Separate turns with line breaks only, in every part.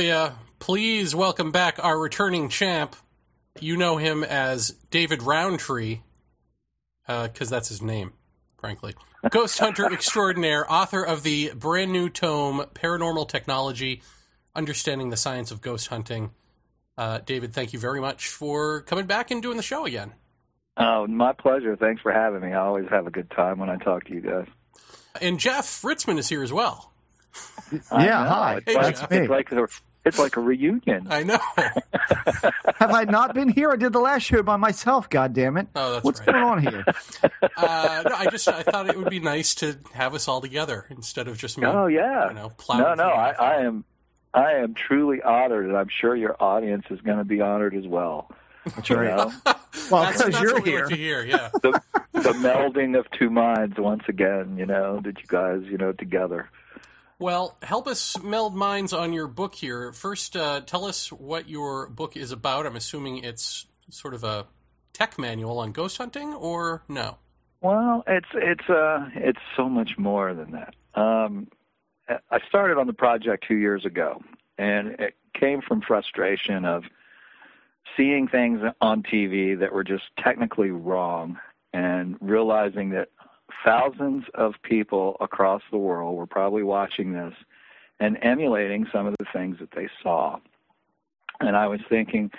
Paratopia, please welcome back our returning champ. You know him as David Rountree, because uh, that's his name, frankly. Ghost hunter extraordinaire, author of the brand new tome, Paranormal Technology Understanding the Science of Ghost Hunting. Uh, David, thank you very much for coming back and doing the show again.
Oh, my pleasure. Thanks for having me. I always have a good time when I talk to you guys.
And Jeff Ritzmann is here as well.
yeah, hi.
It's, like, it's, like a, it's like a reunion.
I know.
have I not been here? I did the last show by myself. God damn it!
Oh, that's
What's
right.
going on here?
Uh, no, I just I thought it would be nice to have us all together instead of just me.
Oh yeah.
You know,
no, no. I, I am I am truly honored, and I'm sure your audience is going to be honored as well.
That's right.
well,
because you're here.
Like hear, yeah.
the, the melding of two minds once again. You know that you guys, you know, together.
Well, help us meld minds on your book here. First, uh, tell us what your book is about. I'm assuming it's sort of a tech manual on ghost hunting, or no?
Well, it's it's uh it's so much more than that. Um, I started on the project two years ago, and it came from frustration of seeing things on TV that were just technically wrong and realizing that thousands of people across the world were probably watching this and emulating some of the things that they saw. And I was thinking,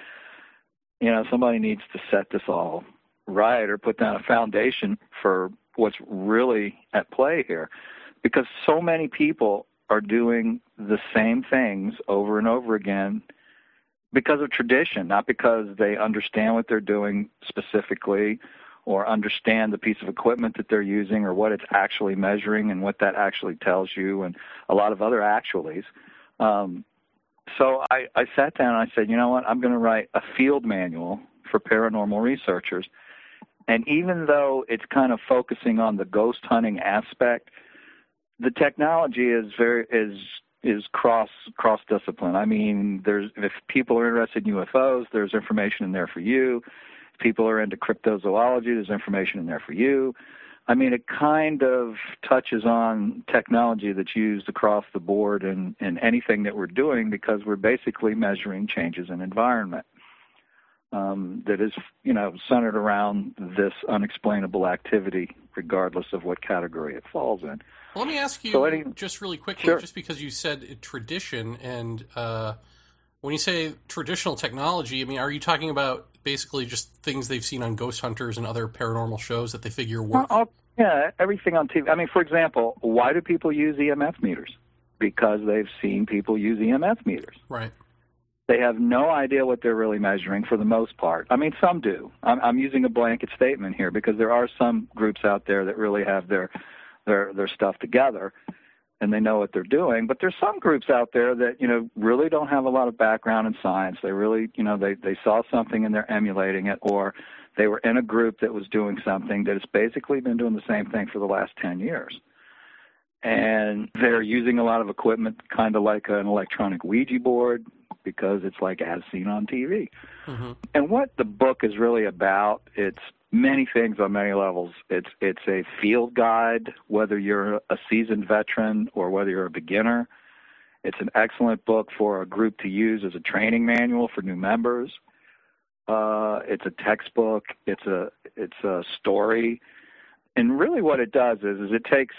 you know, somebody needs to set this all right or put down a foundation for what's really at play here. Because so many people are doing the same things over and over again because of tradition, not because they understand what they're doing specifically or understand the piece of equipment that they're using or what it's actually measuring and what that actually tells you and a lot of other actualities. Um, so I, I sat down and I said, you know what, I'm going to write a field manual for paranormal researchers. And even though it's kind of focusing on the ghost hunting aspect, the technology is very is is cross cross discipline. I mean, there's if people are interested in UFOs, there's information in there for you. People are into cryptozoology, there's information in there for you. I mean, it kind of touches on technology that's used across the board in, in anything that we're doing because we're basically measuring changes in environment um, that is, you know, centered around this unexplainable activity, regardless of what category it falls in.
Well, let me ask you
So any-
just really quickly,
Sure.
just because you said tradition, and uh, when you say traditional technology, I mean, are you talking about basically just things they've seen on Ghost Hunters and other paranormal shows that they figure work?
Well, yeah, everything on TV. I mean, for example, why do people use EMF meters? Because they've seen people use EMF meters.
Right.
They have no idea what they're really measuring for the most part. I mean, some do. I'm, I'm using a blanket statement here because there are some groups out there that really have their their their stuff together and they know what they're doing. But there's some groups out there that you know really don't have a lot of background in science. They really you know they they saw something and they're emulating it, or they were in a group that was doing something that has basically been doing the same thing for the last ten years. And they're using a lot of equipment, kind of like an electronic Ouija board, because it's like as seen on TV.
hmm
And what the book is really about, it's many things on many levels. It's it's a field guide, whether you're a seasoned veteran or whether you're a beginner. It's an excellent book for a group to use as a training manual for new members. Uh, it's a textbook. It's a it's a story, and really what it does is is it takes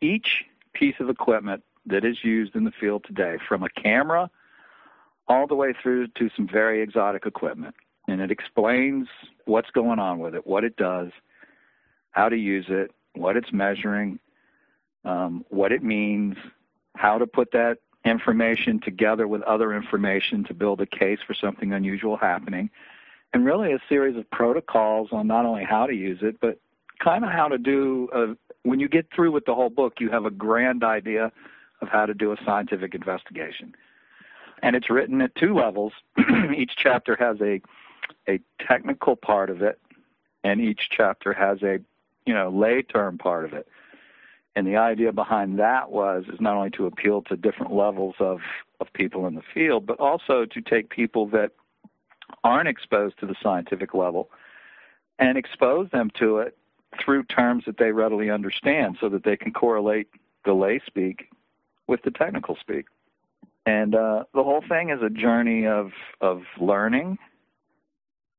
each piece of equipment that is used in the field today, from a camera all the way through to some very exotic equipment. And it explains what's going on with it, what it does, how to use it, what it's measuring, um, what it means, how to put that information together with other information to build a case for something unusual happening, and really a series of protocols on not only how to use it, but kind of how to do a, when you get through with the whole book, you have a grand idea of how to do a scientific investigation. And it's written at two levels. each chapter has a a technical part of it, and each chapter has a you know lay term part of it. And the idea behind that was is not only to appeal to different levels of of people in the field, but also to take people that aren't exposed to the scientific level and expose them to it through terms that they readily understand so that they can correlate the lay speak with the technical speak. and uh, the whole thing is a journey of of learning.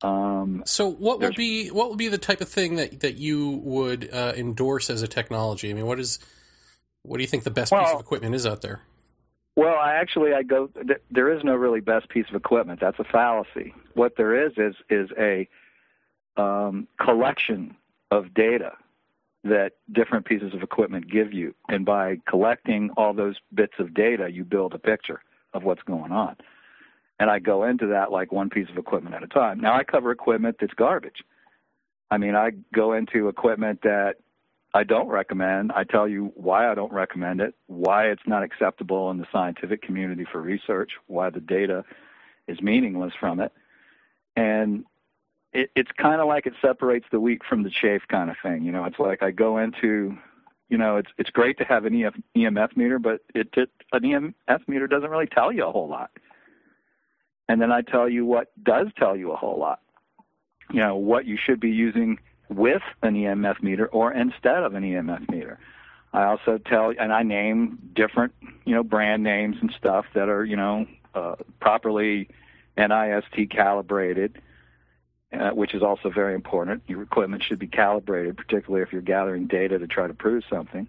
Um,
So, what would be what would be the type of thing that that you would uh, endorse as a technology? I mean, what is what do you think the best piece of equipment is out there?
Well, I actually I go. th- There is no really best piece of equipment. That's a fallacy. What there is is is a um, collection of data that different pieces of equipment give you, and by collecting all those bits of data, you build a picture of what's going on. And I go into that like one piece of equipment at a time. Now I cover equipment that's garbage. I mean, I go into equipment that I don't recommend. I tell you why I don't recommend it, why it's not acceptable in the scientific community for research, why the data is meaningless from it. And it, it's kind of like it separates the wheat from the chaff kind of thing. You know, it's like I go into, you know, it's it's great to have an EF, EMF meter, but it, it an EMF meter doesn't really tell you a whole lot. And then I tell you what does tell you a whole lot. You know, what you should be using with an EMF meter or instead of an EMF meter. I also tell, and I name different, you know, brand names and stuff that are, you know, uh, properly NIST calibrated, uh, which is also very important. Your equipment should be calibrated, particularly if you're gathering data to try to prove something.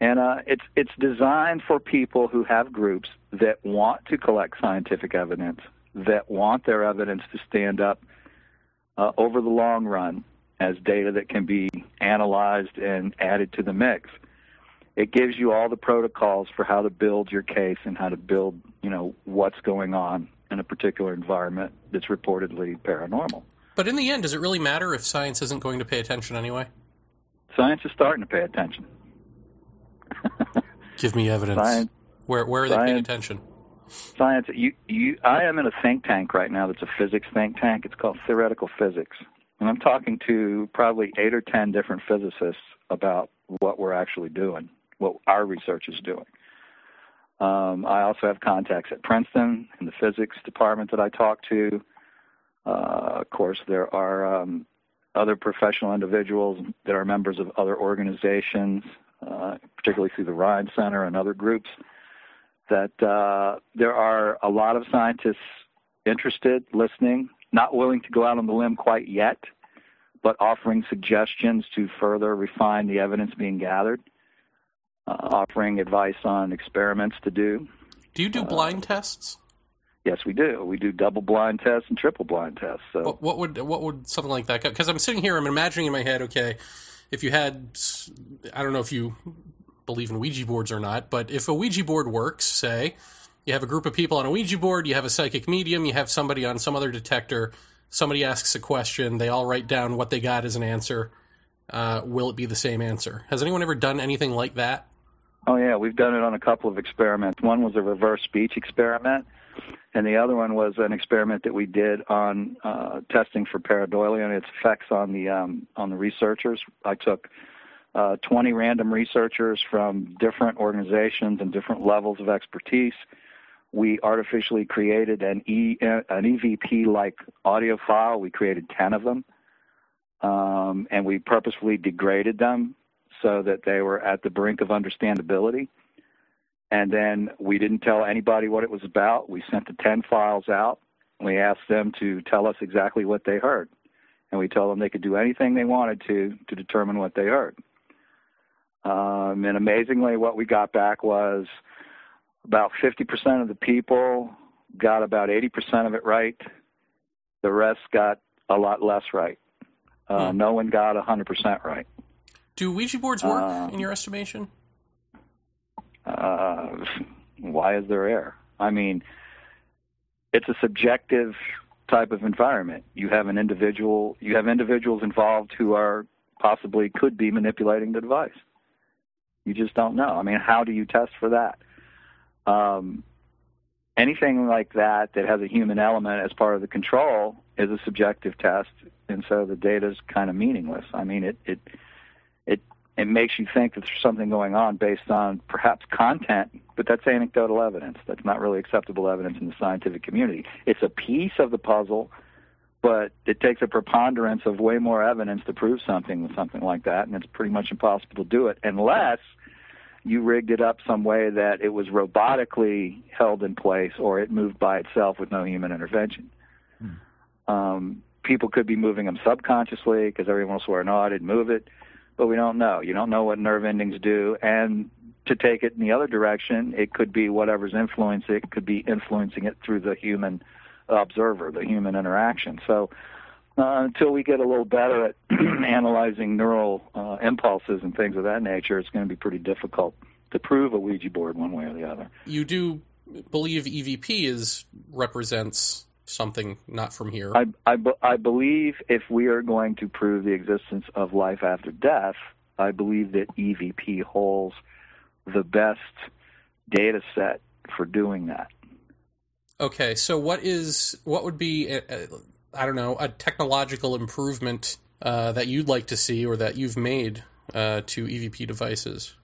And uh, it's it's designed for people who have groups that want to collect scientific evidence, that want their evidence to stand up uh, over the long run as data that can be analyzed and added to the mix. It gives you all the protocols for how to build your case and how to build, you know, what's going on in a particular environment that's reportedly paranormal.
But in the end, does it really matter if science isn't going to pay attention anyway?
Science is starting to pay attention.
Give me evidence.
Science,
Where where are they paying attention?
science. You, you. I am in a think tank right now. That's a physics think tank. It's called Theoretical Physics, and I'm talking to probably eight or ten different physicists about what we're actually doing, what our research is doing. Um, I also have contacts at Princeton in the physics department that I talk to. Uh, of course, there are um, other professional individuals that are members of other organizations, uh, particularly through the Rhine Center and other groups. That uh, there are a lot of scientists interested, listening, not willing to go out on the limb quite yet, but offering suggestions to further refine the evidence being gathered, uh, offering advice on experiments to do.
Do you do blind tests?
Yes, we do. We do double blind tests and triple blind tests. So
What, what would what would something like that? Because I'm sitting here, I'm imagining in my head. Okay, if you had, I don't know if you believe in Ouija boards or not, but if a Ouija board works, say you have a group of people on a Ouija board, you have a psychic medium, you have somebody on some other detector, somebody asks a question, they all write down what they got as an answer. Uh, will it be the same answer? Has anyone ever done anything like that?
Oh yeah, we've done it on a couple of experiments. One was a reverse speech experiment, and the other one was an experiment that we did on uh, testing for pareidolia and its effects on the um, on the researchers. I took uh, 20 random researchers from different organizations and different levels of expertise. We artificially created an E an EVP like audio file. We created 10 of them, um, and we purposefully degraded them so that they were at the brink of understandability. And then we didn't tell anybody what it was about. We sent the 10 files out. We asked them to tell us exactly what they heard. And we told them they could do anything they wanted to to determine what they heard. Um, and amazingly, what we got back was about 50% of the people got about 80% of it right. The rest got a lot less right. Uh,
Hmm.
No one got 100% right.
Do Ouija boards work
Um,
in your estimation?
Uh, why is there error? I mean, it's a subjective type of environment. You have an individual, you have individuals involved who are possibly could be manipulating the device. You just don't know. I mean, how do you test for that? Um, anything like that that has a human element as part of the control is a subjective test, and so the data is kind of meaningless. I mean, it it it it makes you think that there's something going on based on perhaps content, but that's anecdotal evidence. That's not really acceptable evidence in the scientific community. It's a piece of the puzzle, but it takes a preponderance of way more evidence to prove something with something like that, and it's pretty much impossible to do it unless you rigged it up some way that it was robotically held in place or it moved by itself with no human intervention. Hmm. Um, people could be moving them subconsciously because everyone will swear, no, I didn't move it. But we don't know. You don't know what nerve endings do. And to take it in the other direction, it could be whatever's influencing it, could be influencing it through the human observer, the human interaction. So uh, until we get a little better at analyzing neural uh, impulses and things of that nature, it's going to be pretty difficult to prove a Ouija board one way or the other.
You do believe EVP is represents something not from here.
I, I, I believe if we are going to prove the existence of life after death, I believe that EVP holds the best data set for doing that.
Okay, so what is what would be a, a, I don't know a technological improvement uh, that you'd like to see or that you've made uh, to EVP devices?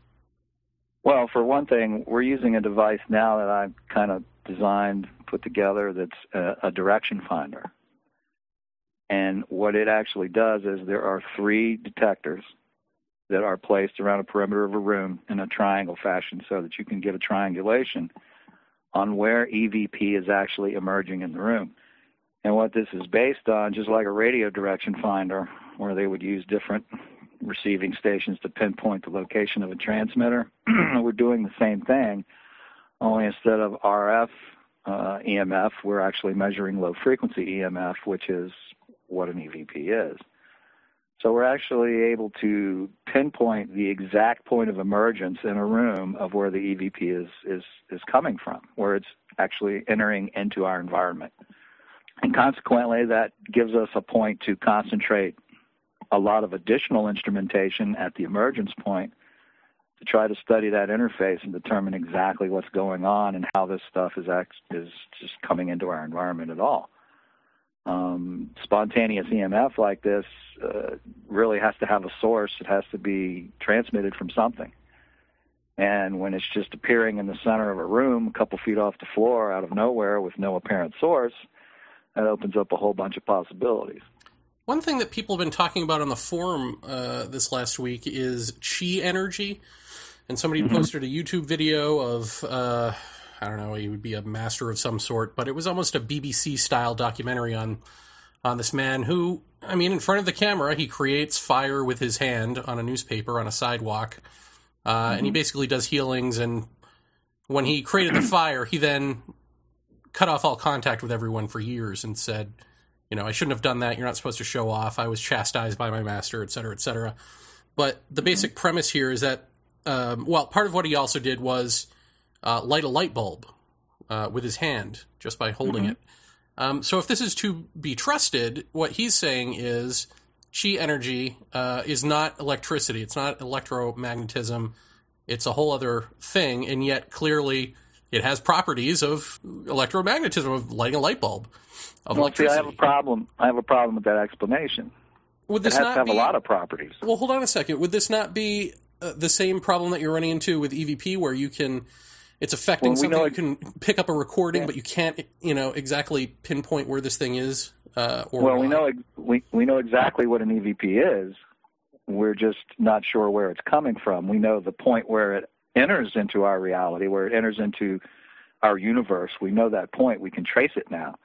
Well, for one thing, we're using a device now that I've kind of designed, put together that's a, a direction finder. And what it actually does is there are three detectors that are placed around a perimeter of a room in a triangle fashion so that you can get a triangulation on where EVP is actually emerging in the room. And what this is based on, just like a radio direction finder, where they would use different receiving stations to pinpoint the location of a transmitter, we're doing the same thing, only instead of RF uh, EMF, we're actually measuring low frequency EMF, which is what an EVP is. So we're actually able to pinpoint the exact point of emergence in a room of where the EVP is is is coming from, where it's actually entering into our environment. And consequently, that gives us a point to concentrate a lot of additional instrumentation at the emergence point to try to study that interface and determine exactly what's going on and how this stuff is is just coming into our environment at all um, spontaneous EMF like this uh, really has to have a source. It has to be transmitted from something. And when it's just appearing in the center of a room, a couple feet off the floor, out of nowhere, with no apparent source, that opens up a whole bunch of possibilities.
One thing that people have been talking about on the forum uh, this last week is chi energy. And somebody mm-hmm. posted a YouTube video of uh, I don't know, he would be a master of some sort, but it was almost a BBC style documentary on on this man who, I mean, in front of the camera, he creates fire with his hand on a newspaper on a sidewalk, uh, mm-hmm. and he mm-hmm. basically does healings. And when he created the fire, he then cut off all contact with everyone for years and said, you know, I shouldn't have done that. You're not supposed to show off. I was chastised by my master, et cetera, et cetera. But the basic mm-hmm. premise here is that, um, well, part of what he also did was uh, light a light bulb uh, with his hand just by holding mm-hmm. it. Um, so if this is to be trusted, what he's saying is chi energy uh, is not electricity. It's not electromagnetism. It's a whole other thing, and yet clearly it has properties of electromagnetism, of lighting a light bulb.
Of well, see, I have a problem. I have a problem with that explanation. Would this it has not to have be, a lot of properties?
Well, hold on a second. Would this not be uh, the same problem that you're running into with EVP, where you can it's affecting well, something. You can pick up a recording, yeah. but you can't, you know, exactly pinpoint where this thing is. Uh, or
well, why. we know we we know exactly what an EVP is. We're just not sure where it's coming from. We know the point where it enters into our reality, where it enters into our universe. We know that point. We can trace it now.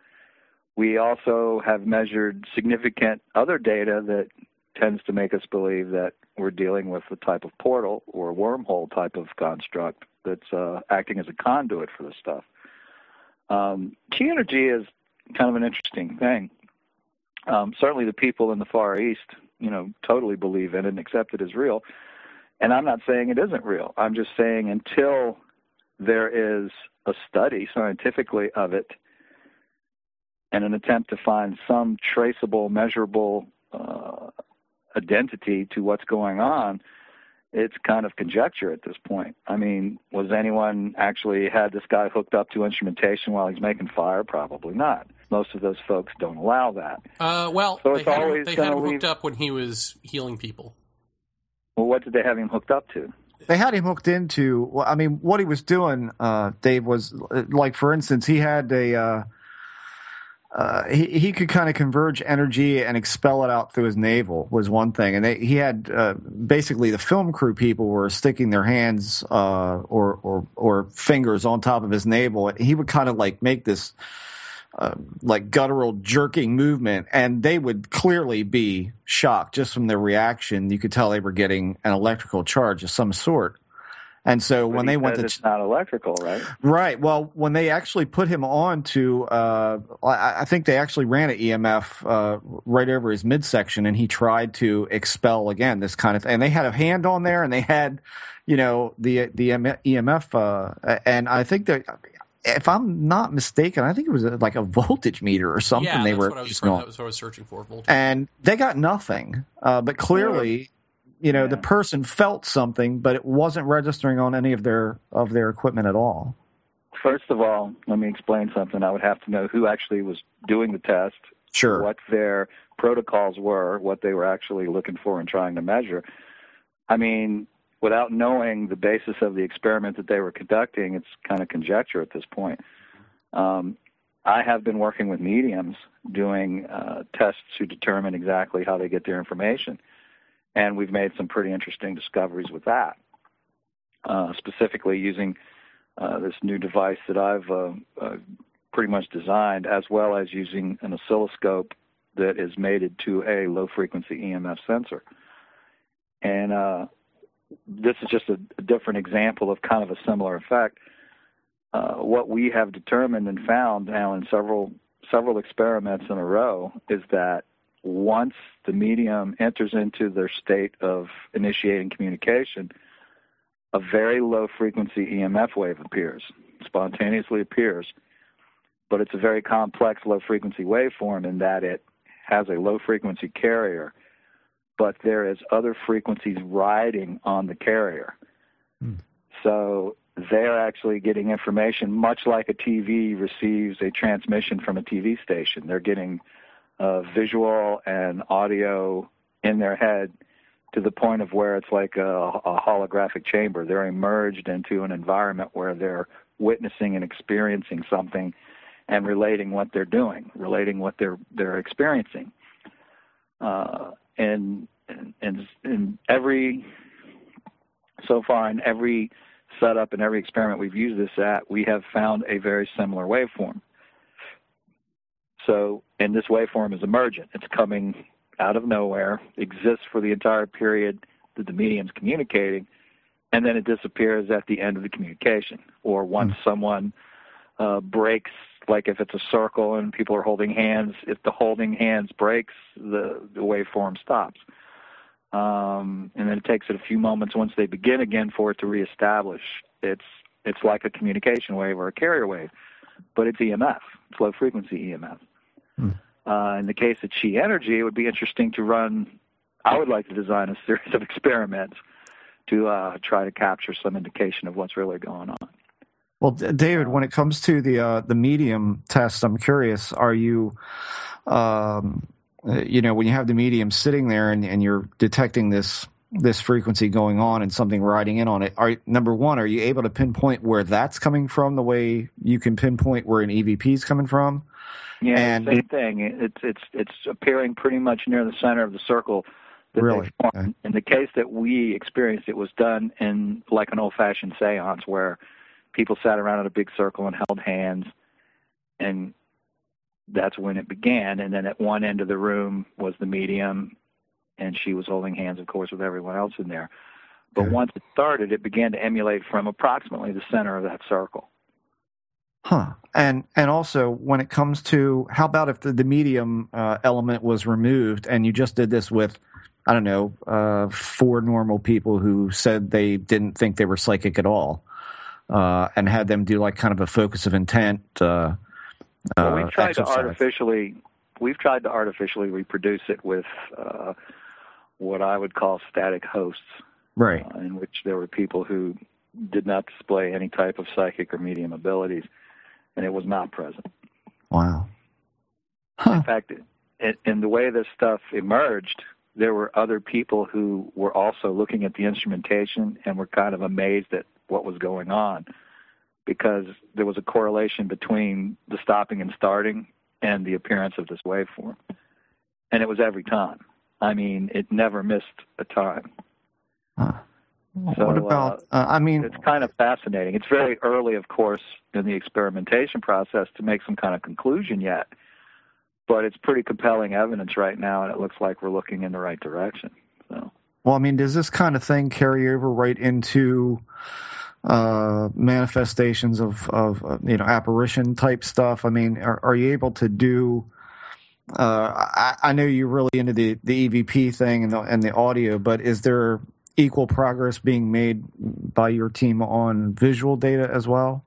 We also have measured significant other data that tends to make us believe that we're dealing with the type of portal or wormhole type of construct that's uh, acting as a conduit for this stuff. Um, chi energy is kind of an interesting thing. Um, certainly, the people in the Far East, you know, totally believe in it and accept it as real. And I'm not saying it isn't real. I'm just saying until there is a study scientifically of it and an attempt to find some traceable, measurable uh, identity to what's going on, it's kind of conjecture at this point. I mean, was anyone actually had this guy hooked up to instrumentation while he's making fire? Probably not. Most of those folks don't allow that.
Uh, well, so they had him, they had him hooked up when he was healing people.
Well, what did they have him hooked up to?
They had him hooked into. Well, I mean, what he was doing, uh, Dave, was like, for instance, he had a. Uh, uh, he he could kind of converge energy and expel it out through his navel was one thing, and they, he had uh, basically the film crew people were sticking their hands uh, or or or fingers on top of his navel, he would kind of like make this uh, like guttural jerking movement, and they would clearly be shocked just from their reaction. You could tell they were getting an electrical charge of some sort. And so
But
when
he
they went to
it's not electrical, right?
Right. Well, when they actually put him on to, uh, I, I think they actually ran an EMF uh, right over his midsection, and he tried to expel again this kind of thing. And they had a hand on there, and they had, you know, the the EMF, uh, and I think that. If I'm not mistaken, I think it was uh, like a voltage meter or something
yeah,
they
that's
were
what I was.
using
That was what I was searching for. Voltage.
and they got nothing. Uh, but clearly, you know, the person felt something, but it wasn't registering on any of their of their equipment at all.
First of all, let me explain something. I would have to know who actually was doing the test,
Sure.
what their protocols were, what they were actually looking for and trying to measure. I mean, without knowing the basis of the experiment that they were conducting, it's kind of conjecture at this point. Um, I have been working with mediums doing uh, tests to determine exactly how they get their information, and we've made some pretty interesting discoveries with that. Uh, specifically, using uh, this new device that I've uh, uh, pretty much designed, as well as using an oscilloscope that is mated to a low frequency EMF sensor. And uh, this is just a, a different example of kind of a similar effect. Uh, what we have determined and found now in several several experiments in a row is that once the medium enters into their state of initiating communication, a very low frequency EMF wave appears, spontaneously appears, but it's a very complex low frequency waveform in that it has a low frequency carrier, but there is other frequencies riding on the carrier.
Hmm.
So they're actually getting information much like a TV receives a transmission from a TV station. They're getting uh, visual and audio in their head to the point of where it's like a, a holographic chamber. They're immersed into an environment where they're witnessing and experiencing something and relating what they're doing, relating what they're they're experiencing. Uh, and and in every so far in every setup and every experiment we've used this at, we have found a very similar waveform. So, and this waveform is emergent. It's coming out of nowhere, exists for the entire period that the medium's communicating, and then it disappears at the end of the communication. Or once someone uh, breaks, like if it's a circle and people are holding hands, if the holding hands breaks, the, the waveform stops. Um, and then it takes it a few moments once they begin again for it to reestablish. It's it's like a communication wave or a carrier wave, but it's EMF. It's low frequency EMF.
Hmm.
Uh, in the case of chi energy, it would be interesting to run. I would like to design a series of experiments to uh, try to capture some indication of what's really going on.
Well, David, when it comes to the uh, the medium test, I'm curious: Are you, um, uh, you know, when you have the medium sitting there and, and you're detecting this this frequency going on and something riding in on it, are number one, are you able to pinpoint where that's coming from the way you can pinpoint where an EVP is coming from?
Yeah,
And-
same thing. It's it's it's appearing pretty much near the center of the circle.
Really? Okay.
In the case that we experienced, it was done in like an old-fashioned séance where people sat around in a big circle and held hands, and that's when it began. And then at one end of the room was the medium, and she was holding hands, of course, with everyone else in there. But
Okay.
once it started, it began to emulate from approximately the center of that circle.
Huh. And and also when it comes to how about if the, the medium uh, element was removed and you just did this with I don't know uh, four normal people who said they didn't think they were psychic at all, uh, and had them do like kind of a focus of intent. Uh,
Well,
uh,
we've tried
exercise.
to artificially we've tried to artificially reproduce it with uh, what I would call static hosts,
right.
uh, in which there were people who did not display any type of psychic or medium abilities, and it was not present.
Wow.
In fact, in, in the way this stuff emerged, there were other people who were also looking at the instrumentation and were kind of amazed at what was going on because there was a correlation between the stopping and starting and the appearance of this waveform. And it was every time. I mean, it never missed a time.
Huh.
So,
what about?
uh,
Uh, I mean,
It's kind of fascinating. It's very early, of course, in the experimentation process to make some kind of conclusion yet, but it's pretty compelling evidence right now, and it looks like we're looking in the right direction. So,
well, I mean, does this kind of thing carry over right into uh, manifestations of of uh, you know apparition type stuff? I mean, are, are you able to do? Uh, I, I know you're really into the, the EVP thing and the and the audio, but is there equal progress being made by your team on visual data as well?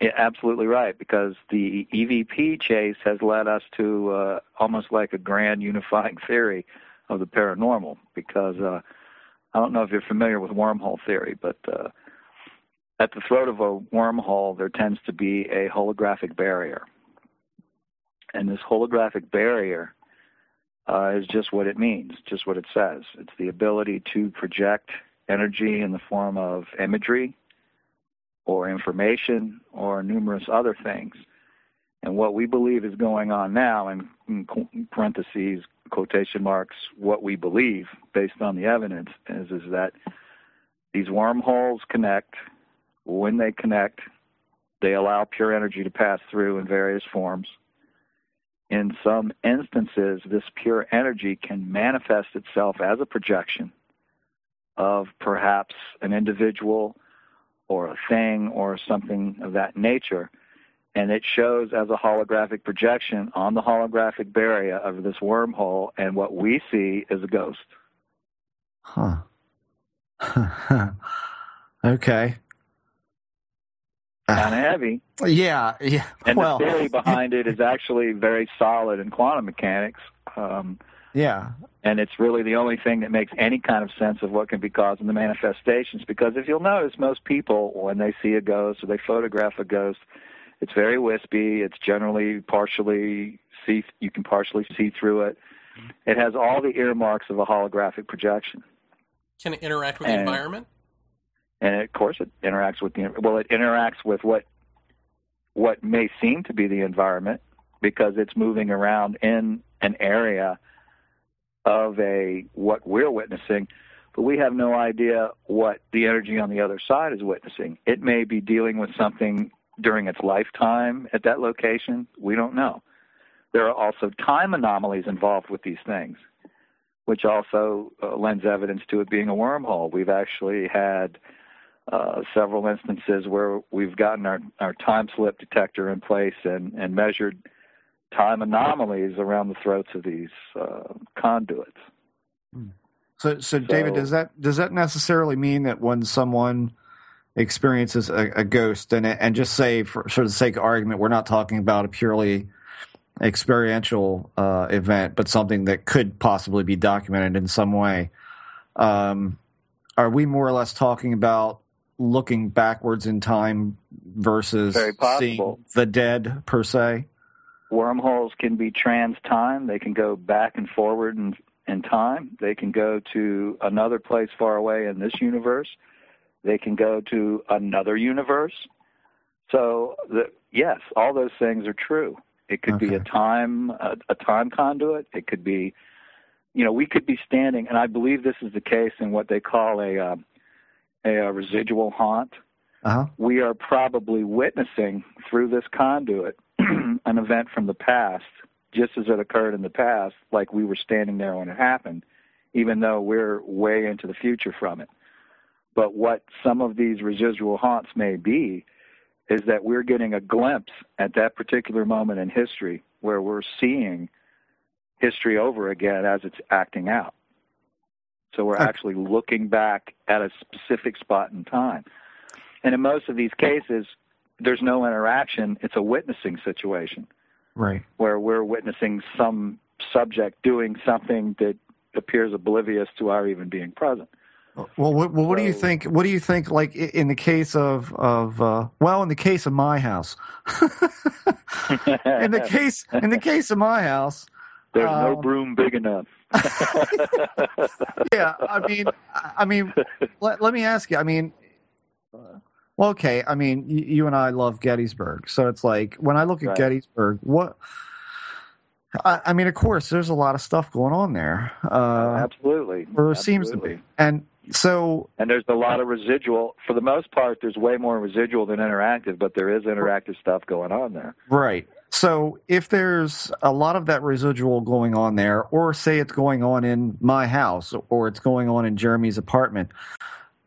Yeah, absolutely right, because the EVP chase has led us to uh, almost like a grand unifying theory of the paranormal. Because uh, I don't know if you're familiar with wormhole theory, but uh, at the throat of a wormhole, there tends to be a holographic barrier. And this holographic barrier uh, is just what it means, just what it says. It's the ability to project energy in the form of imagery or information or numerous other things. And what we believe is going on now, in, in parentheses, quotation marks, what we believe based on the evidence is, is that these wormholes connect. When they connect, they allow pure energy to pass through in various forms. In some instances, this pure energy can manifest itself as a projection of perhaps an individual or a thing or something of that nature. And it shows as a holographic projection on the holographic barrier of this wormhole, and what we see is a ghost.
Huh. okay.
Kind of heavy.
Yeah, yeah.
And
well,
the theory behind it is actually very solid in quantum mechanics. Um,
yeah,
and it's really the only thing that makes any kind of sense of what can be causing the manifestations. Because if you'll notice, most people, when they see a ghost or they photograph a ghost, it's very wispy. It's generally partially see. You can partially see through it. It has all the earmarks of a holographic projection.
Can it interact with the environment?
and of course it interacts with the well it interacts with what what may seem to be the environment because it's moving around in an area of a what we're witnessing but we have no idea what the energy on the other side is witnessing it may be dealing with something during its lifetime at that location? We don't know. There are also time anomalies involved with these things which also uh, lends evidence to it being a wormhole. We've actually had uh, several instances where we've gotten our, our time slip detector in place and, and measured time anomalies around the throats of these uh, conduits.
So, so David, does that does that necessarily mean that when someone experiences a, a ghost, and and just say for, for the sake of argument, we're not talking about a purely experiential uh, event, but something that could possibly be documented in some way. Um, are we more or less talking about looking backwards in time versus seeing the dead per se?
Wormholes can be trans time, they can go back and forward in, in time, they can go to another place far away in this universe, they can go to another universe. So, the, yes, all those things are true. It could be a time a, a time conduit. It could be, you know, we could be standing, and I believe this is the case in what they call a uh, a, uh residual haunt.
Uh huh.
We are probably witnessing through this conduit an event from the past, just as it occurred in the past, like we were standing there when it happened, even though we're way into the future from it. But what some of these residual haunts may be is that we're getting a glimpse at that particular moment in history where we're seeing history over again as it's acting out. So we're actually looking back at a specific spot in time. And in most of these cases, there's no interaction, it's a witnessing situation
Right.
where we're witnessing some subject doing something that appears oblivious to our even being present.
Well, what, well, what do you think? What do you think? Like in the case of of uh, well, in the case of my house, in the case in the case of my house,
There's no
um,
broom big enough.
yeah. I mean, I mean, let, let me ask you. I mean, well, okay. I mean, you, you and I love Gettysburg, so it's like when I look at
Right.
Gettysburg, what I, I mean, of course, there's a lot of stuff going on there. Uh,
absolutely.
Or seems to be. And so.
And there's a lot of residual. For the most part, there's way more residual than interactive, but there is interactive stuff going on there.
Right. So if there's a lot of that residual going on there, or say it's going on in my house, or it's going on in Jeremy's apartment,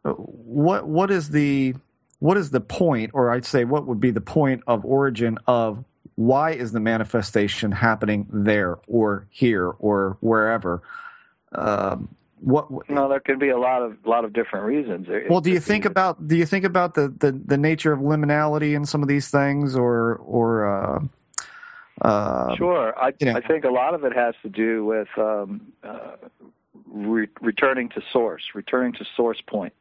what what is the what is the point, or I'd say what would be the point of origin of why is the manifestation happening there or here or wherever? Um, what?
No, there can be a lot of lot of different reasons.
Well, do you think about do you think about the, the, the nature of liminality in some of these things, or or uh,
uh, sure, I you know. I think a lot of it has to do with um, uh, re- returning to source, returning to source point.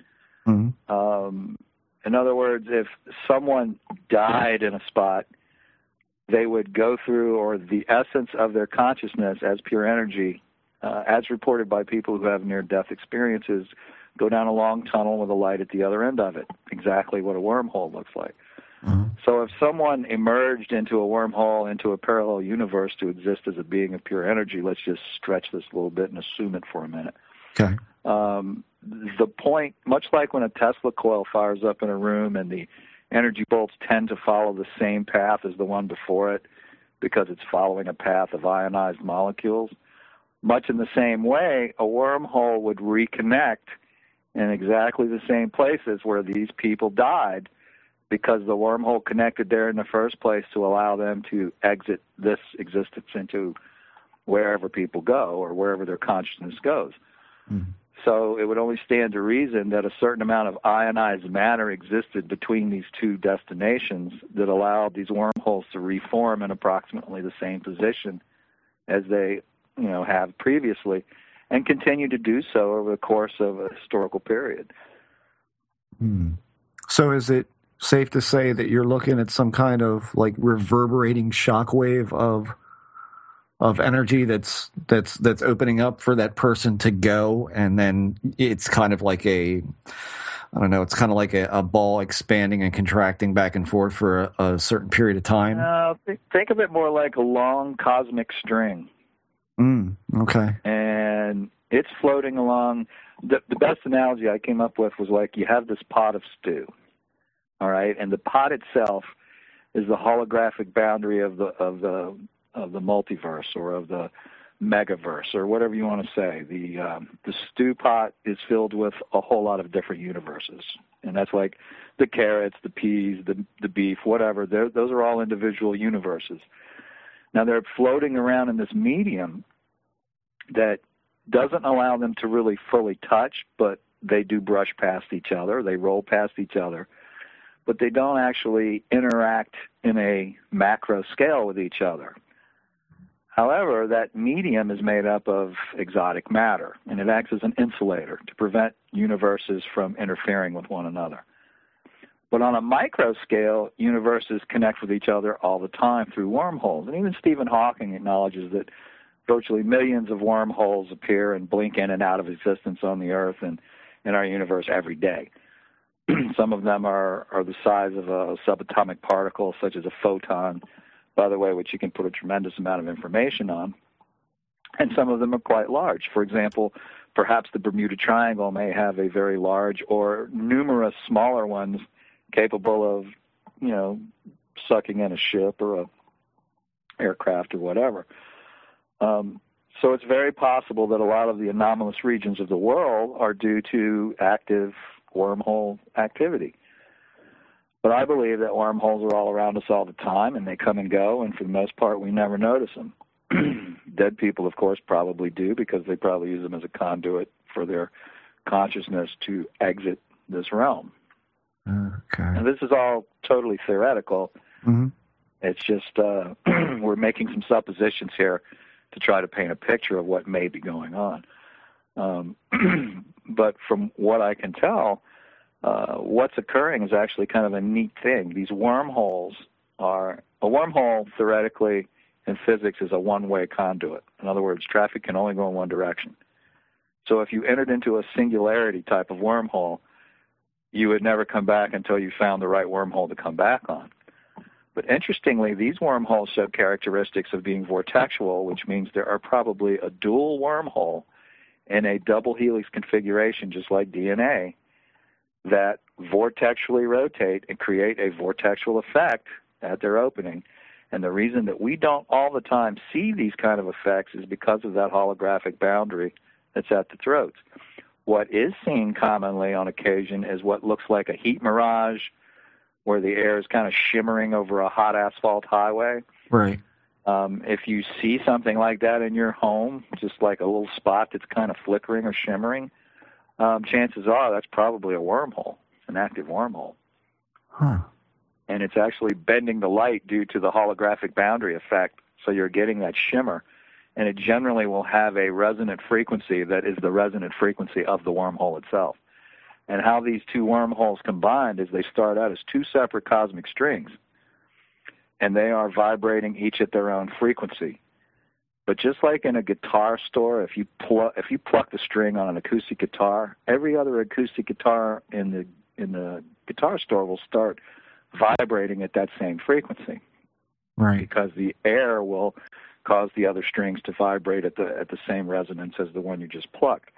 Mm-hmm. Um, in other words, if someone died in a spot they would go through, or the essence of their consciousness as pure energy, uh, as reported by people who have near death experiences, go down a long tunnel with a light at the other end of it, exactly what a wormhole looks like. Mm-hmm. So if someone emerged into a wormhole, into a parallel universe to exist as a being of pure energy, let's just stretch this a little bit and assume it for a minute.
Okay.
Um, the point, much like when a Tesla coil fires up in a room and the energy bolts tend to follow the same path as the one before it because it's following a path of ionized molecules. Much in the same way, a wormhole would reconnect in exactly the same places where these people died because the wormhole connected there in the first place to allow them to exit this existence into wherever people go or wherever their consciousness goes. Mm-hmm. So it would only stand to reason that a certain amount of ionized matter existed between these two destinations that allowed these wormholes to reform in approximately the same position as they, you know, have previously, and continue to do so over the course of a historical period.
Hmm. So is it safe to say that you're looking at some kind of like reverberating shockwave of of energy that's that's that's opening up for that person to go and then it's kind of like a I don't know. It's kind of like a, a ball expanding and contracting back and forth for a, a certain period of time.
Uh, think of it more like a long cosmic string.
Mm, okay.
And it's floating along. The, the best analogy I came up with was like you have this pot of stew, all right, and the pot itself is the holographic boundary of the of the of the multiverse or of the megaverse or whatever you want to say. The um, the stew pot is filled with a whole lot of different universes, and that's like the carrots, the peas, the the beef, whatever. They're, those are all individual universes. Now they're floating around in this medium that doesn't allow them to really fully touch, but they do brush past each other. They roll past each other, but they don't actually interact in a macro scale with each other. However, that medium is made up of exotic matter, and it acts as an insulator to prevent universes from interfering with one another. But on a micro scale, universes connect with each other all the time through wormholes. And even Stephen Hawking acknowledges that virtually millions of wormholes appear and blink in and out of existence on the Earth and in our universe every day. Some of them are, are the size of a subatomic particle, such as a photon, by the way, which you can put a tremendous amount of information on. And some of them are quite large. For example, perhaps the Bermuda Triangle may have a very large or numerous smaller ones capable of, you know, sucking in a ship or a aircraft or whatever. Um, so it's very possible that a lot of the anomalous regions of the world are due to active wormhole activity. But I believe that wormholes are all around us all the time, and they come and go, and for the most part, we never notice them. Dead people, of course, probably do because they probably use them as a conduit for their consciousness to exit this realm.
Okay.
And this is all totally theoretical. Mm-hmm. It's just uh, we're making some suppositions here to try to paint a picture of what may be going on. Um, but from what I can tell, uh, what's occurring is actually kind of a neat thing. These wormholes are a wormhole theoretically in physics is a one-way conduit. In other words, traffic can only go in one direction. So if you entered into a singularity type of wormhole, you would never come back until you found the right wormhole to come back on. But interestingly, these wormholes show characteristics of being vortexual, which means there are probably a dual wormhole in a double helix configuration, just like DNA, that vortexually rotate and create a vortexual effect at their opening. And the reason that we don't all the time see these kind of effects is because of that holographic boundary that's at the throats. What is seen commonly on occasion is what looks like a heat mirage, where the air is kind of shimmering over a hot asphalt highway.
Right.
Um, if you see something like that in your home, just like a little spot that's kind of flickering or shimmering, um, chances are that's probably a wormhole, an active wormhole.
Huh.
And it's actually bending the light due to the holographic boundary effect, so you're getting that shimmer. And it generally will have a resonant frequency that is the resonant frequency of the wormhole itself. And how these two wormholes combined is they start out as two separate cosmic strings, and they are vibrating each at their own frequency. But just like in a guitar store, if you pluck if you pluck the string on an acoustic guitar, every other acoustic guitar in the in the guitar store will start vibrating at that same frequency.
Right.
Because the air will cause the other strings to vibrate at the at the same resonance as the one you just plucked.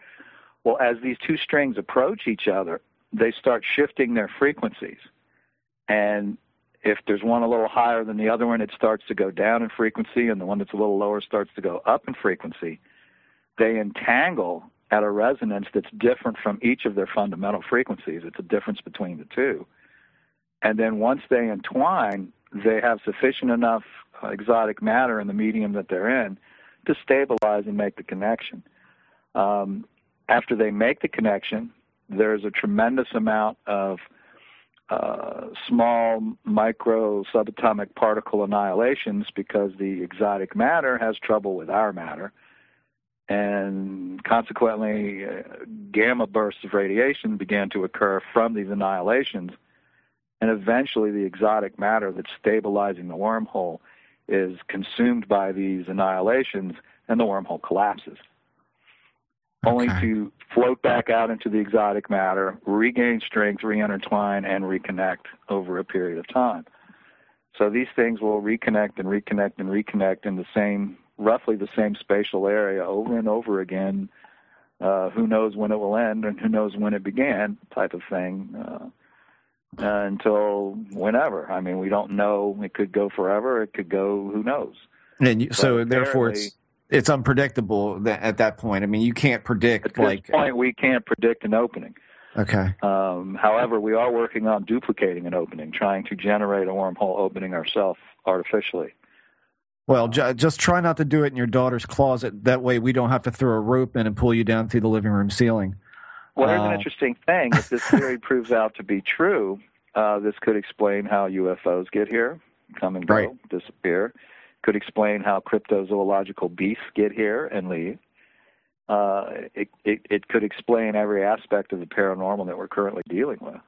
Well, as these two strings approach each other, they start shifting their frequencies. And if there's one a little higher than the other one, it starts to go down in frequency, and the one that's a little lower starts to go up in frequency. They entangle at a resonance that's different from each of their fundamental frequencies. It's a difference between the two. And then once they entwine, they have sufficient enough uh, exotic matter in the medium that they're in to stabilize and make the connection. Um, after they make the connection, there's a tremendous amount of uh, small micro subatomic particle annihilations because the exotic matter has trouble with our matter. And consequently, uh, gamma bursts of radiation began to occur from these annihilations. And eventually, the exotic matter that's stabilizing the wormhole is consumed by these annihilations, and the wormhole collapses only to float back out into the exotic matter, regain strength, reintertwine, and reconnect over a period of time. So these things will reconnect and reconnect and reconnect in the same, roughly the same spatial area over and over again. Uh, who knows when it will end and who knows when it began, type of thing, uh, uh, until whenever. I mean, we don't know. It could go forever. It could go. Who knows?
And you, so, therefore, it's it's unpredictable at that point. I mean, you can't predict.
At this
like,
point, we can't predict an opening.
Okay.
Um, however, we are working on duplicating an opening, trying to generate a wormhole opening ourselves artificially.
Well, just try not to do it in your daughter's closet. That way, we don't have to throw a rope in and pull you down through the living room ceiling.
Well, here's uh, an interesting thing. If this theory proves out to be true, uh, this could explain how UFOs get here, come and go,
right.
disappear could explain how cryptozoological beasts get here and leave. Uh, it, it, it could explain every aspect of the paranormal that we're currently dealing with.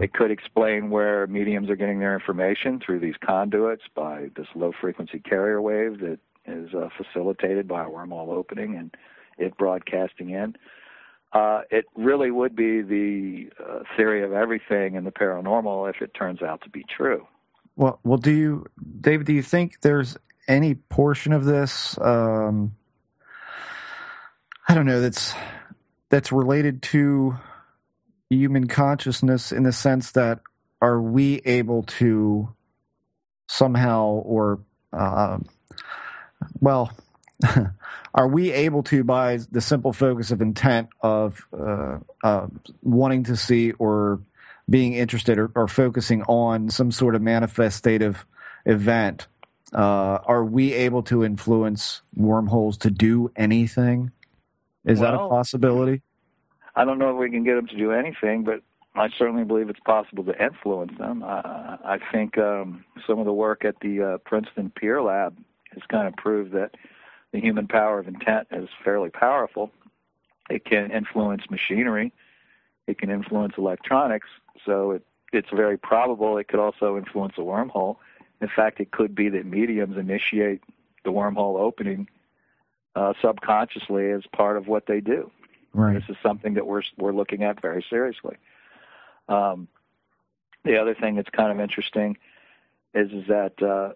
It could explain where mediums are getting their information through these conduits by this low frequency carrier wave that is uh, facilitated by a wormhole opening and it broadcasting in. Uh, it really would be the uh, theory of everything in the paranormal if it turns out to be true.
Well, well, do you, David? Do you think there's any portion of this? Um, I don't know. That's that's related to human consciousness in the sense that are we able to somehow or uh, well are we able to by the simple focus of intent of uh, uh, wanting to see or being interested or, or focusing on some sort of manifestative event, uh, are we able to influence wormholes to do anything? Is well, that a possibility?
I don't know if we can get them to do anything, but I certainly believe it's possible to influence them. Uh, I think um, some of the work at the uh, Princeton PEAR Lab has kind of proved that the human power of intent is fairly powerful. It can influence machinery, it can influence electronics, so it, it's very probable it could also influence a wormhole. In fact, it could be that mediums initiate the wormhole opening uh, subconsciously as part of what they do.
Right.
This is something that we're we're looking at very seriously. Um, the other thing that's kind of interesting is is that uh,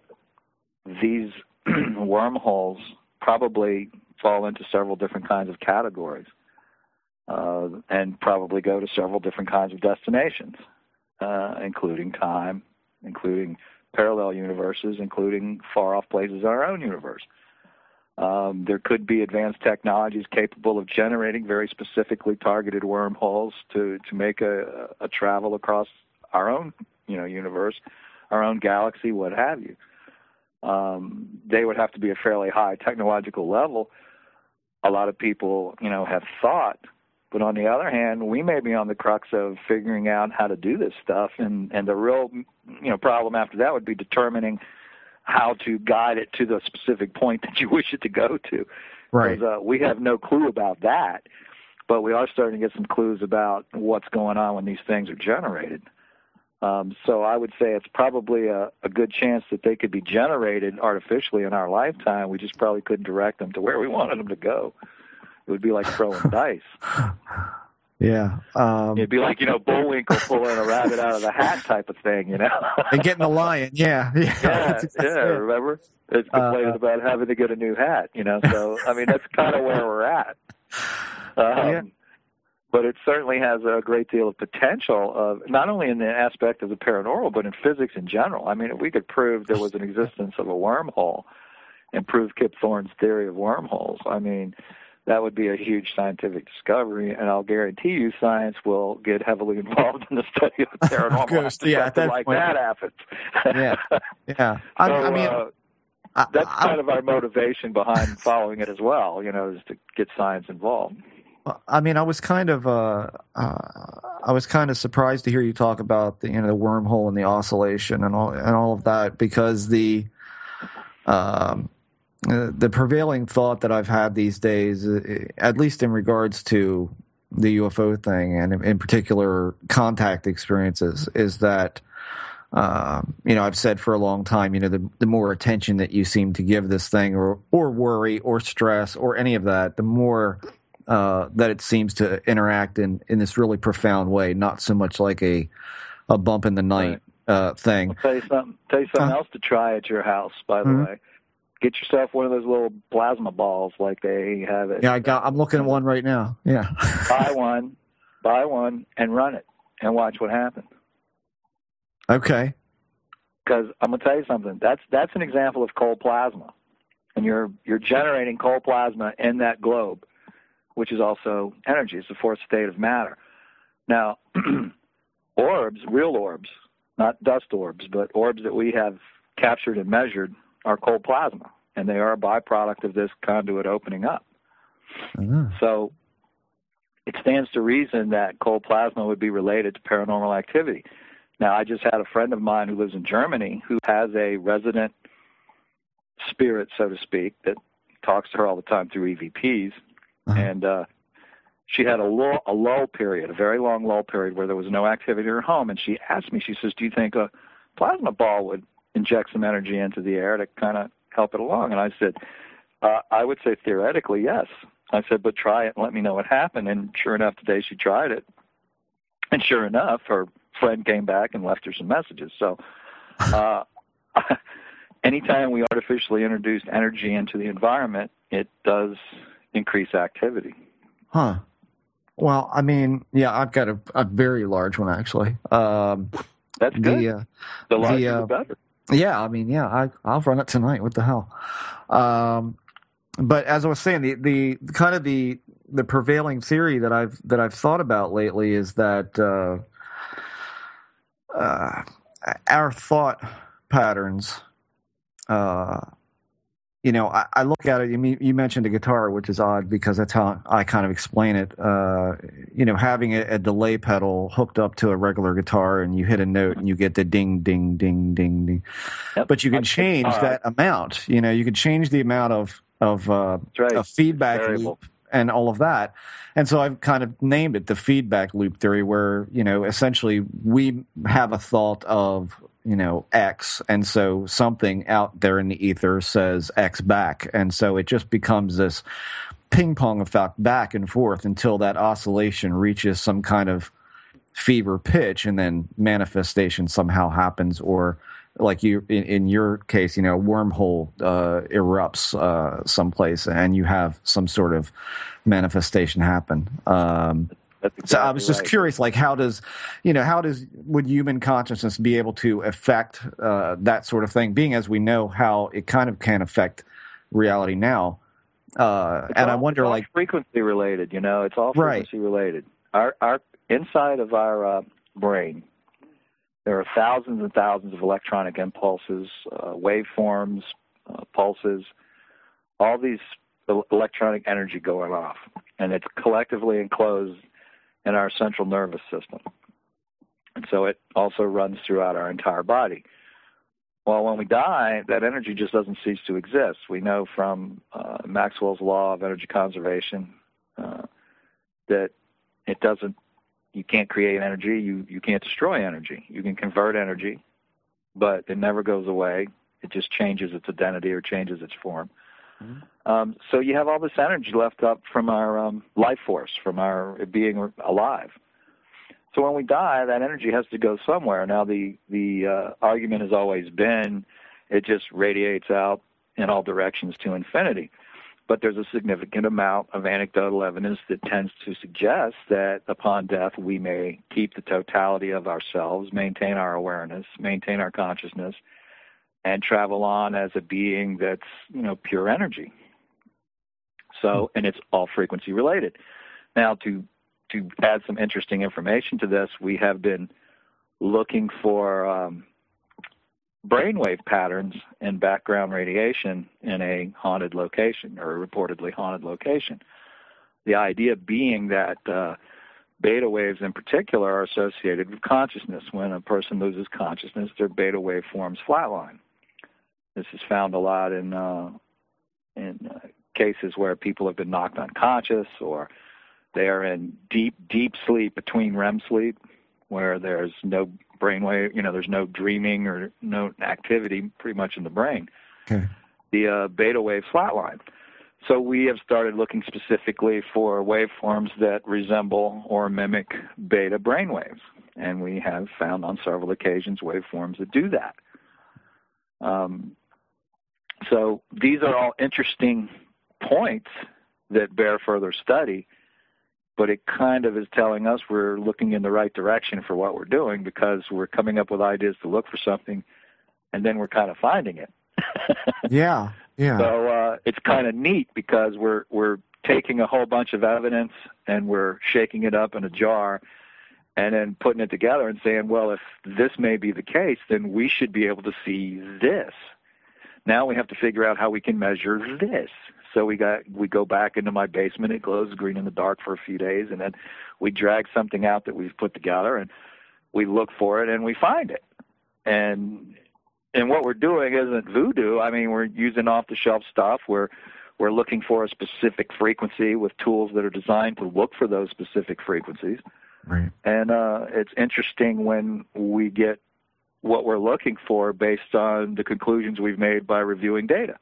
these wormholes probably fall into several different kinds of categories, uh, and probably go to several different kinds of destinations, uh, including time, including parallel universes, including far off places in our own universe. Um, there could be advanced technologies capable of generating very specifically targeted wormholes to to make a, a travel across our own you know universe, our own galaxy, what have you. Um, they would have to be a fairly high technological level. A lot of people you know have thought, but on the other hand, we may be on the crux of figuring out how to do this stuff, and and the real you know problem after that would be determining how to guide it to the specific point that you wish it to go to.
Right.
Uh, we have no clue about that, but we are starting to get some clues about what's going on when these things are generated. Um, so I would say it's probably a, a good chance that they could be generated artificially in our lifetime. We just probably couldn't direct them to where we wanted them to go. It would be like throwing dice.
Yeah. Um,
It'd be like, you know, Bullwinkle pulling a rabbit out of the hat type of thing, you know?
and getting the lion. Yeah. Yeah.
yeah,
That's
yeah,
it.
remember? It's complaining
Uh,
about having to get a new hat, you know? So, I mean, that's kind of where we're at. Um,
Yeah.
But it certainly has a great deal of potential of not only in the aspect of the paranormal, but in physics in general. I mean, if we could prove there was an existence of a wormhole and prove Kip Thorne's theory of wormholes, I mean, that would be a huge scientific discovery, and I'll guarantee you, science will get heavily involved in the study of the paranormal.
Of course, yeah, at
something
that
like
point.
that happens.
Yeah. Yeah. I,
So,
I mean,
uh,
I-
that's
I-
kind of our motivation behind following it as well. You know, is to get science involved.
I mean, I was kind of, uh, uh, I was kind of surprised to hear you talk about the, you know, the wormhole and the oscillation and all and all of that because the, um, uh, the prevailing thought that I've had these days, uh, at least in regards to the UFO thing and in, particular contact experiences, is that. Um, you know, I've said for a long time, you know, the, the more attention that you seem to give this thing, or or worry, or stress, or any of that, the more uh, that it seems to interact in, in this really profound way, not so much like a a bump in the night uh, thing.
I'll tell you something. Tell you something
Huh?
else to try at your house. By the
Mhm.
way, get yourself one of those little plasma balls like they have it.
Yeah, I got. I'm looking at one right now. Yeah.
buy one, buy one, and run it, and watch what happens.
okay.
Because I'm gonna tell you something. That's that's an example of cold plasma, and you're you're generating cold plasma in that globe, which is also energy. It's the fourth state of matter. Now, orbs, real orbs, not dust orbs, but orbs that we have captured and measured are cold plasma, and they are a byproduct of this conduit opening up.
Ah,
So it stands to reason that cold plasma would be related to paranormal activity. Now, I just had a friend of mine who lives in Germany who has a resident spirit, so to speak, that talks to her all the time through EVPs.
Uh-huh.
And uh, she had a lull, a lull period, a very long lull period where there was no activity in her home. And she asked me, she says, Do you think a plasma ball would inject some energy into the air to kind of help it along? And I said, uh, I would say theoretically, yes. I said, but try it and let me know what happened. And sure enough, today she tried it. And sure enough, her friend came back and left her some messages. So, uh, anytime we artificially introduce energy into the environment, it does increase activity.
Huh. Well, I mean, yeah, I've got a, a very large one actually. Um,
That's good.
the uh,
the larger,
the, uh,
the better.
Yeah, I mean, yeah, I, I'll run it tonight. What the hell? Um, but as I was saying, the, the kind of the the prevailing theory that I've that I've thought about lately is that uh, uh, our thought patterns. Uh, you know, I, I look at it. You, mean, you mentioned a guitar, which is odd because that's how I kind of explain it. Uh, you know, having a, a delay pedal hooked up to a regular guitar, and you hit a note, and you get the ding, ding, ding, ding, ding.
Yep.
But you can change that amount. You know, you can change the amount of of uh,
right.
a feedback loop and all of that. And so I've kind of named it the feedback loop theory, where you know essentially we have a thought of you know X, and so something out there in the ether says X back, and so it just becomes this ping pong effect back and forth until that oscillation reaches some kind of fever pitch, and then manifestation somehow happens, or like you in, in your case, you know, wormhole uh, erupts uh, someplace, and you have some sort of manifestation happen. Um,
Exactly
so I was just
right.
curious, like how does, you know, how does would human consciousness be able to affect uh, that sort of thing? Being as we know how it kind of can affect reality now, uh, and I wonder,
all
like,
frequency related. You know, it's all frequency related. Our our inside of our uh, brain, there are thousands and thousands of electronic impulses, uh, waveforms, uh, pulses, all these electronic energy going off, and it's collectively enclosed in our central nervous system. And so it also runs throughout our entire body. Well, when we die, that energy just doesn't cease to exist. We know from uh, Maxwell's law of energy conservation uh, that it doesn't. You can't create energy. You you can't destroy energy. You can convert energy, but it never goes away. It just changes its identity or changes its form. Um, so you have all this energy left up from our um, life force, from our being alive. So when we die, that energy has to go somewhere. Now the the uh, argument has always been it just radiates out in all directions to infinity. But there's a significant amount of anecdotal evidence that tends to suggest that upon death we may keep the totality of ourselves, maintain our awareness, maintain our consciousness, and travel on as a being that's you know pure energy. So and it's all frequency related. Now to to add some interesting information to this, we have been looking for um, brainwave patterns and background radiation in a haunted location or a reportedly haunted location. The idea being that uh, beta waves in particular are associated with consciousness. When a person loses consciousness, their beta wave forms flatline. This is found a lot in uh, in uh, cases where people have been knocked unconscious or they are in deep, deep sleep between REM sleep, where there's no brainwave, you know, there's no dreaming or no activity pretty much in the brain.
Okay.
The uh, beta wave flatline. So we have started looking specifically for waveforms that resemble or mimic beta brainwaves, and we have found on several occasions waveforms that do that. Um, so these are all interesting points that bear further study but it kind of is telling us we're looking in the right direction for what we're doing because we're coming up with ideas to look for something and then we're kind of finding it.
yeah, yeah,
So uh, it's kind of neat because we're we're taking a whole bunch of evidence and we're shaking it up in a jar and then putting it together and saying, well, if this may be the case, then we should be able to see this. Now we have to figure out how we can measure this. So we got we go back into my basement. It glows green in the dark for a few days, and then we drag something out that we've put together, and we look for it, and we find it. And and what we're doing isn't voodoo. I mean, we're using off the shelf stuff. We're we're looking for a specific frequency with tools that are designed to look for those specific frequencies.
right.
And uh, it's interesting when we get what we're looking for based on the conclusions we've made by reviewing data.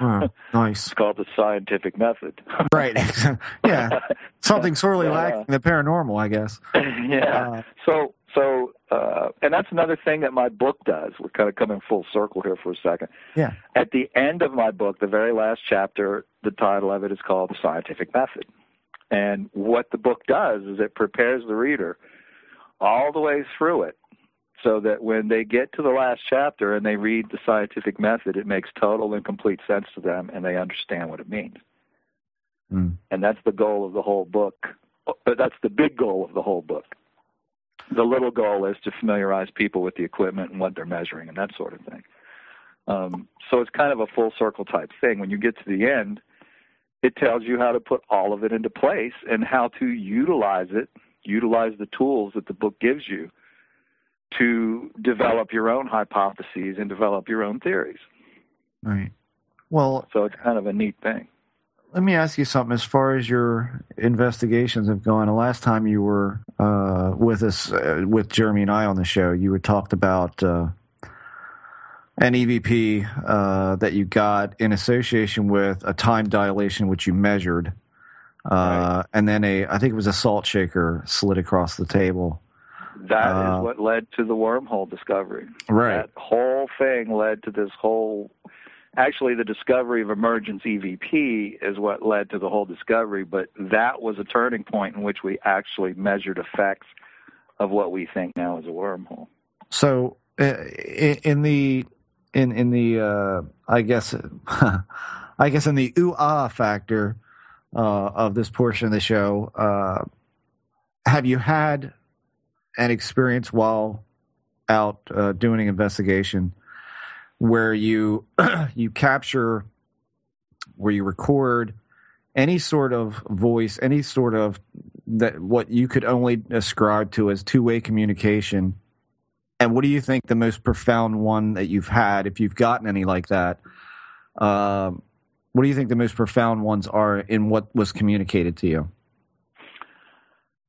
Nice.
It's called the scientific method.
Right. yeah, something sorely
Yeah.
lacking the paranormal, I guess.
yeah.
Uh,
So, so, uh, and that's another thing that my book does. We're kind of coming full circle here for a second.
Yeah.
At the end of my book, the very last chapter, the title of it is called The Scientific Method. And what the book does is it prepares the reader all the way through it so that when they get to the last chapter and they read the scientific method, it makes total and complete sense to them and they understand what it means.
Mm.
And that's the goal of the whole book. But that's the big goal of the whole book. The little goal is to familiarize people with the equipment and what they're measuring and that sort of thing. Um, so it's kind of a full circle type thing. When you get to the end, it tells you how to put all of it into place and how to utilize it, utilize the tools that the book gives you to develop your own hypotheses and develop your own theories.
Right. Well,
So it's kind of a neat thing.
let me ask you something. As far as your investigations have gone, the last time you were uh, with us, uh, with Jeremy and I on the show, you had talked about uh, an EVP uh, that you got in association with a time dilation, which you measured, uh,
Right.
and then a, I think it was a salt shaker slid across the table.
That
Uh,
is what led to the wormhole discovery.
Right.
That whole thing led to this whole. Actually, the discovery of emergence EVP is what led to the whole discovery, but that was a turning point in which we actually measured effects of what we think now is a wormhole.
So uh, in the in in the uh, I guess I guess in the ooh ah factor uh, of this portion of the show, uh, have you had an experience while out uh, doing an investigation where you you capture where you record any sort of voice, any sort of that what you could only ascribe to as two way communication and what do you think the most profound one that you've had, if you've gotten any like that? Um, what do you think the most profound ones are in what was communicated to you?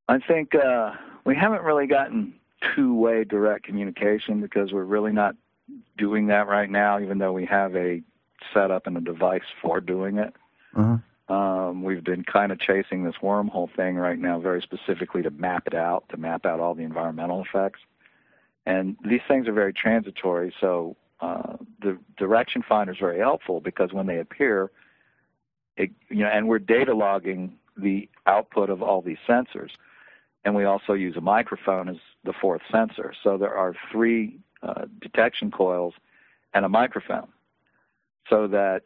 I think uh, we haven't really gotten two way direct communication because we're really not doing that right now, even though we have a setup and a device for doing it.
Uh-huh.
Um, we've been kind of chasing this wormhole thing right now, very specifically to map it out, to map out all the environmental effects. And these things are very transitory, so uh, the direction finder is very helpful because when they appear, it, you know, and we're data logging the output of all these sensors, and we also use a microphone as the fourth sensor. So there are three uh, detection coils and a microphone, so that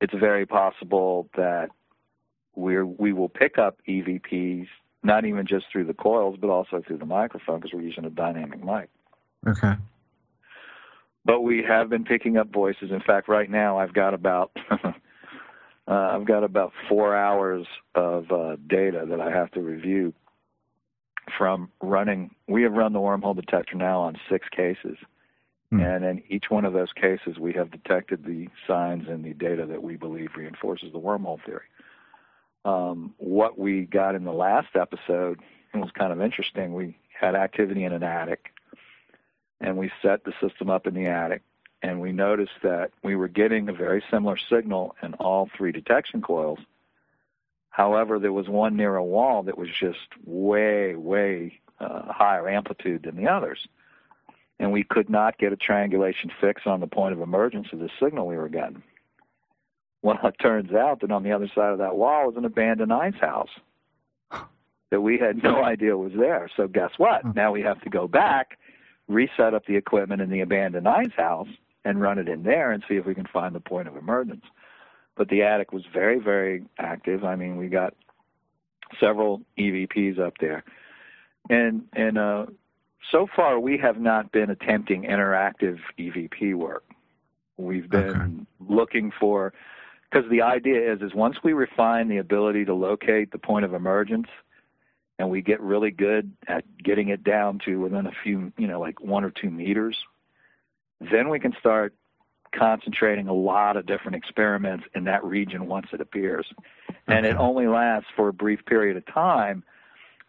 it's very possible that we we will pick up EVPs not even just through the coils but also through the microphone because we're using a dynamic mic.
Okay.
But we have been picking up voices. In fact, right now I've got about uh, I've got about four hours of uh, data that I have to review from running. We have run the wormhole detector now on six cases,
Hmm.
and in each one of those cases, we have detected the signs and the data that we believe reinforces the wormhole theory. Um, what we got in the last episode was kind of interesting. We had activity in an attic, and we set the system up in the attic, and we noticed that we were getting a very similar signal in all three detection coils. However, there was one near a wall that was just way, way uh, higher amplitude than the others. And we could not get a triangulation fix on the point of emergence of the signal we were getting. Well, it turns out that on the other side of that wall was an abandoned ice house that we had no idea was there. So guess what? Now we have to go back, reset up the equipment in the abandoned ice house, and run it in there and see if we can find the point of emergence. But the attic was very, very active. I mean, we got several EVPs up there, and and uh, so far we have not been attempting interactive EVP work. We've been
Okay.
looking for because the idea is is once we refine the ability to locate the point of emergence and we get really good at getting it down to within a few you know like one or two meters then we can start concentrating a lot of different experiments in that region once it appears. And it only lasts for a brief period of time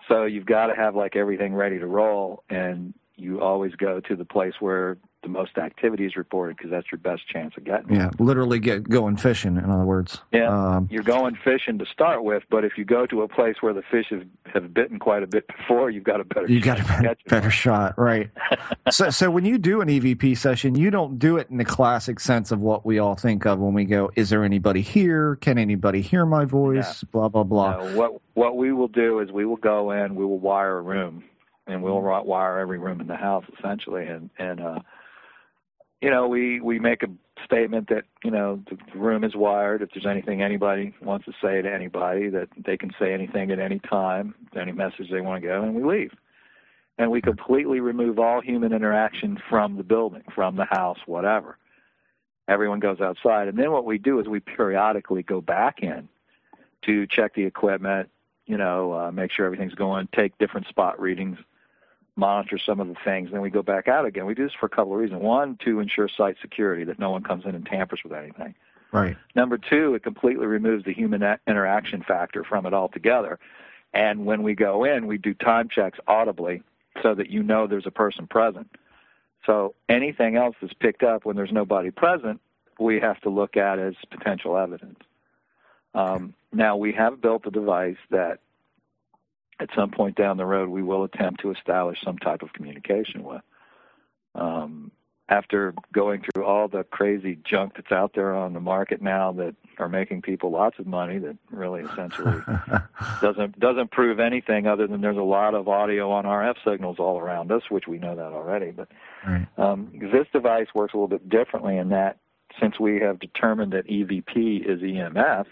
so you've got to have like everything ready to roll and you always go to the place where the most activity is reported because that's your best chance of getting it.
Yeah, literally get going fishing. In other words.
Yeah.
Um,
You're going fishing to start with, but if you go to a place where the fish have, have bitten quite a bit before, you've got a better
you got a better, better shot, right? so, so when you do an EVP session, you don't do it in the classic sense of what we all think of when we go, "Is there anybody here? Can anybody hear my voice?" Blah blah blah.
No, what what we will do is we will go in, we will wire a room, and we'll ri- wire every room in the house essentially, and and uh, you know we we make a statement that you know the room is wired. If there's anything anybody wants to say to anybody, that they can say anything at any time, any message they want to go, and we leave. And we completely remove all human interaction from the building, from the house, whatever. Everyone goes outside, and then what we do is we periodically go back in to check the equipment, you know, uh, make sure everything's going, take different spot readings, monitor some of the things. Then we go back out again. We do this for a couple of reasons. One, to ensure site security, that no one comes in and tampers with anything.
Right.
Number two, it completely removes the human interaction factor from it altogether. And when we go in, we do time checks audibly so that you know there's a person present. So anything else that's picked up when there's nobody present, we have to look at as potential evidence. Um, now we have built a device that at some point down the road we will attempt to establish some type of communication with. Um, after going through all the crazy junk that's out there on the market now that are making people lots of money that really essentially doesn't doesn't prove anything other than there's a lot of audio on RF signals all around us, which we know that already. But right. um, this device works a little bit differently in that since we have determined that EVP is EMF,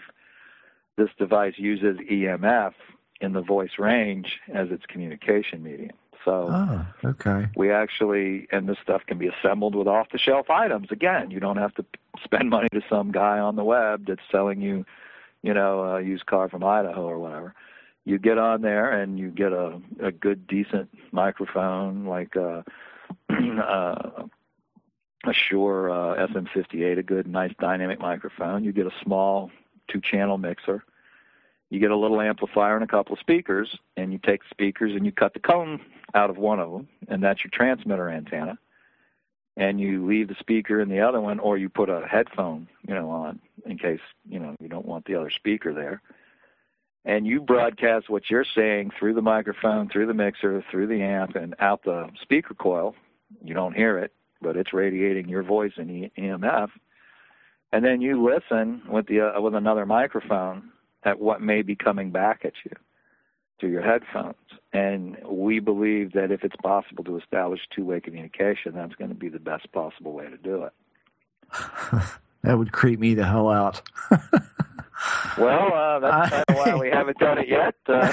this device uses EMF in the voice range as its communication medium. So
oh, okay.
we actually, and this stuff can be assembled with off the shelf items. Again, you don't have to spend money to some guy on the web that's selling you, you know, a used car from Idaho or whatever. You get on there and you get a, a good, decent microphone like a, uh, a Shure uh, SM58, a good, nice dynamic microphone. You get a small two channel mixer you get a little amplifier and a couple of speakers, and you take the speakers and you cut the cone out of one of them, and that's your transmitter antenna. And you leave the speaker in the other one, or you put a headphone, you know, on in case you know you don't want the other speaker there. And you broadcast what you're saying through the microphone, through the mixer, through the amp, and out the speaker coil. You don't hear it, but it's radiating your voice in EMF. And then you listen with the uh, with another microphone at what may be coming back at you through your headphones. And we believe that if it's possible to establish two way communication, that's going to be the best possible way to do it.
that would creep me the hell out.
well, uh, that's kind of why we haven't done it yet. Uh,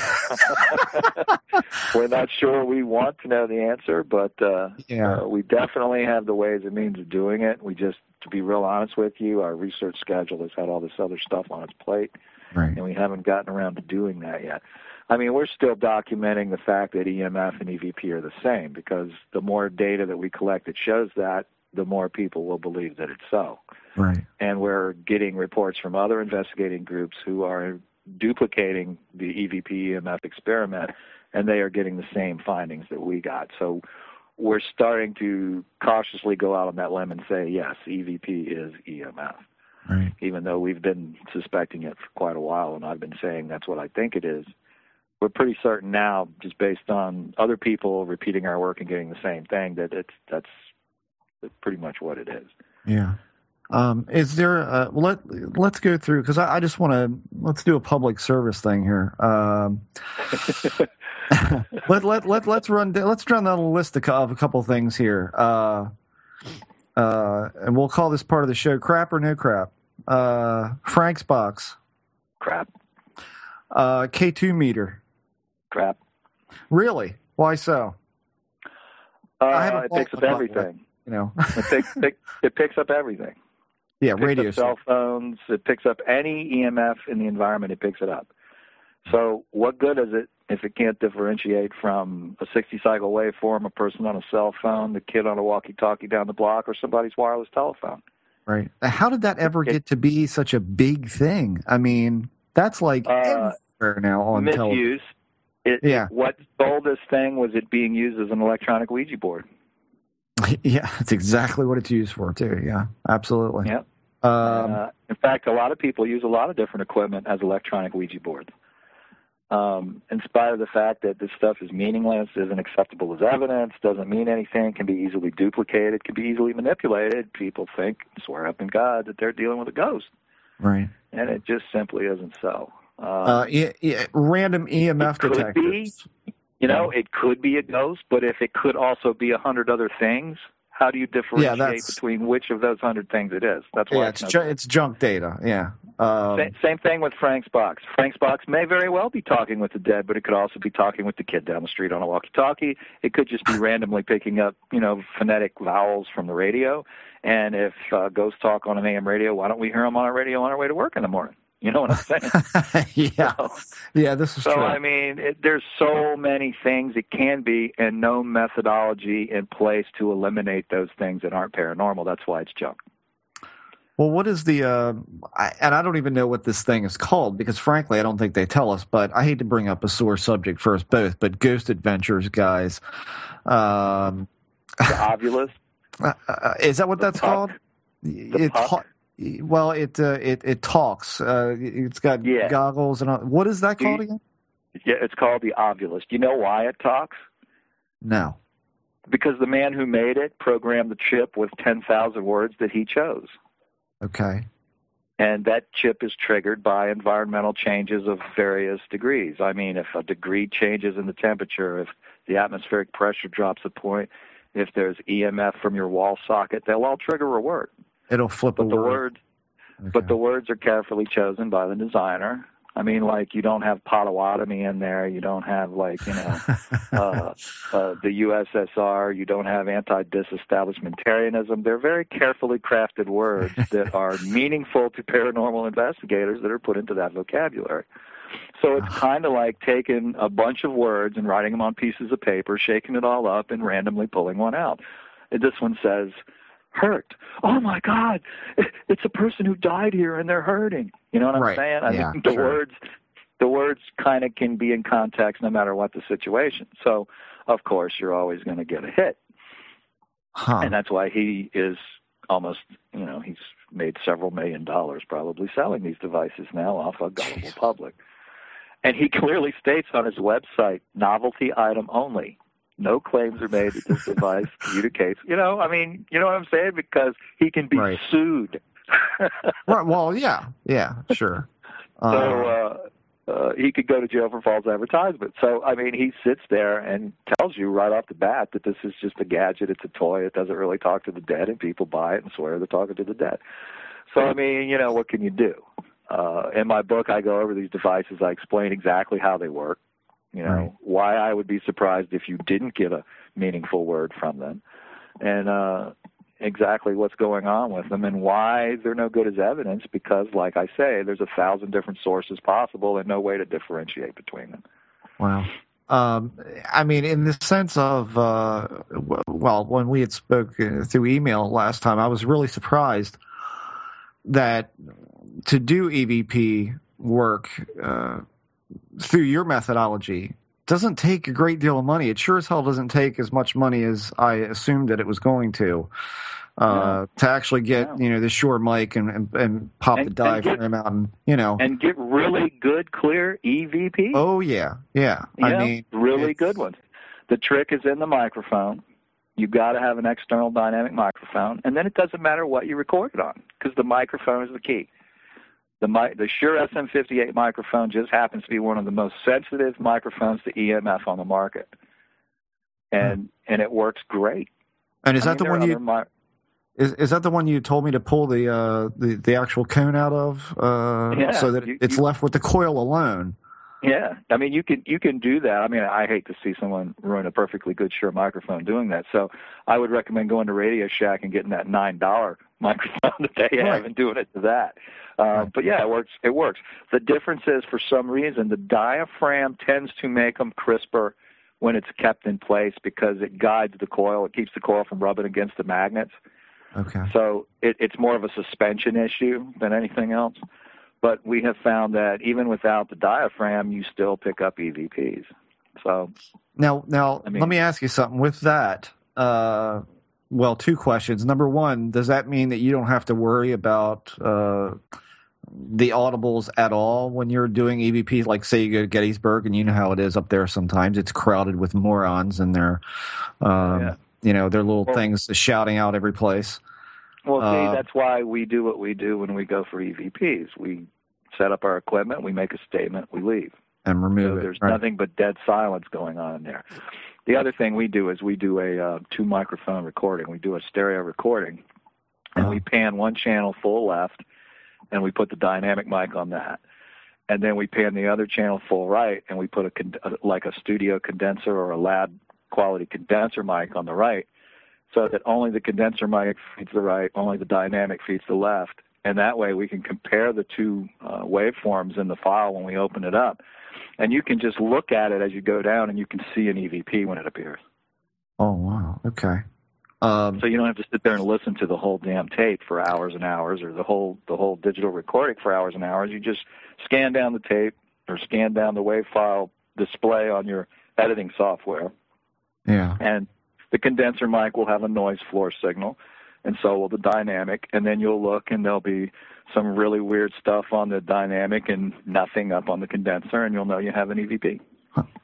we're not sure we want to know the answer, but uh, yeah. Uh, we definitely have the ways and means of doing it. We just, to be real honest with you, our research schedule has had all this other stuff on its plate
Right.
And we haven't gotten around to doing that yet. I mean, we're still documenting the fact that EMF and EVP are the same because the more data that we collect that shows that, the more people will believe that it's so.
Right.
And we're getting reports from other investigating groups who are duplicating the EVP EMF experiment, and they are getting the same findings that we got. So we're starting to cautiously go out on that limb and say, yes, EVP is EMF
right.
even though we've been suspecting it for quite a while, and I've been saying that's what I think it is. We're pretty certain now, just based on other people repeating our work and getting the same thing, that it's that's pretty much what it is.
Yeah. Um, is there? A, let Let's go through because I, I, just want to let's do a public service thing here. Um, let let let let's run let's run down a list of a couple things here. Uh, uh, and we'll call this part of the show crap or no crap. Uh, Frank's box.
Crap.
Uh, K2 meter.
Crap.
Really? Why so?
Uh, it picks up everything.
You know,
it, picks, pick, it picks up everything.
Yeah, radio.
cell phones. It picks up any EMF in the environment. It picks it up. So, what good is it if it can't differentiate from a 60 cycle waveform, a person on a cell phone, the kid on a walkie talkie down the block, or somebody's wireless telephone?
Right. How did that ever get to be such a big thing? I mean, that's like uh, everywhere now on
misuse.
television.
It, yeah. What sold this thing was it being used as an electronic Ouija board.
Yeah, that's exactly what it's used for, too. Yeah, absolutely.
Yeah. Um, uh, in fact, a lot of people use a lot of different equipment as electronic Ouija boards um, in spite of the fact that this stuff is meaningless, isn't acceptable as evidence, doesn't mean anything, can be easily duplicated, can be easily manipulated, people think, swear up in God, that they're dealing with a ghost.
Right.
And it just simply isn't so.
Um, uh, random EMF detectors.
Be, you know, it could be a ghost, but if it could also be a hundred other things, how do you differentiate yeah, between which of those hundred things it is? That's why
yeah, it's, ju- it's junk data. Yeah. Um,
same, same, thing with Frank's box. Frank's box may very well be talking with the dead, but it could also be talking with the kid down the street on a walkie-talkie. It could just be randomly picking up, you know, phonetic vowels from the radio. And if uh, ghosts talk on an AM radio, why don't we hear them on our radio on our way to work in the morning? You know what I'm
saying? yeah, so, yeah, this is
so.
True.
I mean, it, there's so many things it can be, and no methodology in place to eliminate those things that aren't paranormal. That's why it's junk.
Well, what is the uh, I, and I don't even know what this thing is called because frankly I don't think they tell us. But I hate to bring up a sore subject for us both, but Ghost Adventures guys, um,
the Ovilus.
Uh, uh, is that what
the
that's puck. called?
The it, puck.
Well, it uh, it it talks. Uh, it's got
yeah.
goggles and all. what is that called again?
Yeah, it's called the Ovilus. Do you know why it talks?
No.
Because the man who made it programmed the chip with 10,000 words that he chose.
Okay.
And that chip is triggered by environmental changes of various degrees. I mean, if a degree changes in the temperature, if the atmospheric pressure drops a point, if there's EMF from your wall socket, they'll all trigger a word.
It'll flip
But
a
the
word. Okay.
but the words are carefully chosen by the designer. I mean, like you don't have Potawatomi in there. You don't have like you know uh, uh, the USSR. You don't have anti-disestablishmentarianism. They're very carefully crafted words that are meaningful to paranormal investigators that are put into that vocabulary. So it's kind of like taking a bunch of words and writing them on pieces of paper, shaking it all up, and randomly pulling one out. And this one says hurt. Oh my God, it's a person who died here and they're hurting. You know what I'm
Right.
saying? I
Yeah,
mean, the
sure.
words, the words kind of can be in context no matter what the situation. So, of course, you're always going to get a hit,
huh.
and that's why he is almost, you know, he's made several million dollars probably selling these devices now off a gullible
Jeez.
public. And he clearly states on his website, novelty item only. No claims are made that this device communicates. You know, I mean, you know what I'm saying? Because he can be
Right.
sued.
Right, well, yeah, yeah, sure.
so
Uh,
uh, uh, he could go to jail for false advertisement. So I mean, he sits there and tells you right off the bat that this is just a gadget. It's a toy. It doesn't really talk to the dead, and people buy it and swear they're talking to the dead. So I mean, you know, what can you do? Uh, in my book, I go over these devices. I explain exactly how they work. You know,
Right.
why I would be surprised if you didn't get a meaningful word from them, and uh, exactly what's going on with them and why they're no good as evidence because like i say there's a thousand different sources possible and no way to differentiate between them
Wow. Um, I mean, in the sense of, uh, well, when we had spoke through email last time, I was really surprised that to do EVP work uh, through your methodology doesn't take a great deal of money. It sure as hell doesn't take as much money as I assumed that it was going to. Uh, to actually get
No.
you know the Shure mic and and, and pop
And-
the diaphragm out and you know.
and get really good clear evp
oh yeah. Yeah.
You
I mean
really good ones. The trick is in the microphone. You've got to have an external dynamic microphone and then it doesn't matter what you record it on because the microphone is the key the the Shure SM58 microphone just happens to be one of the most sensitive microphones to EMF on the market, and and it works great.
and is
I
that
mean,
the one you
mi-
Is is that the one you told me to pull the uh, the the actual cone out of, uh,
Yeah,
so that
you-
it's
you-
left with the coil alone?
Yeah, I mean you can you can do that. I mean I hate to see someone ruin a perfectly good Shure microphone doing that. So I would recommend going to Radio Shack and getting that nine dollar microphone that they have
Right.
and doing it to that. Uh, But yeah, it works. It works. The difference is for some reason the diaphragm tends to make them crisper when it's kept in place because it guides the coil. It keeps the coil from rubbing against the magnets.
Okay.
So it, it's more of a suspension issue than anything else. But we have found that even without the diaphragm, you still pick up EVPs. So
Now, now
I mean-
let me ask you something. With that, uh, well, two questions. Number one, does that mean that you don't have to worry about uh, the audibles at all when you're doing EVP? Like, say you go to Gettysburg, and you know how it is up there. Sometimes it's crowded with morons, and they're, um,
Yeah.
you know, their little
Well-
things shouting out every place.
Well, see,
Uh,
that's why we do what we do when we go for EVPs. We set up our equipment, we make a statement, we leave.
And remove
So
it.
there's
right?
nothing but dead silence going on in there. The other thing we do is we do a uh, two microphone recording. We do a stereo recording, and
Oh.
we pan one channel full left, and we put the dynamic mic on that. And then we pan the other channel full right, and we put a con- like a studio condenser or a lab quality condenser mic on the right, so that only the condenser mic feeds the right, only the dynamic feeds the left, and that way we can compare the two uh, waveforms in the file when we open it up, and you can just look at it as you go down, and you can see an EVP when it appears.
Oh wow. Okay. Um,
So you don't have to sit there and listen to the whole damn tape for hours and hours, or the whole the whole digital recording for hours and hours. You just scan down the tape or scan down the wave file display on your editing software,
yeah.
and the condenser mic will have a noise floor signal, and so will the dynamic. And then you'll look, and there'll be some really weird stuff on the dynamic and nothing up on the condenser, and you'll know you have an EVP.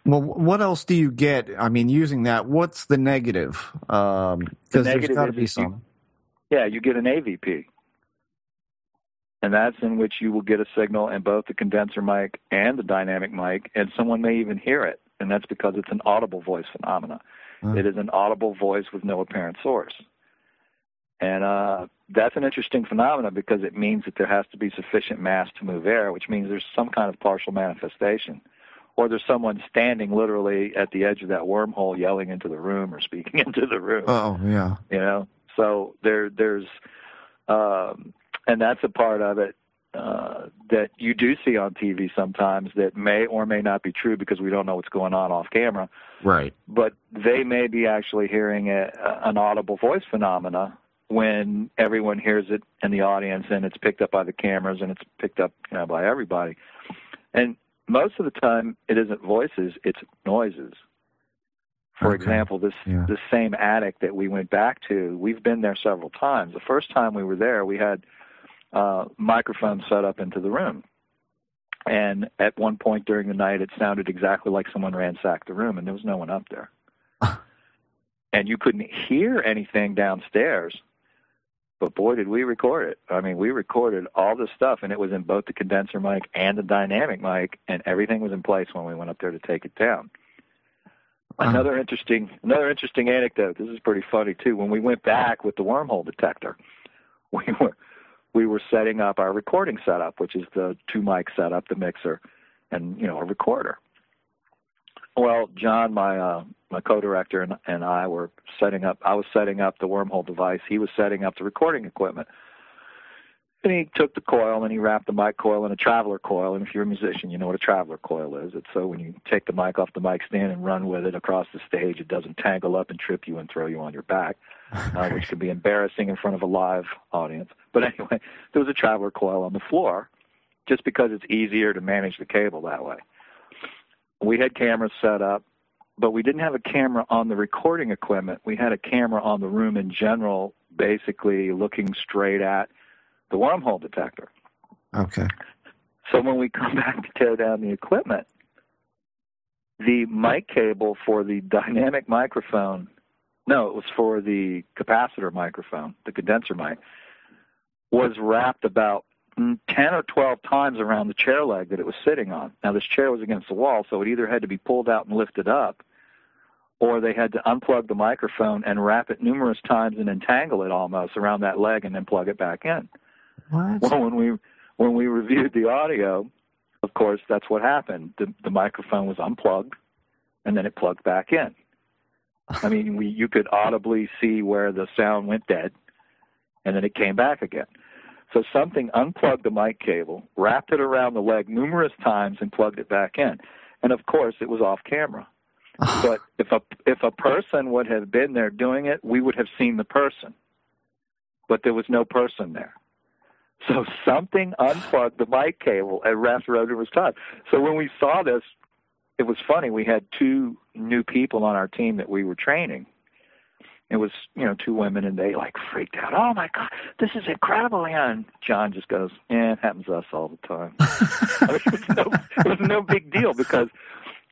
Well, what else do you get? I mean, using that, what's the negative? Because um, there's got to be some.
You, yeah, you get an AVP. And that's in which you will get a signal in both the condenser mic and the dynamic mic, and someone may even hear it. And that's because it's an audible voice phenomena. Uh. It is an audible voice with no apparent source. And uh, that's an interesting phenomenon because it means that there has to be sufficient mass to move air, which means there's some kind of partial manifestation or there's someone standing literally at the edge of that wormhole yelling into the room or speaking into the room.
Oh, yeah.
You know, so there, there's, um, and that's a part of it uh, that you do see on TV sometimes that may or may not be true because we don't know what's going on off camera.
Right.
But they may be actually hearing a, an audible voice phenomena when everyone hears it in the audience and it's picked up by the cameras and it's picked up you know, by everybody. And most of the time it isn't voices, it's noises. For okay. example, this yeah. this same attic that we went back to, we've been there several times. The first time we were there, we had uh, microphones set up into the room, and at one point during the night, it sounded exactly like someone ransacked the room, and there was no one up there. and you couldn't hear anything downstairs but boy, did we record it. I mean, we recorded all the stuff, and it was in both the condenser mic and the dynamic mic, and everything was in place when we went up there to take it down. Uh-huh. Another interesting, another interesting anecdote. This is pretty funny too. When we went back with the wormhole detector, we were we were setting up our recording setup, which is the two mic setup, the mixer, and you know a recorder. Well, John, my uh, my co-director, and, and I were setting up. I was setting up the wormhole device. He was setting up the recording equipment. And he took the coil and he wrapped the mic coil in a traveler coil. And if you're a musician, you know what a traveler coil is. It's so when you take the mic off the mic stand and run with it across the stage, it doesn't tangle up and trip you and throw you on your back, uh, which can be embarrassing in front of a live audience. But anyway, there was a traveler coil on the floor, just because it's easier to manage the cable that way we had cameras set up, but we didn't have a camera on the recording equipment. We had a camera on the room in general, basically looking straight at the wormhole detector.
Okay.
So when we come back to tear down the equipment, the mic cable for the dynamic microphone, no, it was for the capacitor microphone, the condenser mic, was wrapped about 10 or 12 times around the chair leg that it was sitting on. Now, this chair was against the wall, so it either had to be pulled out and lifted up, or they had to unplug the microphone and wrap it numerous times and entangle it almost around that leg and then plug it back in.
What?
Well, when we when we reviewed the audio, of course, that's what happened. The, the microphone was unplugged, and then it plugged back in. I mean, we you could audibly see where the sound went dead, and then it came back again. So something unplugged the mic cable, wrapped it around the leg numerous times, and plugged it back in. And of course, it was off camera. Ah. but if a if a person would have been there doing it, we would have seen the person. But there was no person there. So something unplugged the mic cable and wrapped around numerous times. So when we saw this, it was funny. We had two new people on our team that we were training, it was you know two women and they like freaked out. Oh my god this is incredible. And john just goes yeah it happens to us all the time. It, was no, it was no big deal because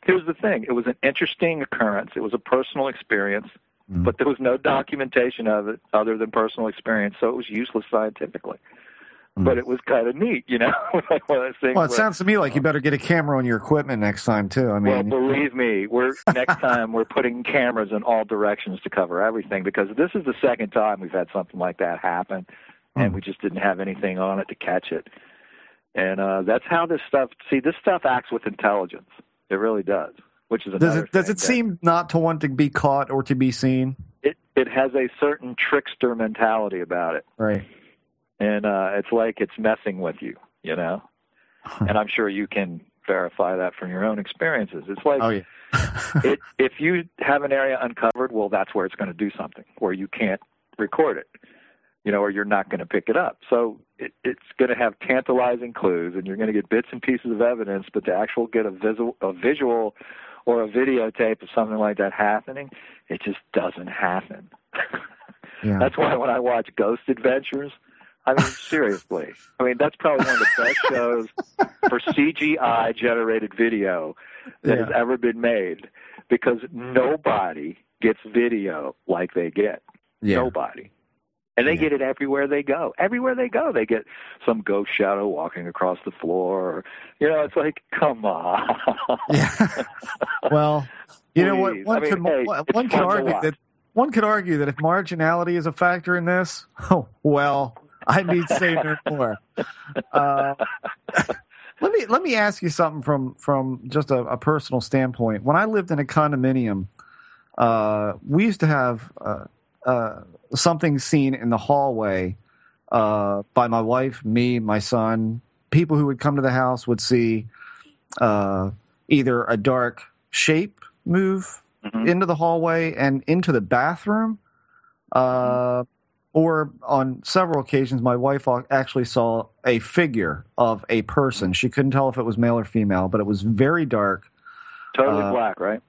here's the thing. It was an interesting occurrence. It was a personal experience mm. but there was no documentation of it other than personal experience so it was useless scientifically. But it was kind of neat, you know.
well, it sounds to me like you better get a camera on your equipment next time too. I
mean, well, believe me, we're next time we're putting cameras in all directions to cover everything because this is the second time we've had something like that happen, and mm. we just didn't have anything on it to catch it. And uh, that's how this stuff. See, this stuff acts with intelligence. It really does. Which is
does it does it seem not to want to be caught or to be seen?
It it has a certain trickster mentality about it.
Right
and uh, it's like it's messing with you, you know. and I'm sure you can verify that from your own experiences. It's like
oh, yeah.
it, if you have an area uncovered, well, that's where it's going to do something where you can't record it, you know, or you're not going to pick it up. So it, it's going to have tantalizing clues, and you're going to get bits and pieces of evidence. But to actually get a visual, a visual, or a videotape of something like that happening, it just doesn't happen.
Yeah.
That's why when I watch Ghost Adventures, I mean, seriously, I mean, that's probably one of the best shows for CGI generated video that
Yeah.
has ever been made because nobody gets video like they get.
yeah.
Nobody. And they
Yeah.
get it everywhere they go. Everywhere they go, they get some ghost shadow walking across the floor. You know, it's like, come on.
Yeah. well, you know what? One
I mean,
could
hey,
one could argue that one could argue that if marginality is a factor in this, oh well, I need say no more. Uh, let me let me ask you something from from just a, a personal standpoint. When I lived in a condominium, uh, we used to have uh, uh, something seen in the hallway uh, by my wife, me, my son. People who would come to the house would see uh, either a dark shape move
Mhm.
into the hallway and into the bathroom, uh, or on several occasions, my wife actually saw a figure of a person. She couldn't tell if it was male or female, but it was very dark.
Totally
Uh,
black, right?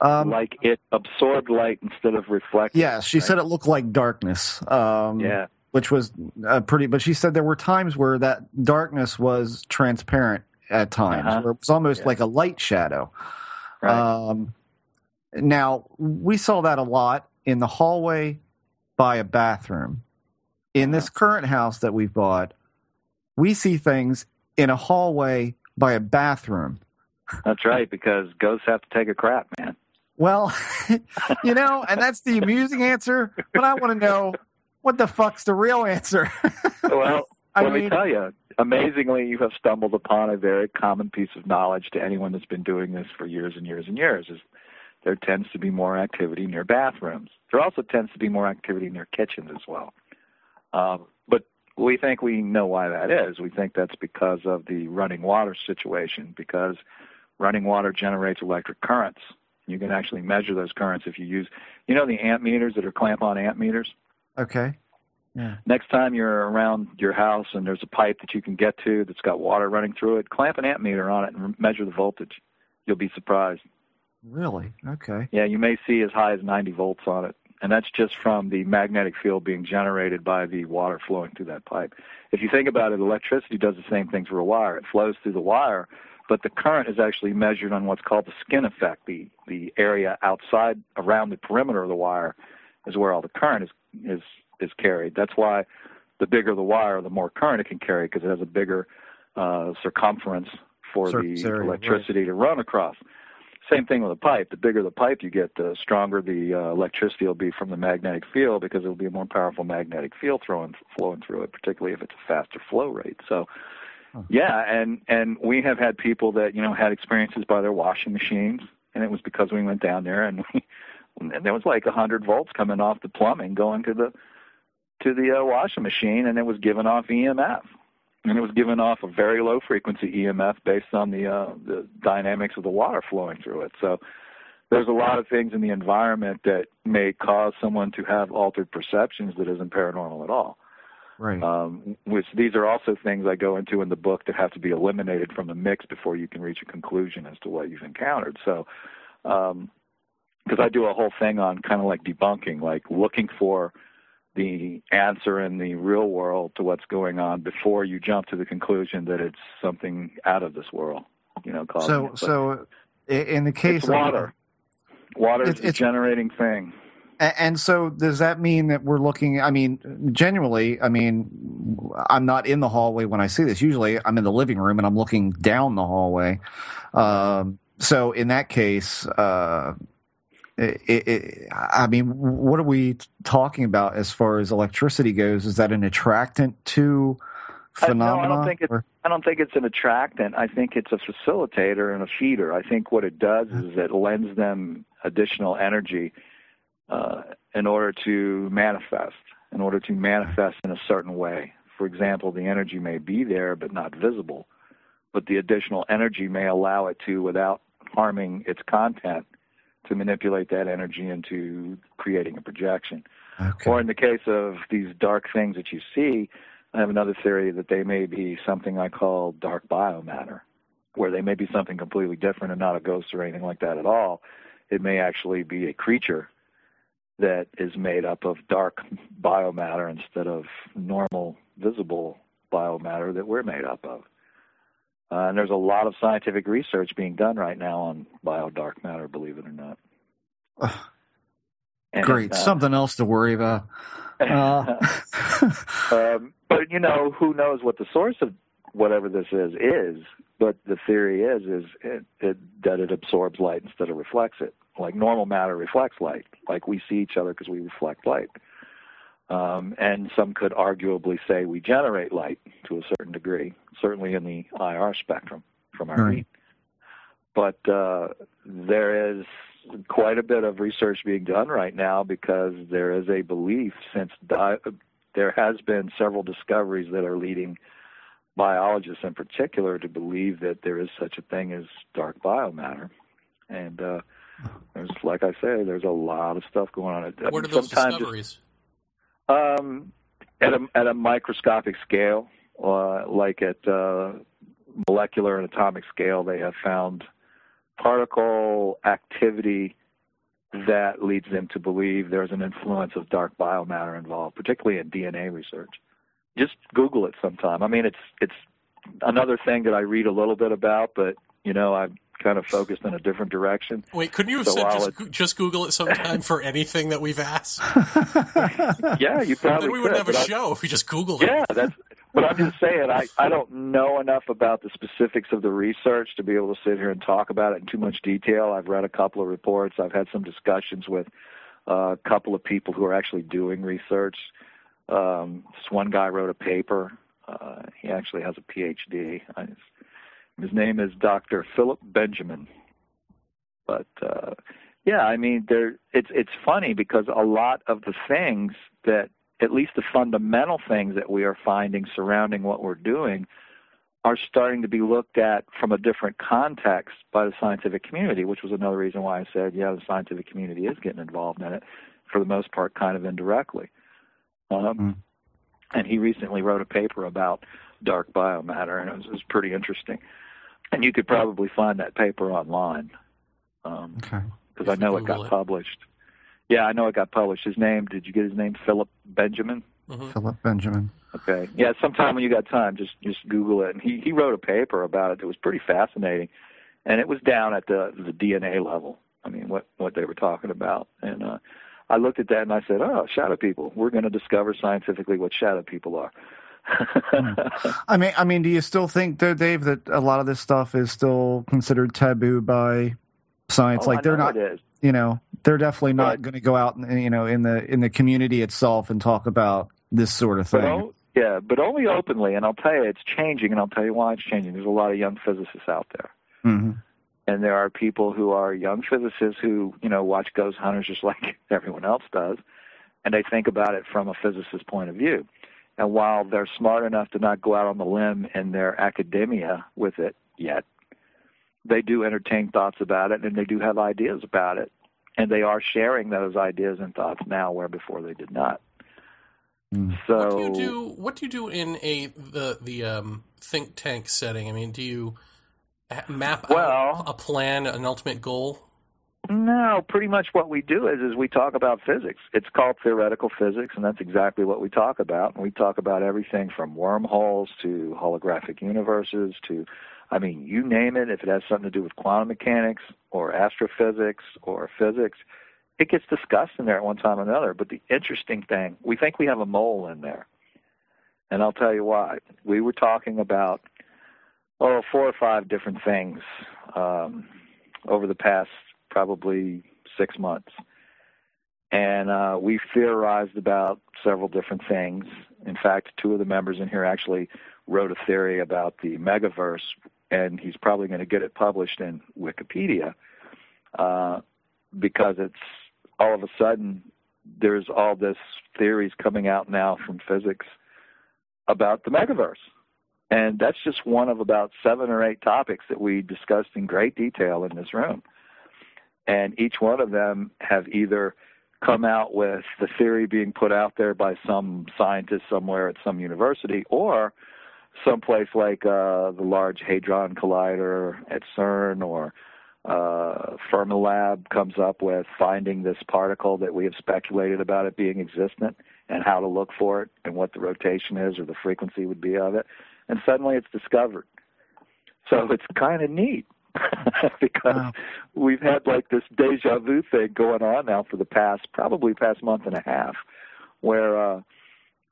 Um,
like it absorbed light instead of reflecting.
yeah, she
right?
said it looked like darkness. Um,
Yeah.
which was uh, pretty. But she said there were times where that darkness was transparent at times,
Uh-huh.
where it was almost
Yeah.
like a light shadow.
Right.
Um, now we saw that a lot in the hallway by a bathroom. In this uh-huh. current house that we've bought, we see things in a hallway by a bathroom.
That's right, because ghosts have to take a crap, man.
Well, you know, and that's the amusing answer. But I want to know what the fuck's the real answer.
Well,
I
let me
mean,
tell you, amazingly, you have stumbled upon a very common piece of knowledge to anyone that's been doing this for years and years and years. Is there tends to be more activity near bathrooms. There also tends to be more activity near kitchens as well. Um, but we think we know why that is. We think that's because of the running water situation, because running water generates electric currents. You can actually measure those currents if you use, you know, the amp meters that are clamp on amp meters
okay. Yeah.
next time you're around your house and there's a pipe that you can get to that's got water running through it, clamp an amp meter on it and measure the voltage. You'll be surprised.
Really? Okay.
Yeah, you may see as high as 90 volts on it. And that's just from the magnetic field being generated by the water flowing through that pipe. If you think about it, electricity does the same thing for a wire. It flows through the wire, but the current is actually measured on what's called the skin effect. The the area outside around the perimeter of the wire is where all the current is is is carried. That's why the bigger the wire, the more current it can carry because it has a bigger uh, circumference for
Surface
the
area, right.
electricity to run across. Same thing with a pipe. The bigger the pipe you get, the stronger the uh, electricity will be from the magnetic field because it'll be a more powerful magnetic field throwing, flowing through it, particularly if it's a faster flow rate. So, yeah, and and we have had people that you know had experiences by their washing machines, and it was because we went down there and, we, and there was like a hundred volts coming off the plumbing going to the to the uh, washing machine, and it was giving off EMF and it was giving off a very low frequency EMF based on the uh, the dynamics of the water flowing through it. So there's a lot of things in the environment that may cause someone to have altered perceptions that isn't paranormal at all.
Right.
Um, which these are also things I go into in the book that have to be eliminated from the mix before you can reach a conclusion as to what you've encountered. So, because I do a whole thing on kind of like debunking, like looking for the answer in the real world to what's going on before you jump to the conclusion that it's something out of this world. You know, causing
so. So in the case
it's
of
water. Water is a generating thing.
And so, does that mean that we're looking? I mean, genuinely, I mean, I'm not in the hallway when I see this. Usually, I'm in the living room and I'm looking down the hallway. Um, so, in that case, uh, it, it, I mean, what are we talking about as far as electricity goes? Is that an attractant to
I- no, I
phenomena?
don't think it's-
or-
I don't think it's an attractant. I think it's a facilitator and a feeder. I think what it does is it lends them additional energy uh, in order to manifest, in order to manifest in a certain way. For example, the energy may be there but not visible, but the additional energy may allow it to, without harming its content, to manipulate that energy into creating a projection.
okay.
Or in the case of these dark things that you see, I have another theory that they may be something I call dark biomatter, where they may be something completely different and not a ghost or anything like that at all. It may actually be a creature that is made up of dark biomatter instead of normal visible biomatter that we're made up of. Uh, and there's a lot of scientific research being done right now on bio dark matter, believe it or not.
And, Great, uh, something else to worry about. Uh.
um, but you know, who knows what the source of whatever this is is? But the theory is is it, it, that it absorbs light instead of reflects it. Like normal matter reflects light. Like we see each other because we reflect light. Um, and some could arguably say we generate light to a certain degree, certainly in the IR spectrum from our right. heat. But uh, there is quite a bit of research being done right now because there is a belief since di- there has been several discoveries that are leading biologists in particular to believe that there is such a thing as dark biomatter. And uh, there's, like I say, there's a lot of stuff going on.
What are those Sometimes discoveries?
Um, at a at a microscopic scale, uh, like at uh, molecular and atomic scale, they have found particle activity that leads them to believe there's an influence of dark biomatter involved, particularly in DNA research. Just Google it sometime. I mean, it's it's another thing that I read a little bit about, but you know, I'm kind of focused in a different direction.
Wait, couldn't you have so said just, just, Google it sometime for anything that we've asked?
yeah, you probably.
Then we wouldn't have a show if we just Googled
it. Yeah, that's. But I'm just saying, I I don't know enough about the specifics of the research to be able to sit here and talk about it in too much detail. I've read a couple of reports. I've had some discussions with uh, a couple of people who are actually doing research. Um, this one guy wrote a paper. Uh, he actually has a PhD. I, his name is Dr. Philip Benjamin. But uh, yeah, I mean, there it's it's funny because a lot of the things that at least the fundamental things that we are finding surrounding what we're doing are starting to be looked at from a different context by the scientific community, which was another reason why I said, yeah, the scientific community is getting involved in it for the most part, kind of indirectly. Um, mm. And he recently wrote a paper about dark biomatter, and it was, it was pretty interesting and you could probably find that paper online. Um, okay. Because I know it got it. published. Yeah, I know it got published. His name? Did you get his name? Philip Benjamin.
Mm-hmm. Philip Benjamin.
Okay. Yeah, sometime when you got time, just just Google it. And he he wrote a paper about it. It was pretty fascinating, and it was down at the the DNA level. I mean, what what they were talking about, and uh, I looked at that and I said, "Oh, shadow people. We're going to discover scientifically what shadow people are."
I mean, I mean, do you still think, though, Dave, that a lot of this stuff is still considered taboo by science?
Oh,
like they're not, you know, they're definitely not going to go out and you know in the in the community itself and talk about this sort of thing.
Yeah, but only openly. And I'll tell you, it's changing, and I'll tell you why it's changing. There's a lot of young physicists out there.
Mm-hmm.
And there are people who are young physicists who, you know, watch ghost hunters just like everyone else does, and they think about it from a physicist's point of view. And while they're smart enough to not go out on the limb in their academia with it yet, they do entertain thoughts about it and they do have ideas about it. And they are sharing those ideas and thoughts now where before they did not.
Mm. So what do you do what do you do in a the the um, think tank setting? I mean, do you map
well,
out a plan, an ultimate goal?
No, pretty much what we do is is we talk about physics. It's called theoretical physics, and that's exactly what we talk about. And we talk about everything from wormholes to holographic universes to, I mean, you name it. If it has something to do with quantum mechanics or astrophysics or physics, it gets discussed in there at one time or another. But the interesting thing, we think we have a mole in there, and I'll tell you why. We were talking about oh four or five different things um, over the past probably six months. And uh, we theorized about several different things. In fact, two of the members in here actually wrote a theory about the megaverse, and he's probably going to get it published in Wikipedia uh, because it's all of a sudden there's all this theories coming out now from physics about the megaverse. And that's just one of about seven or eight topics that we discussed in great detail in this room and each one of them have either come out with the theory being put out there by some scientist somewhere at some university or someplace like uh, the Large Hadron Collider at CERN or uh, Fermilab comes up with finding this particle that we have speculated about it being existent and how to look for it and what the rotation is or the frequency would be of it. And suddenly it's discovered. So it's kind of neat because wow. we've had like this deja vu thing going on now for the past, probably past month and a half, where uh,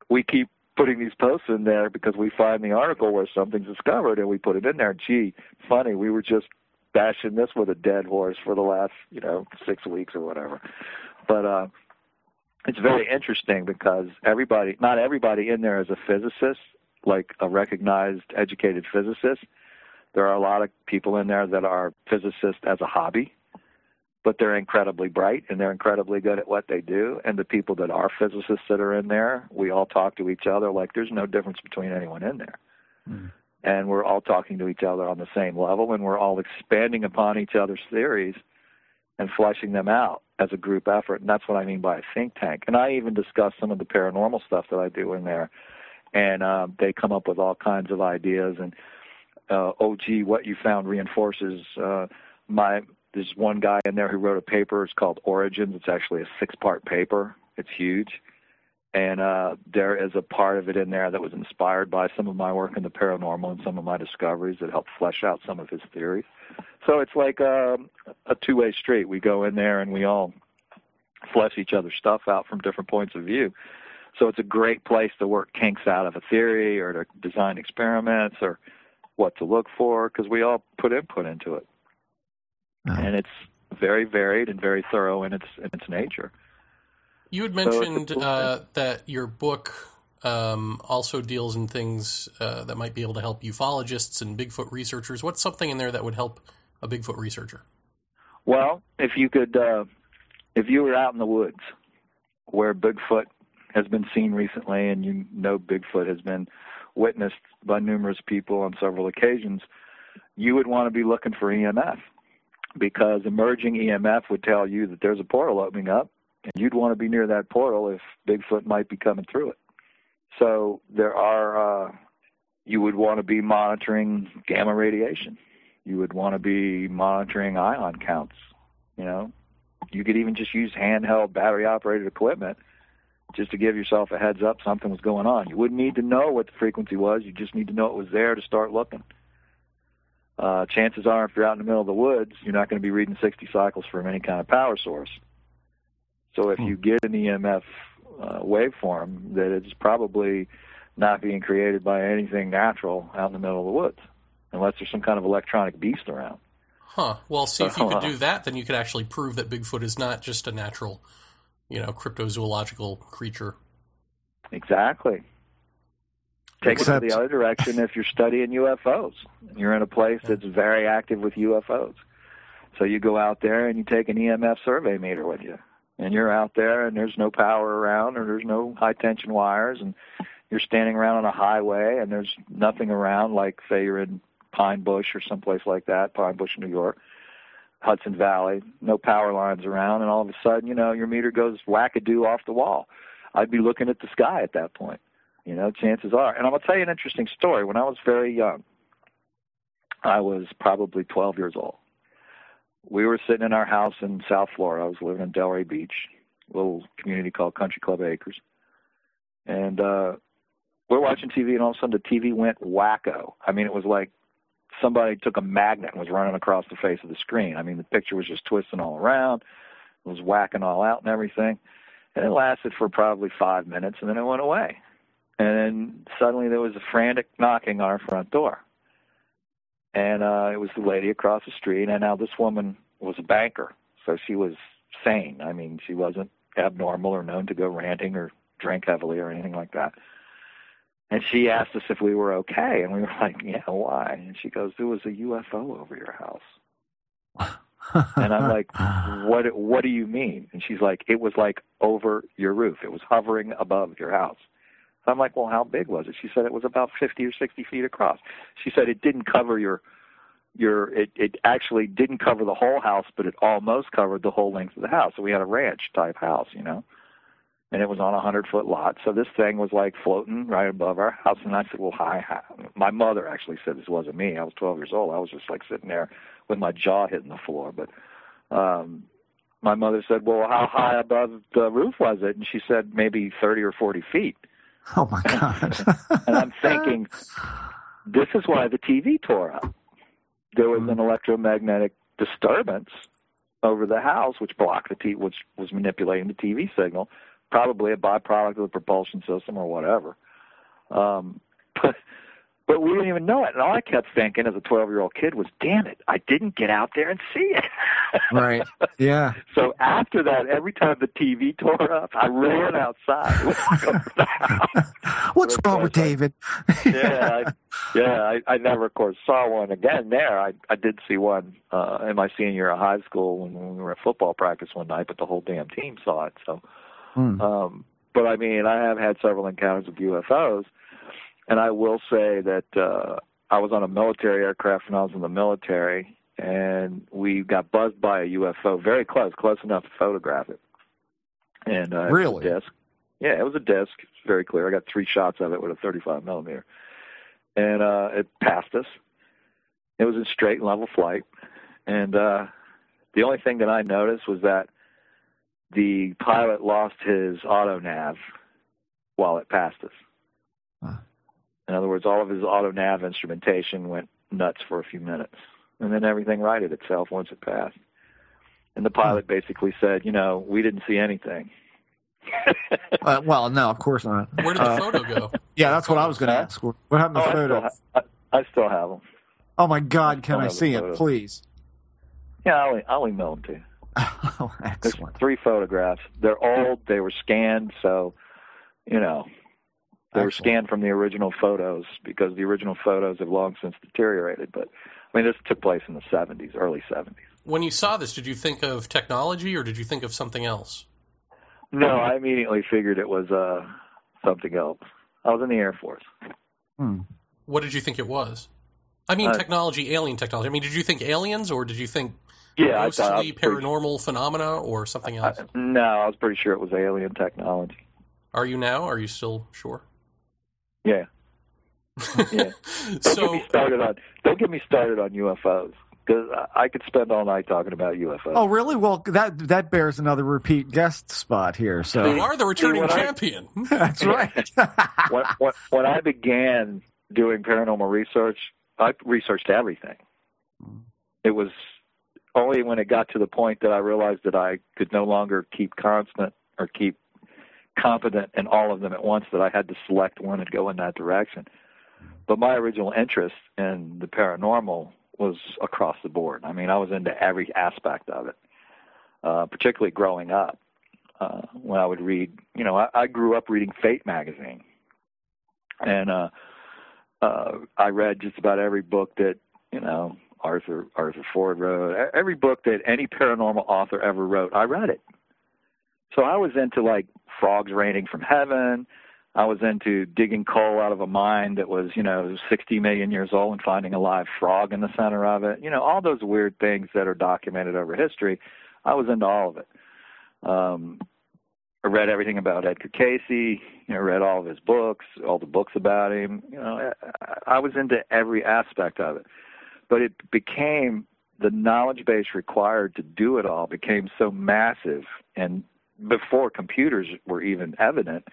we keep putting these posts in there because we find the article where something's discovered and we put it in there. Gee, funny, we were just bashing this with a dead horse for the last, you know, six weeks or whatever. But uh it's very interesting because everybody not everybody in there is a physicist, like a recognized educated physicist. There are a lot of people in there that are physicists as a hobby but they're incredibly bright and they're incredibly good at what they do. And the people that are physicists that are in there, we all talk to each other like there's no difference between anyone in there. Mm. And we're all talking to each other on the same level and we're all expanding upon each other's theories and fleshing them out as a group effort. And that's what I mean by a think tank. And I even discuss some of the paranormal stuff that I do in there. And uh, they come up with all kinds of ideas and uh, oh gee, what you found reinforces uh, my there's one guy in there who wrote a paper. It's called Origins. It's actually a six-part paper. It's huge, and uh, there is a part of it in there that was inspired by some of my work in the paranormal and some of my discoveries that helped flesh out some of his theories. So it's like a, um, a two-way street. We go in there and we all flesh each other's stuff out from different points of view. So it's a great place to work kinks out of a theory or to design experiments or what to look for because we all put input into it oh. and it's very varied and very thorough in its in its nature.
You had mentioned so uh, that your book um, also deals in things uh, that might be able to help ufologists and Bigfoot researchers. What's something in there that would help a Bigfoot researcher?
Well, if you could, uh, if you were out in the woods where Bigfoot has been seen recently, and you know Bigfoot has been witnessed by numerous people on several occasions, you would want to be looking for EMF because emerging EMF would tell you that there's a portal opening up, and you'd want to be near that portal if Bigfoot might be coming through it. So there are, uh, you would want to be monitoring gamma radiation. You would want to be monitoring ion counts. You know, you could even just use handheld battery operated equipment just to give yourself a heads up something was going on. You wouldn't need to know what the frequency was. You just need to know it was there to start looking uh, chances are, if you're out in the middle of the woods, you're not going to be reading 60 cycles from any kind of power source. So if hmm. you get an EMF uh, waveform, that it's probably not being created by anything natural out in the middle of the woods, unless there's some kind of electronic beast around.
Huh. Well, see, if you could do that, then you could actually prove that Bigfoot is not just a natural, you know, cryptozoological creature.
Exactly. Take Except, it to the other direction if you're studying UFOs. You're in a place that's very active with UFOs. So you go out there and you take an EMF survey meter with you. And you're out there and there's no power around or there's no high tension wires and you're standing around on a highway and there's nothing around like say you're in Pine Bush or someplace like that, Pine Bush, New York, Hudson Valley, no power lines around and all of a sudden, you know, your meter goes wackadoo off the wall. I'd be looking at the sky at that point. You know, chances are. And I'm to tell you an interesting story. When I was very young, I was probably 12 years old. We were sitting in our house in South Florida. I was living in Delray Beach, a little community called Country Club Acres. And uh we're watching TV, and all of a sudden the TV went wacko. I mean, it was like somebody took a magnet and was running across the face of the screen. I mean, the picture was just twisting all around, it was whacking all out and everything. And it lasted for probably five minutes, and then it went away. And then suddenly there was a frantic knocking on our front door. And uh, it was the lady across the street. And now this woman was a banker, so she was sane. I mean, she wasn't abnormal or known to go ranting or drink heavily or anything like that. And she asked us if we were okay, and we were like, "Yeah, why?" And she goes, "There was a UFO over your house." and I'm like, "What? What do you mean?" And she's like, "It was like over your roof. It was hovering above your house." I'm like, well, how big was it? She said it was about 50 or 60 feet across. She said it didn't cover your your it it actually didn't cover the whole house, but it almost covered the whole length of the house. So we had a ranch type house, you know. And it was on a hundred foot lot. So this thing was like floating right above our house. And I said, "Well, hi." hi. My mother actually said this wasn't me. I was 12 years old. I was just like sitting there with my jaw hitting the floor. But um, my mother said, "Well, how high above the roof was it?" And she said, "Maybe 30 or 40 feet."
Oh my god!
and I'm thinking, this is why the TV tore up. There was an electromagnetic disturbance over the house, which blocked the TV, which was manipulating the TV signal probably a byproduct of the propulsion system or whatever. Um, but but we didn't even know it. And all I kept thinking as a 12 year old kid was, damn it, I didn't get out there and see it.
right. Yeah.
So after that, every time the TV tore up, I ran outside.
What's wrong with David?
yeah. I, yeah. I, I never, of course, saw one again there. I, I did see one uh, in my senior year of high school when, when we were at football practice one night, but the whole damn team saw it. So,
Hmm.
um, but I mean, I have had several encounters with UFOs, and I will say that uh, I was on a military aircraft when I was in the military, and we got buzzed by a UFO very close, close enough to photograph it. And uh,
Really?
it disc. Yeah, it was a disc. It's very clear. I got three shots of it with a 35 millimeter, and uh, it passed us. It was in straight and level flight, and uh, the only thing that I noticed was that the pilot lost his auto nav while it passed us.
Huh.
In other words, all of his auto nav instrumentation went nuts for a few minutes, and then everything righted itself once it passed. And the pilot basically said, "You know, we didn't see anything."
Uh, well, no, of course not.
Where did the
Uh,
photo go?
Yeah, that's what I was going to ask. What happened
oh,
to
I
the
still,
photo?
ha- I, I still have them.
Oh my God! Can I see it,
photo.
please?
Yeah, I'll, I'll email them to you.
Oh,
There's three photographs. They're old. They were scanned, so you know they were scanned from the original photos because the original photos have long since deteriorated. But I mean, this took place in the 70s, early 70s.
When you saw this, did you think of technology or did you think of something else?
No, I immediately figured it was uh, something else. I was in the Air Force.
Hmm.
What did you think it was? I mean,
Uh,
technology, alien technology. I mean, did you think aliens or did you think
Yeah, I
ghostly,
thought. I pretty-
paranormal phenomena or something else?
I- no, I was pretty sure it was alien technology.
Are you now? Are you still sure?
Yeah. Yeah. Don't get me started on. Don't get me started on UFOs because I could spend all night talking about UFOs.
Oh, really? Well, that that bears another repeat guest spot here. So you
are the returning
when I-
champion. Hmm.
that's right.
when, when, when I began doing paranormal research, I researched everything. It was only when it got to the point that I realized that I could no longer keep constant or keep competent in all of them at once that I had to select one and go in that direction. But my original interest in the paranormal was across the board. I mean, I was into every aspect of it, uh, particularly growing up. Uh, when I would read, you know, I, I grew up reading Fate magazine, and uh, uh, I read just about every book that you know Arthur Arthur Ford wrote. Every book that any paranormal author ever wrote, I read it. So I was into like frogs raining from heaven. I was into digging coal out of a mine that was, you know, 60 million years old and finding a live frog in the center of it. You know, all those weird things that are documented over history. I was into all of it. Um, I read everything about Edgar Cayce. You know, read all of his books, all the books about him. You know, I, I was into every aspect of it. But it became the knowledge base required to do it all became so massive, and before computers were even evident,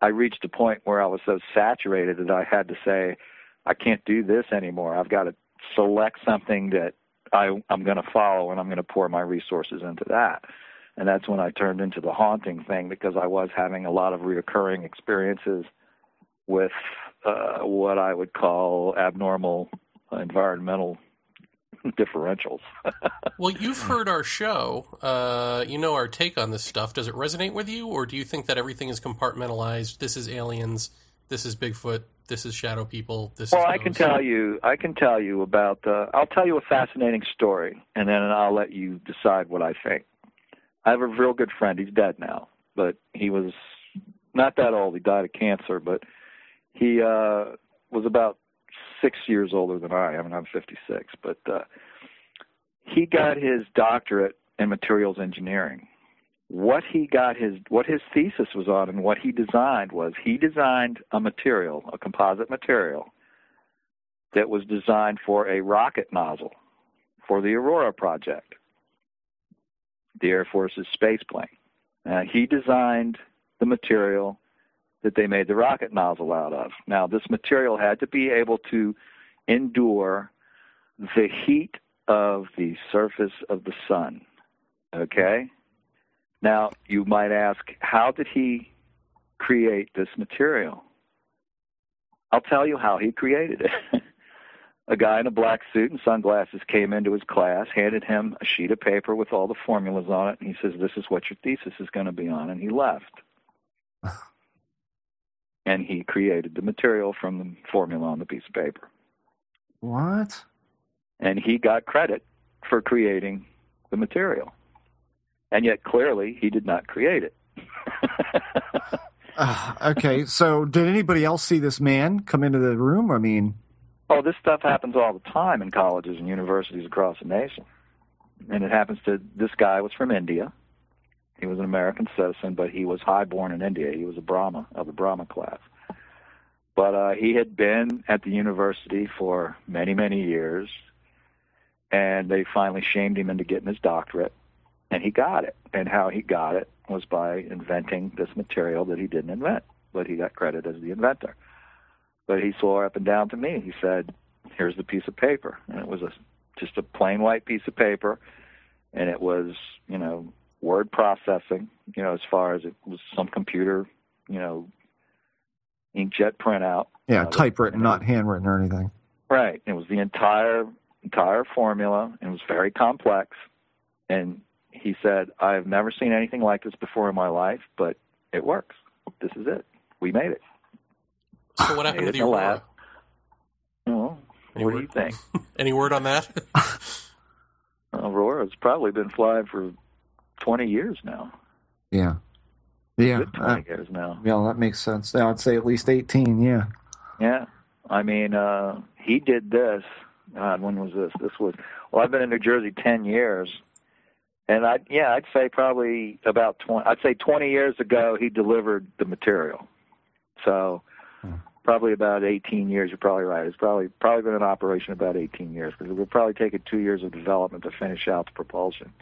I reached a point where I was so saturated that I had to say, I can't do this anymore. I've got to select something that I, I'm going to follow, and I'm going to pour my resources into that. And that's when I turned into the haunting thing because I was having a lot of reoccurring experiences with uh, what I would call abnormal environmental differentials.
Well, you've heard our show. Uh, you know our take on this stuff. Does it resonate with you, or do you think that everything is compartmentalized? This is aliens. This is Bigfoot. This is shadow people. This
Well,
is
I can tell you. I can tell you about. Uh, I'll tell you a fascinating story, and then I'll let you decide what I think. I have a real good friend. He's dead now, but he was not that old. He died of cancer, but he uh, was about six years older than I am, and I'm 56. But uh, he got his doctorate in materials engineering, what he got his what his thesis was on and what he designed was he designed a material, a composite material that was designed for a rocket nozzle for the Aurora project, the Air Force's space plane. Uh, he designed the material that they made the rocket nozzle out of. Now, this material had to be able to endure the heat of the surface of the sun. Okay? Now, you might ask, how did he create this material? I'll tell you how he created it. a guy in a black suit and sunglasses came into his class, handed him a sheet of paper with all the formulas on it, and he says, This is what your thesis is going to be on, and he left. and he created the material from the formula on the piece of paper.
What?
And he got credit for creating the material. And yet clearly he did not create it.
uh, okay, so did anybody else see this man come into the room? I mean,
oh, this stuff happens all the time in colleges and universities across the nation. And it happens to this guy was from India he was an American citizen, but he was highborn in India. He was a Brahma of the Brahma class. But uh, he had been at the university for many, many years, and they finally shamed him into getting his doctorate, and he got it. And how he got it was by inventing this material that he didn't invent, but he got credit as the inventor. But he swore up and down to me. He said, "Here's the piece of paper," and it was a just a plain white piece of paper, and it was you know word processing, you know, as far as it was some computer, you know, inkjet printout.
Yeah, uh, typewritten, not handwritten or anything.
Right. It was the entire entire formula. It was very complex. And he said, I've never seen anything like this before in my life, but it works. This is it. We made it.
So what happened to the Aurora?
Well, what word? do you think?
Any word on that?
Aurora's probably been flying for 20 years now.
Yeah. Yeah.
Good 20 uh, years now.
Yeah, that makes sense. I would say at least 18, yeah.
Yeah. I mean, uh, he did this. God, when was this? This was, well, I've been in New Jersey 10 years. And I, yeah, I'd say probably about 20, I'd say 20 years ago, he delivered the material. So, probably about 18 years. You're probably right. It's probably probably been in operation about 18 years because it would probably take it two years of development to finish out the propulsion.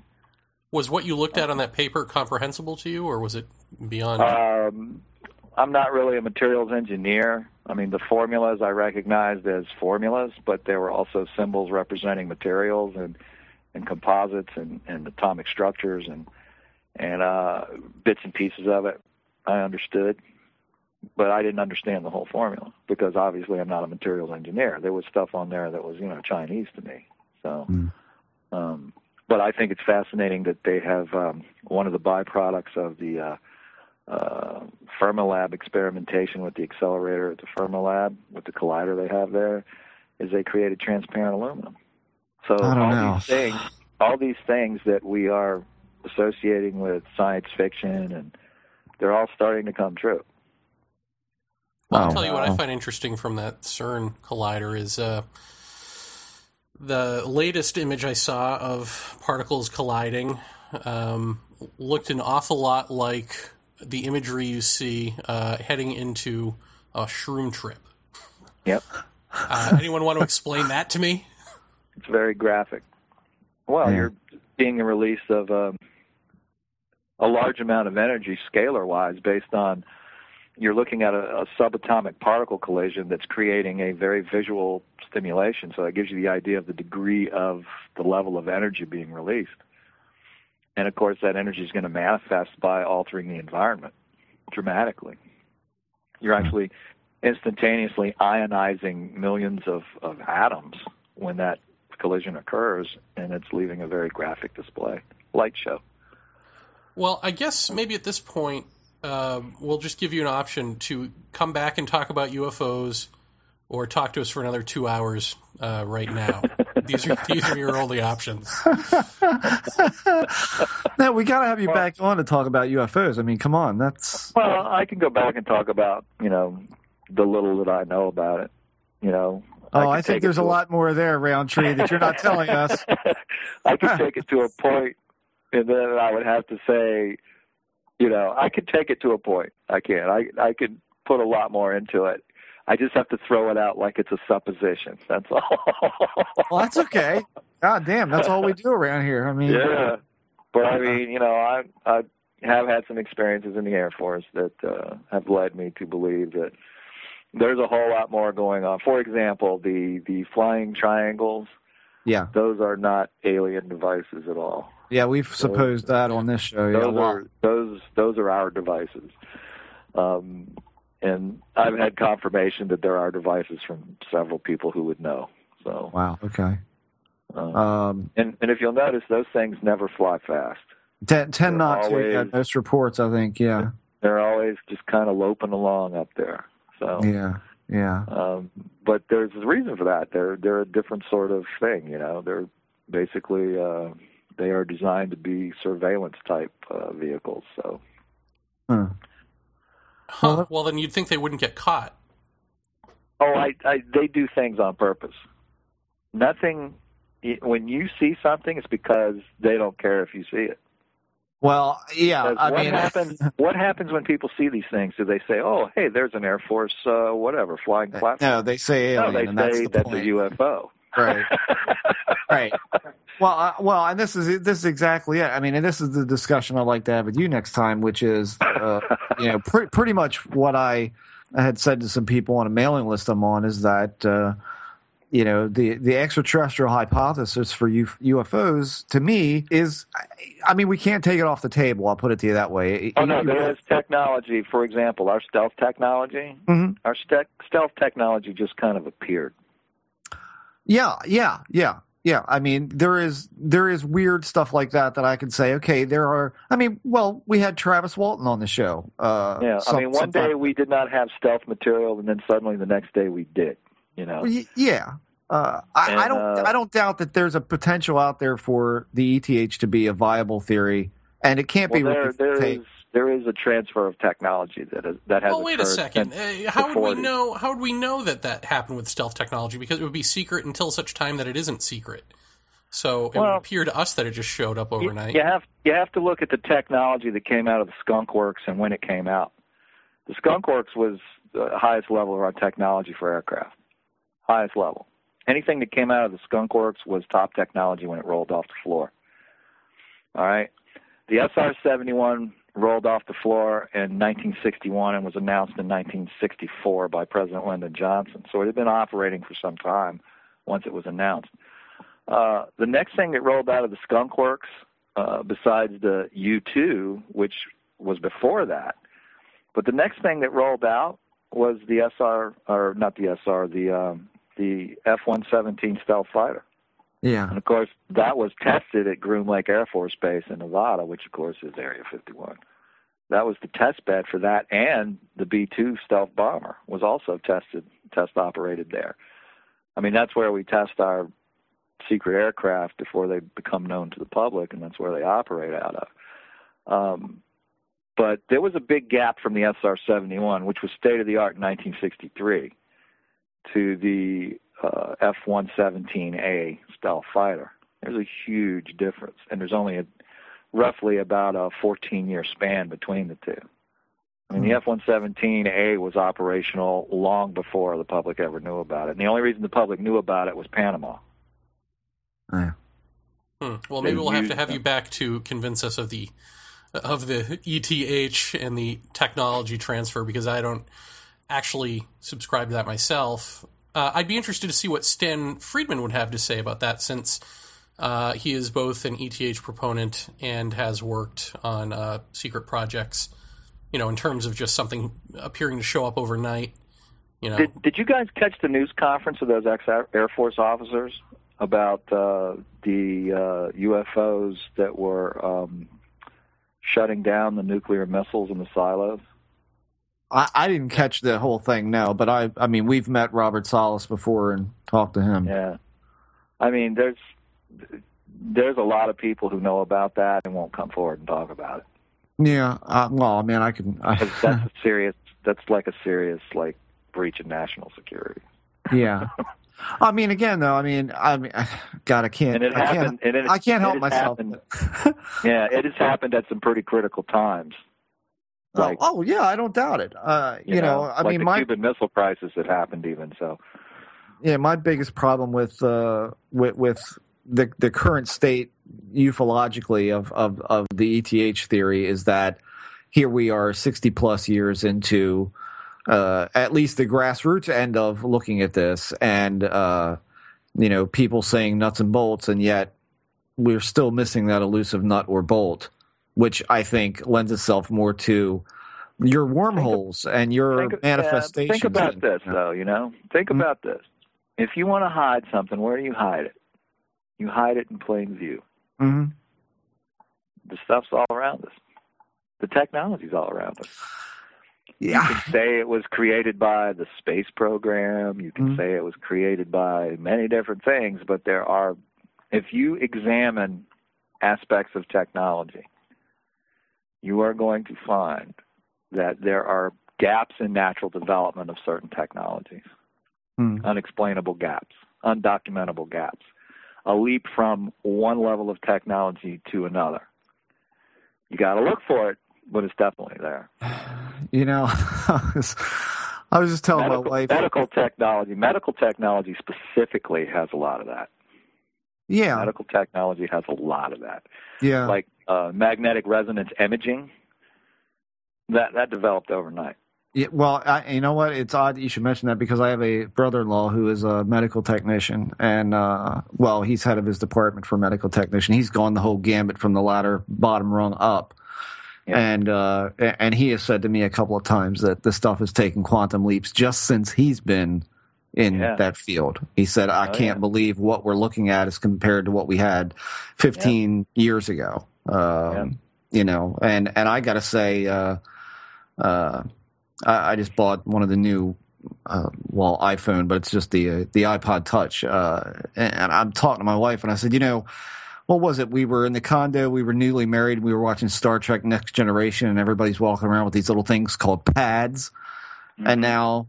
Was what you looked at on that paper comprehensible to you, or was it beyond?
Um, I'm not really a materials engineer. I mean, the formulas I recognized as formulas, but there were also symbols representing materials and and composites and, and atomic structures and and uh, bits and pieces of it. I understood, but I didn't understand the whole formula because obviously I'm not a materials engineer. There was stuff on there that was you know Chinese to me. So, mm. um, but I think it's fascinating that they have um, one of the byproducts of the uh, uh, Fermilab experimentation with the accelerator at the Fermilab with the collider they have there is they created transparent aluminum. So all
know.
these things, all these things that we are associating with science fiction, and they're all starting to come true.
Well, I'll tell you what I find interesting from that CERN collider is uh, the latest image I saw of particles colliding um, looked an awful lot like the imagery you see uh, heading into a shroom trip.
Yep.
Uh, anyone want to explain that to me?
It's very graphic. Well, yeah. you're seeing a release of um, a large amount of energy, scalar wise, based on you're looking at a, a, subatomic particle collision that's creating a very visual stimulation. So that gives you the idea of the degree of the level of energy being released. And of course, that energy is going to manifest by altering the environment dramatically. You're hmm. actually instantaneously ionizing millions of, of atoms when that collision occurs, and it's leaving a very graphic display, light show.
Well, I guess maybe at this point, uh, we'll just give you an option to come back and talk about UFOs or talk to us for another two hours uh, right now. these are these are your only options.
now we got to have you well, back on to talk about UFOs. I mean, come on, that's
well, I can go back and talk about you know the little that I know about it. You know.
Oh, I, I think there's a, a lot more there, Rountree, that you're not telling us.
I can take it to a point, and then I would have to say You know, I can take it to a point. I can. I I could put a lot more into it. I just have to throw it out like it's a supposition. That's all.
well, that's okay. God damn, that's all we do around here. I mean,
yeah. But I mean, you know, I I have had some experiences in the Air Force that uh, have led me to believe that there's a whole lot more going on. For example, the the flying triangles.
Yeah.
Those are not alien devices at all.
Yeah, we've supposed that on this show.
Those
yeah,
are those those are our devices. Um, and I've had confirmation that there are devices from several people who would know. So
wow, okay.
Um, um, and and if you'll notice, those things never fly fast.
Ten, tend not always, to. Yeah, most reports, I think. Yeah,
they're always just kind of loping along up there. So
yeah, yeah.
Um, but there's a reason for that. They're they're a different sort of thing. You know, they're basically uh, they are designed to be surveillance type uh, vehicles. So.
Huh.
Huh. Well, then you'd think they wouldn't get caught.
Oh, I, I they do things on purpose. Nothing. When you see something, it's because they don't care if you see it.
Well, yeah. I
what
mean,
happens? what happens when people see these things? Do they say, "Oh, hey, there's an Air Force, uh, whatever, flying platform"?
No, they say alien.
No, they
and
say
that's, the
that's
point.
a UFO.
Right. right. Well, uh, well, and this is this is exactly it. I mean, and this is the discussion I'd like to have with you next time, which is, uh, you know, pre- pretty much what I had said to some people on a mailing list I'm on is that, uh, you know, the the extraterrestrial hypothesis for UFOs to me is, I mean, we can't take it off the table. I'll put it to you that way.
Oh no, there is technology. For example, our stealth technology.
Mm-hmm.
Our ste- stealth technology just kind of appeared.
Yeah, yeah, yeah. Yeah, I mean there is there is weird stuff like that that I can say. Okay, there are. I mean, well, we had Travis Walton on the show. Uh,
yeah,
some,
I mean, one day we did not have stealth material, and then suddenly the next day we did. You know.
Yeah, uh, I,
and,
I, don't.
Uh,
I don't doubt that there's a potential out there for the ETH to be a viable theory, and it can't
well,
be.
There, there is there is a transfer of technology that is, that has.
Well, wait a second. Uh, how would we know? How would we know that that happened with stealth technology? Because it would be secret until such time that it isn't secret. So it
Well,
would appear to us that it just showed up overnight.
You have you have to look at the technology that came out of the Skunk Works and when it came out. The Skunk Works was the highest level of our technology for aircraft, highest level. Anything that came out of the Skunk Works was top technology when it rolled off the floor. All right, the SR-71 rolled off the floor in 1961 and was announced in 1964 by President Lyndon Johnson. So it had been operating for some time once it was announced. Uh, the next thing that rolled out of the Skunk Works, uh, besides the U2, which was before that, but the next thing that rolled out was the SR, or not the SR, the um, the F-117 stealth fighter.
Yeah.
And of course, that was tested at Groom Lake Air Force Base in Nevada, which of course is Area 51. That was the test bed for that, and the B-2 stealth bomber was also tested, test operated there. I mean, that's where we test our secret aircraft before they become known to the public, and that's where they operate out of. Um, but there was a big gap from the SR-71, which was state of the art in 1963, to the uh, F-117A style fighter. There's a huge difference, and there's only a roughly about a 14-year span between the two. I mean, the F-117A was operational long before the public ever knew about it. And the only reason the public knew about it was Panama.
Yeah.
Hmm. Well,
They
maybe we'll have to have
them.
you back to convince us of the of the ETH and the technology transfer because I don't actually subscribe to that myself. Uh, I'd be interested to see what Stan Friedman would have to say about that since uh, he is both an ETH proponent and has worked on uh, secret projects. You know, in terms of just something appearing to show up overnight. You know,
Did, did you guys catch the news conference of those ex Air Force officers about uh, the uh, UFOs that were um, shutting down the nuclear missiles in the silos?
I, I didn't catch the whole thing, no, but I, I mean, we've met Robert Salas before and talked to him.
Yeah, I mean, there's there's a lot of people who know about that and won't come forward and talk about it.
Yeah. Uh, well, I mean, I can. I,
that's a serious. That's like a serious like breach of national security.
yeah. I mean, again, though, I mean, I mean, God, I can't. I
happened.
can't.
and it,
I can't help myself.
yeah, it has happened at some pretty critical times. Like,
oh, oh, yeah, I don't doubt it. Uh, you, know, I
like
mean,
the
my
Cuban Missile Crisis that happened even so.
yeah, my biggest problem with uh, with with the the current state ufologically of of of the ETH theory is that here we are 60 plus years into uh, at least the grassroots end of looking at this and uh, you know people saying nuts and bolts and yet we're still missing that elusive nut or bolt which i think lends itself more to your wormholes and your
Think,
manifestations
think about
and-
this, though. You know, think
Mhm.
about this. If you want to hide something, where do you hide it? You hide it in plain view.
Mhm.
The stuff's all around us. The technology's all around us.
Yeah.
You can say it was created by the space program. You can
Mhm.
say it was created by many different things, but there are, if you examine aspects of technology, you are going to find that there are gaps in natural development of certain technologies,
Hmm.
unexplainable gaps, undocumentable gaps, a leap from one level of technology to another. You got to look for it, but it's definitely there.
You know, I was, I was just telling
medical,
my wife.
medical technology, medical technology specifically has a lot of that.
yeah,
Medical technology has a lot of that.
yeah.
Like uh, magnetic resonance imaging, that that developed overnight.
Yeah, well, I, you know what? It's odd that you should mention that because I have a brother-in-law who is a medical technician, and uh, well, he's head of his department for medical technician. He's gone the whole gambit from the ladder bottom rung up,
Yeah.
and uh, and he has said to me a couple of times that this stuff has taken quantum leaps just since he's been in
Yeah.
that field. He said, "I
Oh,
can't
yeah.
believe what we're looking at as compared to what we had 15 years ago." Um, You know, and and I got to say. Uh, uh, I, I just bought one of the new, uh, well, iPhone, but it's just the uh, the iPod Touch. Uh, and, and I'm talking to my wife, and I said, you know, what was it? We were in the condo, we were newly married, we were watching Star Trek Next Generation, and everybody's walking around with these little things called pads, and now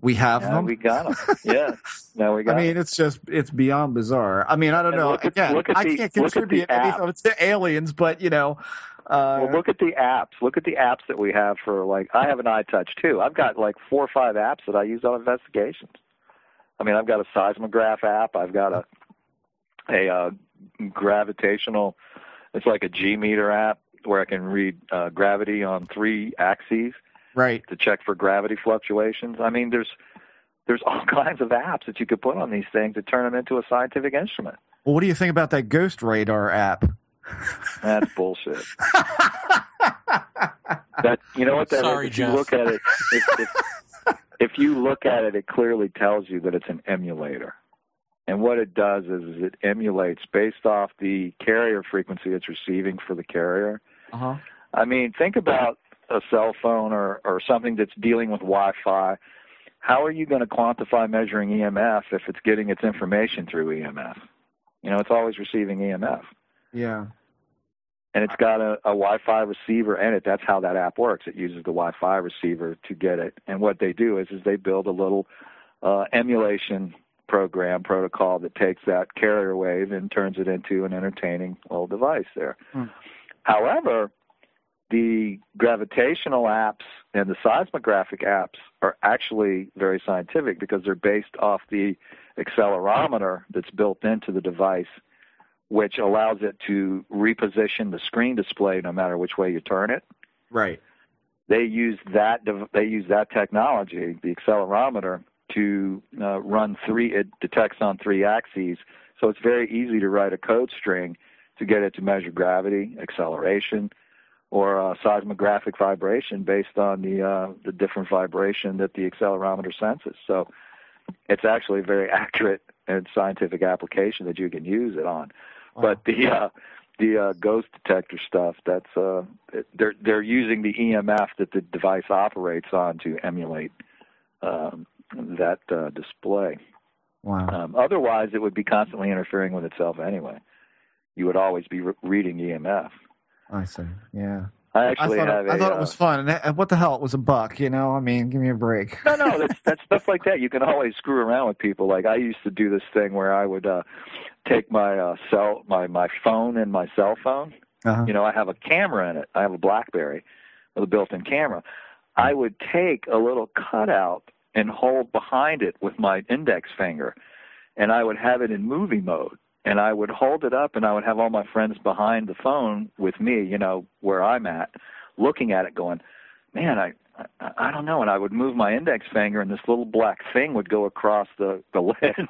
we have
Mm-hmm.
Them.
we got them. yeah, now we got
I mean, it's just it's beyond bizarre. I mean, I don't
And
know.
look at-
Again,
look at
I
the-
can't
look at the
contribute anything to aliens, but you know, uh,
Well, look at the apps. Look at the apps that we have for like. I have an iTouch too. I've got like four or five apps that I use on investigations. I mean, I've got a seismograph app. I've got a a uh, gravitational. It's like a G meter app where I can read uh, gravity on three axes
right.
to check for gravity fluctuations. I mean, there's there's all kinds of apps that you could put on these things to turn them into a scientific instrument.
Well, what do you think about that Ghost Radar app?
That's bullshit. that you know what that is?
Sorry,
if you look at it if, if, if you look at it it clearly tells you that it's an emulator and what it does is, is it emulates based off the carrier frequency it's receiving for the carrier
Uh-huh.
i mean think about a cell phone or, or something that's dealing with wi-fi how are you going to quantify measuring emf if it's getting its information through emf you know it's always receiving emf
Yeah.
and it's got a, a Wi-Fi receiver in it. That's how that app works. It uses the Wi-Fi receiver to get it. And what they do is, is they build a little uh, emulation program protocol that takes that carrier wave and turns it into an entertaining little device there.
Hmm.
However, the gravitational apps and the seismographic apps are actually very scientific because they're based off the accelerometer that's built into the device which allows it to reposition the screen display no matter which way you turn it.
Right.
They use that they use that technology, the accelerometer, to uh, run three. It detects on three axes, so it's very easy to write a code string to get it to measure gravity, acceleration, or uh, seismographic vibration based on the uh, the different vibration that the accelerometer senses. So it's actually a very accurate and scientific application that you can use it on. But the uh, the uh, ghost detector stuff, that's uh, they're they're using the EMF that the device operates on to emulate um, that uh, display.
wow.
Um, otherwise, it would be constantly interfering with itself anyway. You would always be re- reading EMF.
I see. Yeah.
I
I
actually
thought,
have
it, I
a,
thought it
uh,
was fun. And, and what the hell? It was a buck, you know? I mean, give me a break.
no, no, that's that's stuff like that. You can always screw around with people. Like I used to do this thing where I would uh take my uh cell my my phone and my cell phone.
Uh-huh.
You know, I have a camera in it. I have a BlackBerry, with a built-in camera, I would take a little cutout and hold behind it with my index finger, and I would have it in movie mode. And I would hold it up, and I would have all my friends behind the phone with me, you know, where I'm at, looking at it, going, "Man, I I, don't know, and I would move my index finger, and this little black thing would go across the the lens.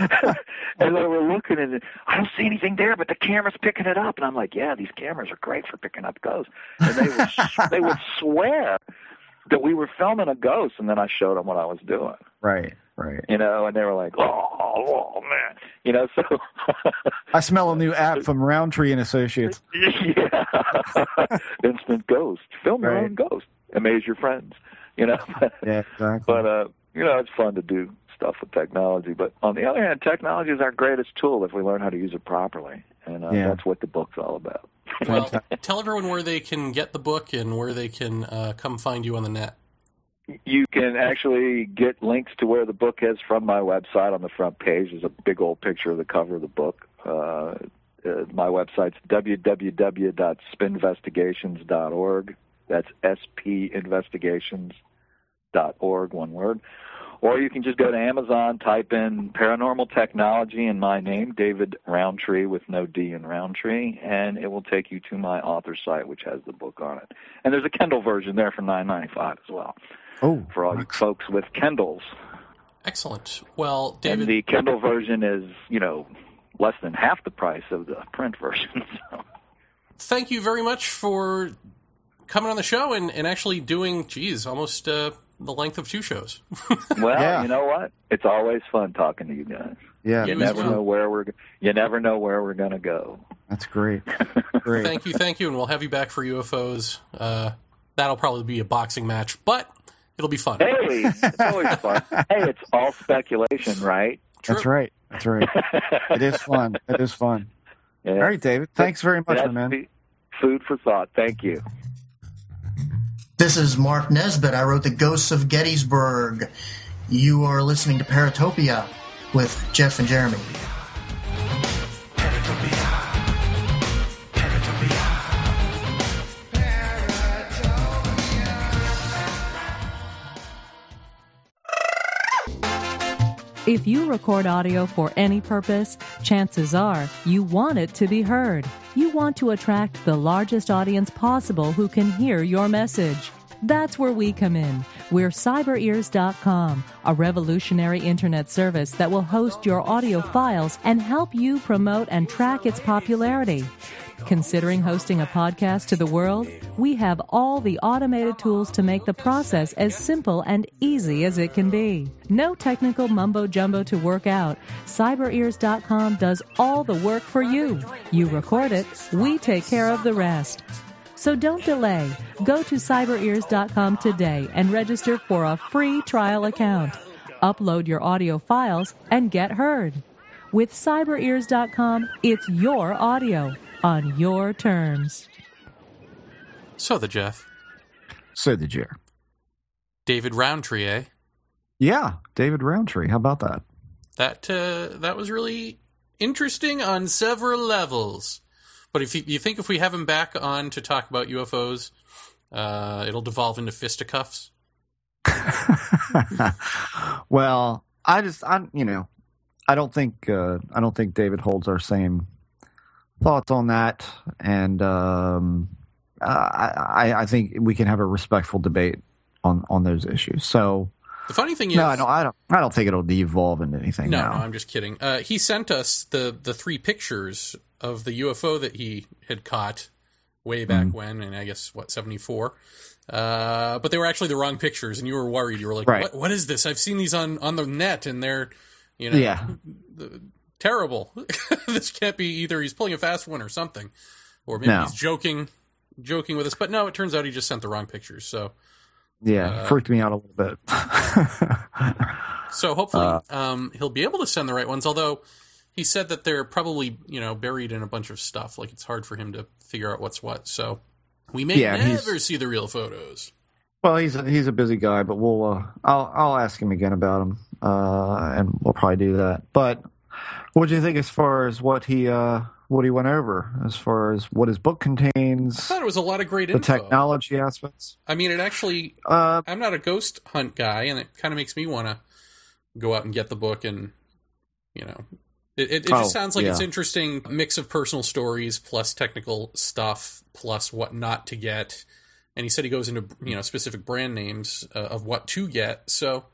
and they were looking at it. I don't see anything there, but the camera's picking it up, and I'm like, yeah, these cameras are great for picking up ghosts. And they would they would swear that we were filming a ghost, and then I showed them what I was doing.
Right, right.
You know, and they were like, oh, oh man, you know. So
I smell a new app from Rountree and Associates.
yeah, instant ghost. Film your
Right.
own ghost. Amaze your friends. You know.
Yeah, exactly.
But uh, you know, it's fun to do stuff with technology. But on the other hand, technology is our greatest tool if we learn how to use it properly, and uh,
Yeah.
that's what the book's all about.
Well, tell everyone where they can get the book and where they can uh, come find you on the net.
You can actually get links to where the book is from my website on the front page. There's a big old picture of the cover of the book. Uh, uh, my website's www.spinvestigations.org. That's spinvestigations.org, one word. Or you can just go to Amazon, type in paranormal technology and my name, David Rountree with no D in Rountree, and it will take you to my author site, which has the book on it. And there's a Kindle version there for nine ninety five as well
oh,
for all you folks with Kindles.
Excellent. Well, David, And
the Kindle version is, you know, less than half the price of the print version. So.
thank you very much for coming on the show and, and actually doing, geez, almost uh, the length of two shows.
Well,
Yeah.
you know what? It's always fun talking to you guys.
yeah,
You
You
never
well.
know where we're you never know where we're going to go.
that's great. Great.
thank you, thank you, and we'll have you back for UFOs. Uh, that'll probably be a boxing match, but it'll be fun.
Hey, it's always fun. Hey, it's all speculation, right?
That's right. That's right. It is fun. It is fun.
Yeah.
All right, David. Thanks very much,
That's
my man.
the- Food for thought. Thank you.
This is Mark Nesbitt. I wrote The Ghosts of Gettysburg. You are listening to Paratopia with Jeff and Jeremy.
If you record audio for any purpose, chances are you want it to be heard. You want to attract the largest audience possible who can hear your message. That's where we come in. We're cyberears.com, a revolutionary internet service that will host your audio files and help you promote and track its popularity. Considering hosting a podcast to the world? We have all the automated tools to make the process as simple and easy as it can be. No technical mumbo jumbo to work out. CyberEars.com does all the work for you. You record it, we take care of the rest. So don't delay. Go to cyberears.com today and register for a free trial account. Upload your audio files and get heard. With cyberears.com, it's your audio on your terms.
So the Jeff,
So did you?
David Rountree, eh?
Yeah, David Rountree. How about that?
That uh, that was really interesting on several levels. But if you, you think if we have him back on to talk about UFOs, uh, it'll devolve into fisticuffs.
well, I just, I, you know, I don't think, uh, I don't think David holds our same thoughts on that, and um, uh, I, I, think we can have a respectful debate on on those issues. So,
The funny thing is,
no, I don't, I don't, I don't think it'll devolve into anything.
No, no, I'm just kidding. Uh, he sent us the the three pictures of the UFO that he had caught way back
Mm.
when, and I guess what seventy four. Uh, but they were actually the wrong pictures, and you were worried. You were like,
Right.
"What? What is this? I've seen these on on the net, and they're, you know,
yeah,
terrible. this can't be either. He's pulling a fast one or something, or maybe
No.
he's joking, joking with us. But no, it turns out he just sent the wrong pictures. So,
yeah,
Uh,
freaked me out a little bit.
so hopefully,
Uh,
um, he'll be able to send the right ones. Although he said that they're probably you know buried in a bunch of stuff. Like it's hard for him to figure out what's what. So we may
Yeah,
never see the real photos.
Well, he's a, he's a busy guy, but we'll uh, I'll I'll ask him again about him, uh, and we'll probably do that. But what do you think as far as what he uh, what he went over as far as what his book contains?
I thought it was a lot of great
the
info.
technology aspects.
I mean, it actually.
Uh,
I'm not a ghost hunt guy, and it kind of makes me want to go out and get the book and, you know, it, it, it
Oh,
just sounds like it's interesting mix of personal stories plus technical stuff plus what not to get. And he said he goes into you know specific brand names uh, of what to get. So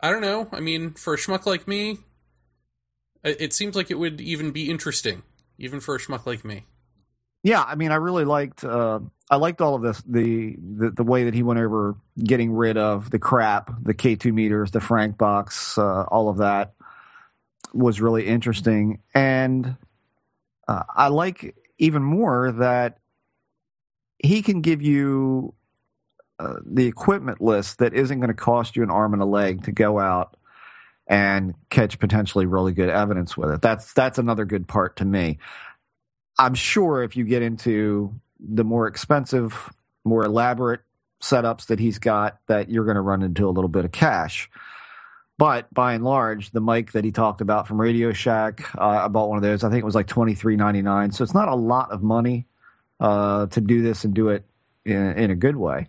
I don't know. I mean, for a schmuck like me, it, seems like it would even be interesting, even for a schmuck like me.
yeah, I mean, I really liked. Uh, I liked all of this. The, the the way that he went over getting rid of the crap, the K two meters, the Frank box, uh, all of that was really interesting, and uh, I like even more that he can give you uh, the equipment list that isn't going to cost you an arm and a leg to go out and catch potentially really good evidence with it. That's that's another good part to me. I'm sure if you get into the more expensive, more elaborate setups that he's got, that you're going to run into a little bit of cash. But by and large, the mic that he talked about from Radio Shack, uh, I bought one of those. I think it was like twenty three ninety nine. So it's not a lot of money uh, to do this and do it in, in a good way.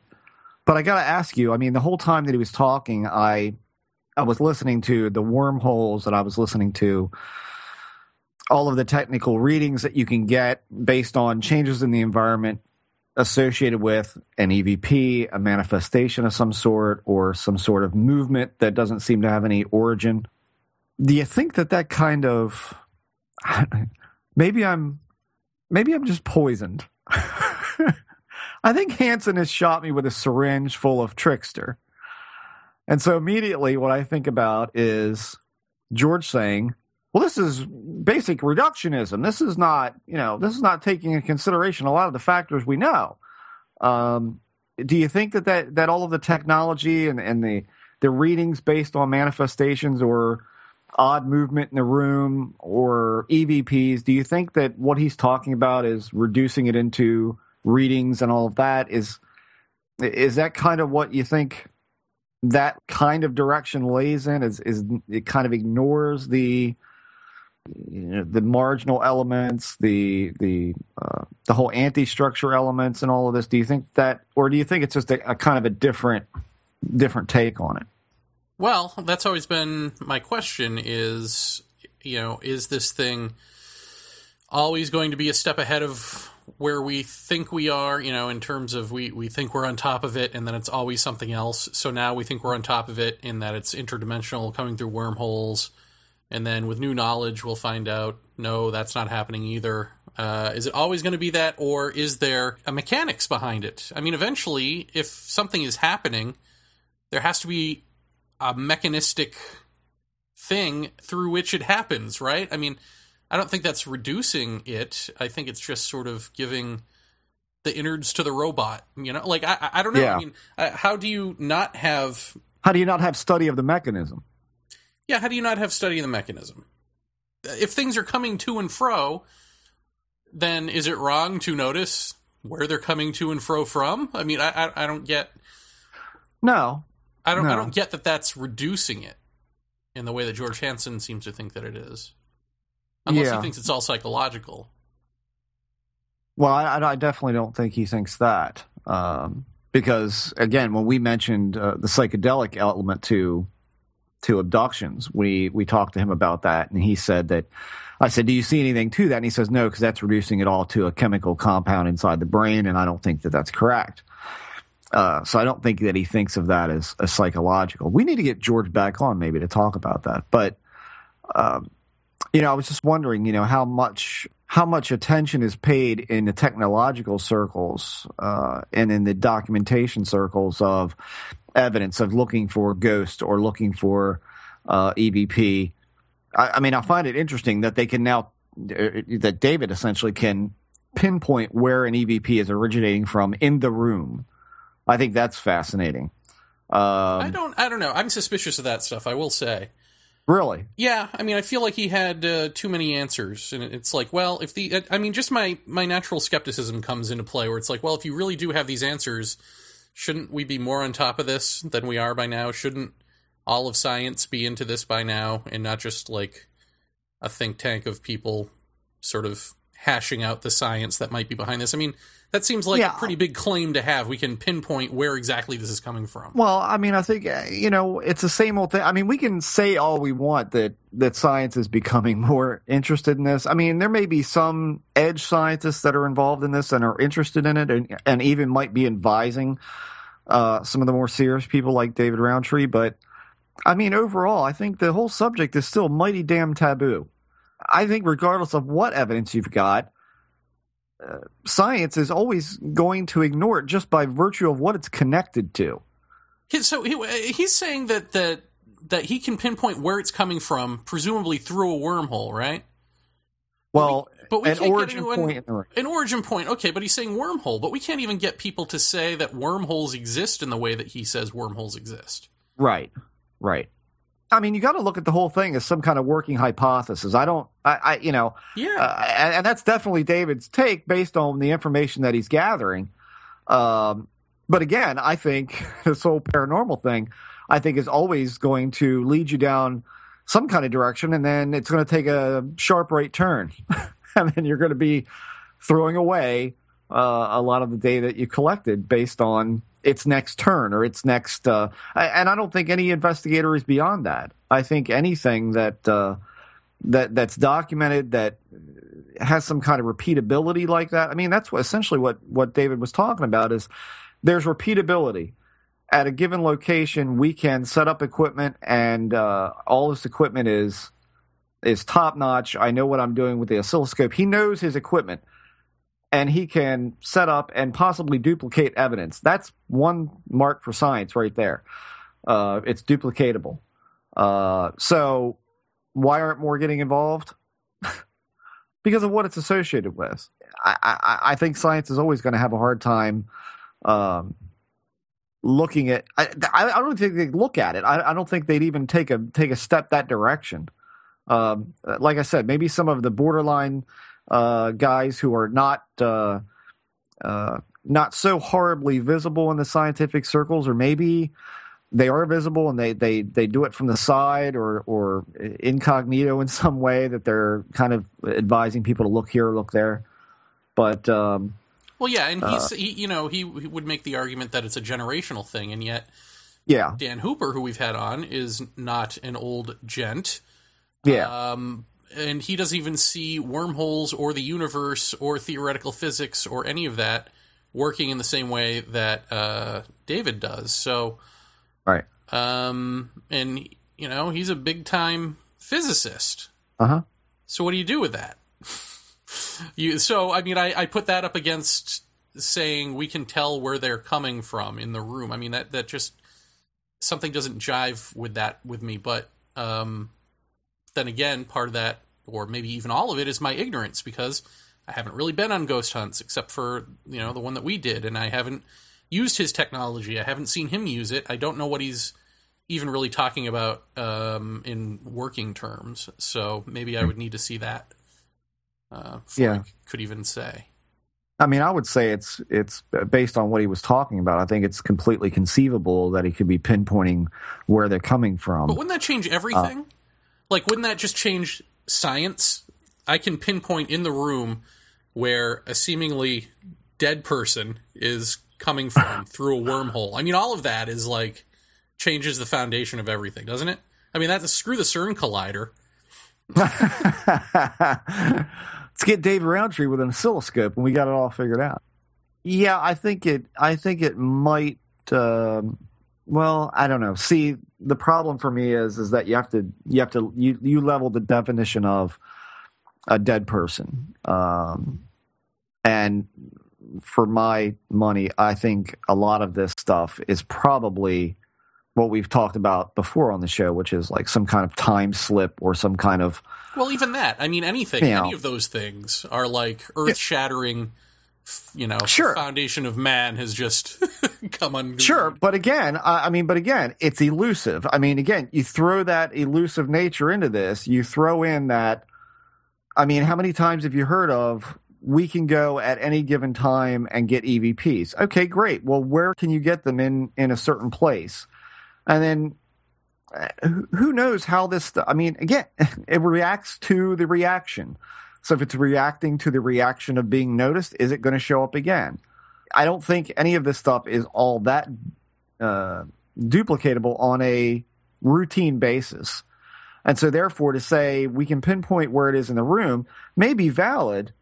But I got to ask you. I mean, the whole time that he was talking, I I was listening to the wormholes, that I was listening to all of the technical readings that you can get based on changes in the environment associated with an EVP, a manifestation of some sort, or some sort of movement that doesn't seem to have any origin. Do you think that that kind of maybe I'm maybe I'm just poisoned? I think Hansen has shot me with a syringe full of trickster. And so immediately what I think about is George saying, well, this is basic reductionism. This is not, you know, this is not taking into consideration a lot of the factors we know. Um, do you think that, that that all of the technology and, and the the readings based on manifestations or odd movement in the room or EVPs, do you think that what he's talking about is reducing it into readings and all of that? Is is that kind of what you think that kind of direction lays in? Is is it kind of ignores the you know, the marginal elements, the the uh, the whole anti-structure elements, and all of this. Do you think that, or do you think it's just a, a kind of a different different take on it?
Well, that's always been my question is, you know, is this thing always going to be a step ahead of where we think we are, you know, in terms of we, we think we're on top of it and then it's always something else. So now we think we're on top of it in that it's interdimensional coming through wormholes. And then with new knowledge, we'll find out, no, that's not happening either. Uh, is it always going to be that, or is there a mechanics behind it? I mean, eventually, if something is happening, there has to be a mechanistic thing through which it happens, right? I mean, I don't think that's reducing it. I think it's just sort of giving the innards to the robot. You know, like I, I don't know.
Yeah.
I mean, how do you not have?
How do you not have study of the mechanism?
Yeah, how do you not have study of the mechanism? If things are coming to and fro, then is it wrong to notice where they're coming to and fro from? I mean, I, I, I don't get.
No,
I don't. I don't get that. That's reducing it in the way that George Hansen seems to think that it is, unless
Yeah.
he thinks it's all psychological.
Well, I, I definitely don't think he thinks that. Um, because again, when we mentioned uh, the psychedelic element to to abductions, we we talked to him about that, and he said that. I said, "Do you see anything to that?" And he says, "No, because that's reducing it all to a chemical compound inside the brain, and I don't think that that's correct." Uh, so I don't think that he thinks of that as, a psychological. We need to get George back on maybe to talk about that, but um, you know, I was just wondering, you know, how much how much attention is paid in the technological circles uh, and in the documentation circles of evidence of looking for ghosts or looking for uh, EVP. I, I mean, I find it interesting that they can now uh, that David essentially can pinpoint where an EVP is originating from in the room. I think that's fascinating. Um,
I don't. I don't know. I'm suspicious of that stuff. I will say.
Really.
Yeah, I mean, I feel like he had uh, too many answers, and it's like, well, if the, I mean, just my my natural skepticism comes into play, where it's like, well, if you really do have these answers, shouldn't we be more on top of this than we are by now? Shouldn't all of science be into this by now, and not just like a think tank of people sort of hashing out the science that might be behind this. I mean, that seems like
Yeah.
a pretty big claim to have. We can pinpoint where exactly this is coming from.
Well, I mean, I think uh, you know it's the same old thing. I mean, we can say all we want that that science is becoming more interested in this. I mean, there may be some edge scientists that are involved in this and are interested in it, and, and even might be advising uh, some of the more serious people like David Rountree. But I mean, overall, I think the whole subject is still mighty damn taboo. I think, regardless of what evidence you've got, uh, science is always going to ignore it just by virtue of what it's connected to.
So he, he's saying that that that he can pinpoint where it's coming from, presumably through a wormhole, right?
Well,
But we
an
can't
origin
get anyone,
point in the room.
An origin point, okay, but he's saying wormhole. But we can't even get people to say that wormholes exist in the way that he says wormholes exist.
Right, right. I mean, you got to look at the whole thing as some kind of working hypothesis. I don't, I, I you know,
Yeah,
uh, and, and that's definitely David's take based on the information that he's gathering. Um, but again, I think this whole paranormal thing, I think, is always going to lead you down some kind of direction, and then it's going to take a sharp right turn, and then you're going to be throwing away uh, a lot of the data that you collected based on its next turn or its next. Uh, and I don't think any investigator is beyond that. I think anything that uh, that that's documented that has some kind of repeatability like that. I mean, that's what, essentially what what David was talking about is there's repeatability at a given location. We can set up equipment, and uh, all this equipment is is top notch. I know what I'm doing with the oscilloscope. He knows his equipment, and he can set up and possibly duplicate evidence. That's one mark for science right there. Uh, it's duplicatable. Uh, so why aren't more getting involved? because of what it's associated with. I, I, I think science is always going to have a hard time um, looking at. I, I don't think they'd look at it. I, I don't think they'd even take a take a step that direction. Um, like I said, maybe some of the borderline uh, guys who are not uh, uh, not so horribly visible in the scientific circles, or maybe they are visible and they, they, they do it from the side or or incognito in some way that they're kind of advising people to look here, look there. But um,
well, yeah, and
uh,
he's he, you know he, he would make the argument that it's a generational thing, and yet
yeah,
Dan Hooper, who we've had on, is not an old gent.
yeah,
Um, and he doesn't even see wormholes or the universe or theoretical physics or any of that working in the same way that uh, David does. So,
right,
um, and you know, he's a big time physicist.
uh huh,
So, what do you do with that? you so I mean, I, I put that up against saying we can tell where they're coming from in the room. I mean, that that just something doesn't jive with that with me. But um, then again, part of that, or maybe even all of it, is my ignorance because I haven't really been on ghost hunts except for you know the one that we did, and I haven't used his technology. I haven't seen him use it. I don't know what he's even really talking about um, in working terms. So maybe I would need to see that. Uh,
Yeah.
Could even say.
I mean, I would say it's it's based on what he was talking about. I think it's completely conceivable that he could be pinpointing where they're coming from.
But wouldn't that change everything? like, wouldn't that just change science? I can pinpoint in the room where a seemingly dead person is coming from through a wormhole. I mean, all of that is like changes the foundation of everything, doesn't it? I mean, that's screw the CERN collider.
Let's get Dave Rountree with an oscilloscope, and we got it all figured out. Yeah, I think it. I think it might. Um, well, I don't know. See, the problem for me is is that you have to you have to you you level the definition of a dead person, um, and for my money, I think a lot of this stuff is probably what we've talked about before on the show, which is like some kind of time slip or some kind of
Well, even that. I mean, anything,
Yeah.
any of those things are like earth shattering. You know,
Sure.
foundation of man has just come on.
Sure, but again, I, I mean, but again, it's elusive. I mean, again, you throw that elusive nature into this. You throw in that. I mean, how many times have you heard of? We can go at any given time and get EVPs. Okay, great. Well, where can you get them in in a certain place? And then uh, who- knows how this? st- I mean, again, it reacts to the reaction. So if it's reacting to the reaction of being noticed, is it going to show up again? I don't think any of this stuff is all that uh, duplicatable on a routine basis. And so, therefore, to say we can pinpoint where it is in the room may be valid,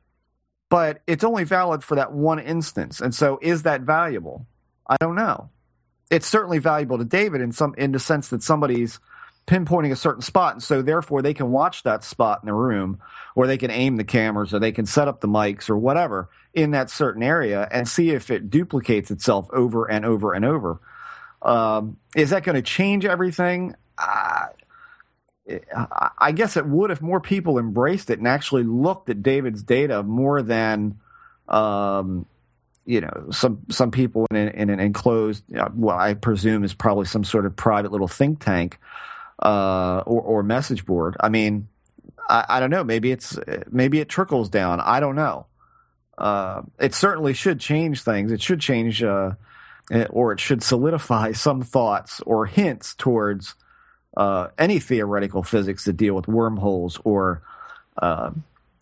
but it's only valid for that one instance. And so, is that valuable? I don't know. It's certainly valuable to David in some in the sense that somebody's pinpointing a certain spot, and so therefore they can watch that spot in the room, or they can aim the cameras, or they can set up the mics, or whatever in that certain area, and see if it duplicates itself over and over and over. Um, is that going to change everything? Uh, I guess it would if more people embraced it and actually looked at David's data more than, um, you know, some some people in, in an enclosed, well, I presume is probably some sort of private little think tank uh, or, or message board. I mean, I, I, don't know. Maybe it's maybe it trickles down. I don't know. Uh, it certainly should change things. It should change, uh, or it should solidify some thoughts or hints towards uh, any theoretical physics that deal with wormholes or uh,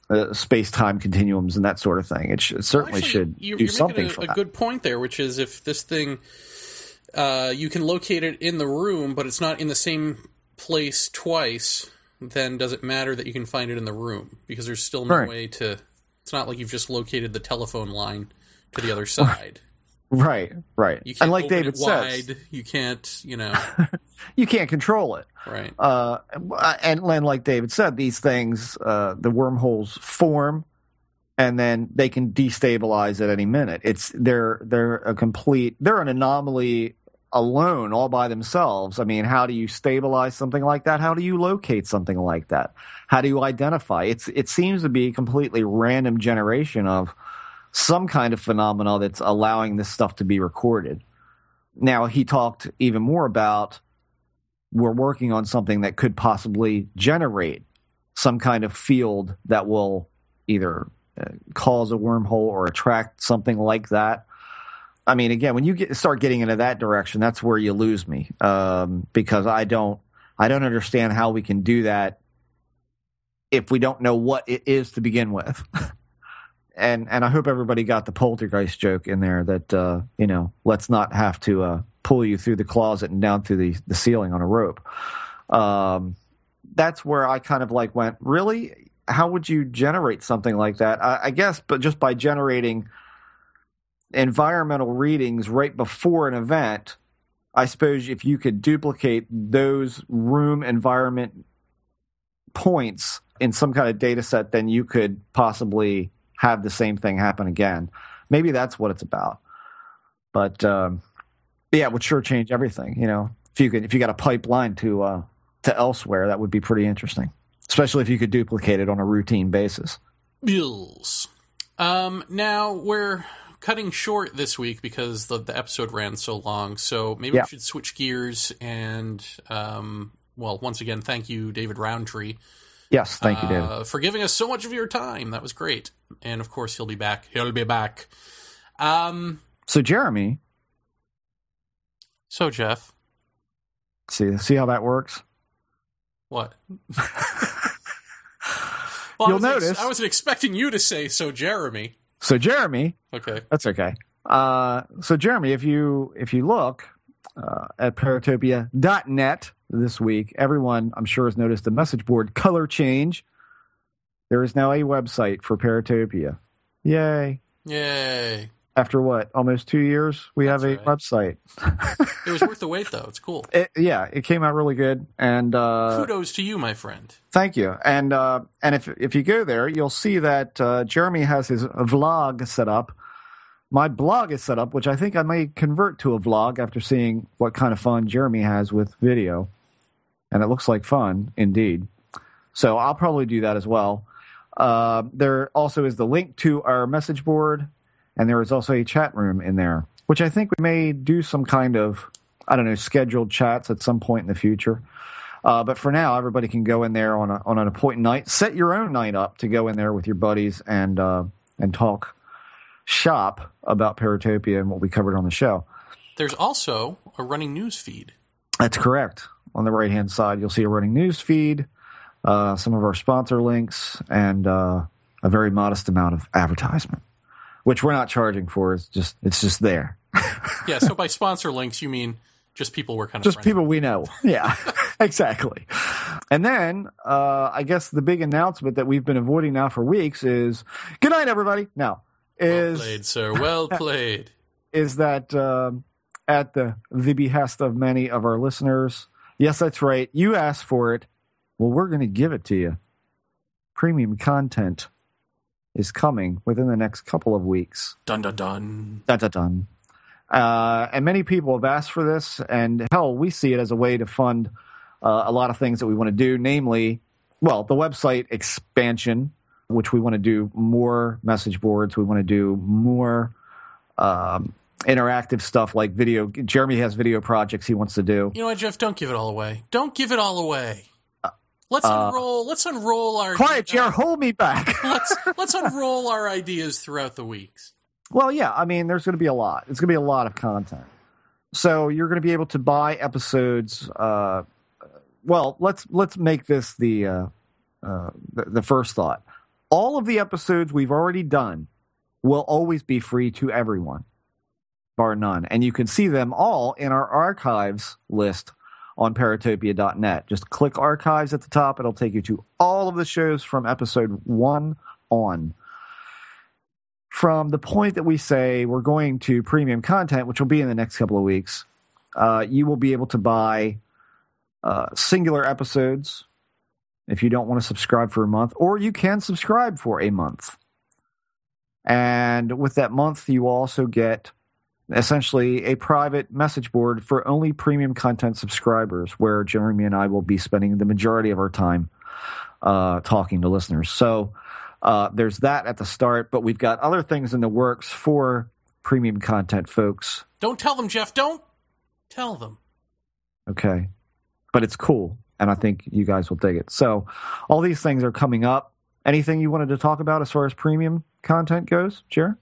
uh, space-time continuums and that sort of thing. It, sh- it certainly
Actually,
should
you're,
do
you're
something
making
for
a, a
that.
good point there, which is if this thing uh, you can locate it in the room, but it's not in the same place twice, then does it matter that you can find it in the room? Because there's still no
Right.
way to. It's not like you've just located the telephone line to the other side.
Right, right.
You can't
And like David says,
wide. You can't, you know,
you can't control it.
right?
Uh, and, and like David said, these things, uh, the wormholes form, and then they can destabilize at any minute. It's they're they're a complete they're an anomaly alone, all by themselves. I mean, how do you stabilize something like that? How do you locate something like that? How do you identify? It's it seems to be a completely random generation of some kind of phenomena that's allowing this stuff to be recorded. Now he talked even more about we're working on something that could possibly generate some kind of field that will either uh, cause a wormhole or attract something like that. I mean, again, when you get, start getting into that direction, that's where you lose me um, because I don't, I don't understand how we can do that if we don't know what it is to begin with. and and I hope everybody got the poltergeist joke in there that uh, you know let's not have to uh, pull you through the closet and down through the, the ceiling on a rope. Um, that's where I kind of like went really. How would you generate something like that? I, I guess, but just by generating environmental readings right before an event, I suppose if you could duplicate those room environment points in some kind of data set, then you could possibly have the same thing happen again. Maybe that's what it's about. But um, yeah, it would sure change everything. You know, if you could, if you got a pipeline to uh, to elsewhere, that would be pretty interesting. Especially if you could duplicate it on a routine basis.
Bills. Um, now we're cutting short this week because the, the episode ran so long. So maybe
Yeah.
we should switch gears and, um, well, once again, thank you, David Rountree,
Yes, thank you, David.
uh, for giving us so much of your time. That was great. And of course, he'll be back. He'll be back. Um,
So Jeremy,
so Jeff,
see see how that works.
what? Well,
You'll
I
notice-
I wasn't expecting you to say so, Jeremy.
So Jeremy,
Okay.
That's okay. Uh, so Jeremy, if you if you look uh, at paratopia.net this week, everyone I'm sure has noticed the message board color change. There is now a website for Paratopia. Yay!
Yay.
After what? Almost two years, we
That's
have a
right.
website.
It was worth the wait, though. It's cool.
It, yeah, it came out really good, and uh,
Kudos to you, my friend.
Thank you. And uh, and if if you go there, you'll see that uh, Jeremy has his vlog set up. My blog is set up, which I think I may convert to a vlog after seeing what kind of fun Jeremy has with video, and it looks like fun indeed. So I'll probably do that as well. Uh, there also is the link to our message board, and there is also a chat room in there, which I think we may do some kind of I don't know scheduled chats at some point in the future. Uh, but for now, everybody can go in there on a, on an appointed night. Set your own night up to go in there with your buddies and uh, and talk shop about Paratopia and what we covered on the show.
There's also a running news feed.
That's correct. On the right hand side, you'll see a running news feed, uh, some of our sponsor links, and uh, a very modest amount of advertisement, which we're not charging for. It's just it's just there.
yeah. So by sponsor links, you mean just people we're kind of
just
friends
people we know. Yeah, exactly. And then uh, I guess the big announcement that we've been avoiding now for weeks is good night, everybody. Now is Well
played, sir. Well played.
is that um, at the the behest of many of our listeners. Yes, that's right. You asked for it. Well, we're going to give it to you. Premium content is coming within the next couple of weeks.
Dun dun dun.
Dun, dun, dun. Uh, and many people have asked for this, and hell, we see it as a way to fund uh, a lot of things that we want to do, namely, well, the website expansion, which we want to do more message boards. We want to do more um, interactive stuff like video. Jeremy has video projects he wants to do.
You know what, Jeff? Don't give it all away. Don't give it all away. Let's
Uh,
unroll. Let's unroll our.
Quiet, Jer, hold me back.
let's let's unroll our ideas throughout the weeks.
Well, yeah, I mean, there's going to be a lot. It's going to be a lot of content. So you're going to be able to buy episodes. Uh, well, let's let's make this the, uh, uh, the the first thought. All of the episodes we've already done will always be free to everyone, bar none, and you can see them all in our archives list on paratopia.net. Just click archives at the top; it'll take you to all of the shows from episode one on from the point that we say we're going to premium content, which will be in the next couple of weeks, uh, you will be able to buy uh, singular episodes if you don't want to subscribe for a month, or you can subscribe for a month. And with that month, you also get essentially a private message board for only premium content subscribers, where Jeremy and I will be spending the majority of our time uh, talking to listeners. So, uh, there's that at the start, but we've got other things in the works for premium content, folks.
Don't tell them, Jeff. Don't tell them.
Okay. But it's cool, and I think you guys will dig it. So, all these things are coming up. Anything you wanted to talk about as far as premium content goes, Jer?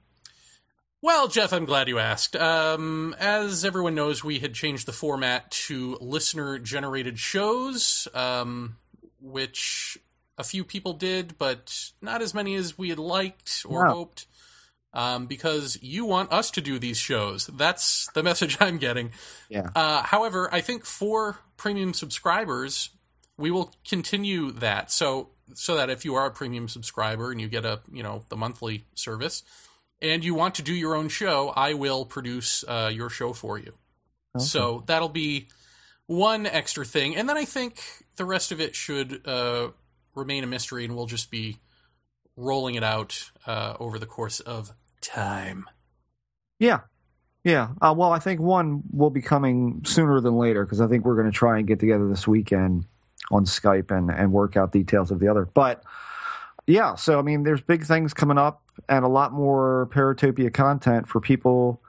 Well, Jeff, I'm glad you asked. Um, as everyone knows, we had changed the format to listener generated shows, um, which a few people did, but not as many as we had liked or
No.
hoped. Um, because you want us to do these shows. That's the message I'm getting.
Yeah.
Uh, however, I think for premium subscribers, we will continue that. So so that if you are a premium subscriber and you get a you know the monthly service, and you want to do your own show, I will produce uh, your show for you. So that'll be one extra thing, and then I think the rest of it should uh, remain a mystery, and we'll just be rolling it out uh, over the course of time.
Yeah. Yeah. Uh, well, I think one will be coming sooner than later because I think we're going to try and get together this weekend on Skype and, and work out details of the other. But yeah, so I mean, there's big things coming up and a lot more Paratopia content for people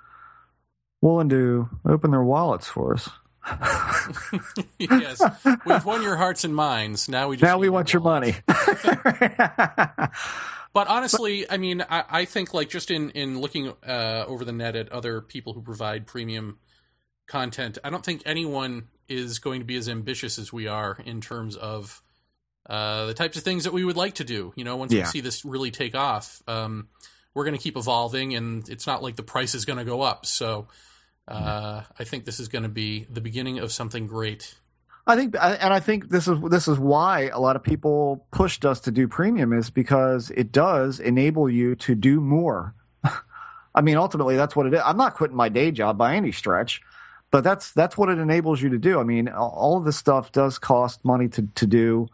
willing to open their wallets for us.
yes, we've won your hearts and minds. Now we just
now we want your money.
But honestly, I mean, I, I think like just in in looking uh, over the net at other people who provide premium content, I don't think anyone is going to be as ambitious as we are in terms of uh, the types of things that we would like to do. You know, once we see this really take off, um, we're going to keep evolving, and it's not like the price is going to go up. So. Uh, I think this is going to be the beginning of something great.
I think, and I think this is this is why a lot of people pushed us to do premium is because it does enable you to do more. I mean, ultimately, that's what it is. I'm not quitting my day job by any stretch, but that's that's what it enables you to do. I mean, all of this stuff does cost money to to do.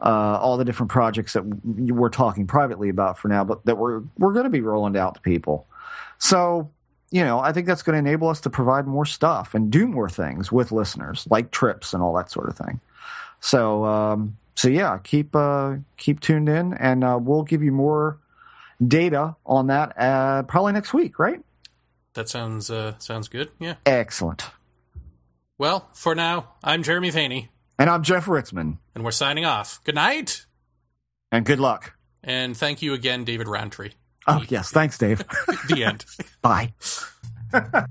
Uh, all the different projects that we're talking privately about for now, but that we're we're going to be rolling out to people. So you know, I think that's going to enable us to provide more stuff and do more things with listeners, like trips and all that sort of thing. So, um, so yeah, keep uh, keep tuned in, and uh, we'll give you more data on that uh, probably next week, right?
That sounds uh, sounds good. Yeah.
Excellent.
Well, for now, I'm Jeremy Vaeni,
And I'm Jeff Ritzmann,
and we're signing off. Good night,
and good luck.
and thank you again, David Rountree.
Oh yes, thanks, Dave.
The end.
Bye.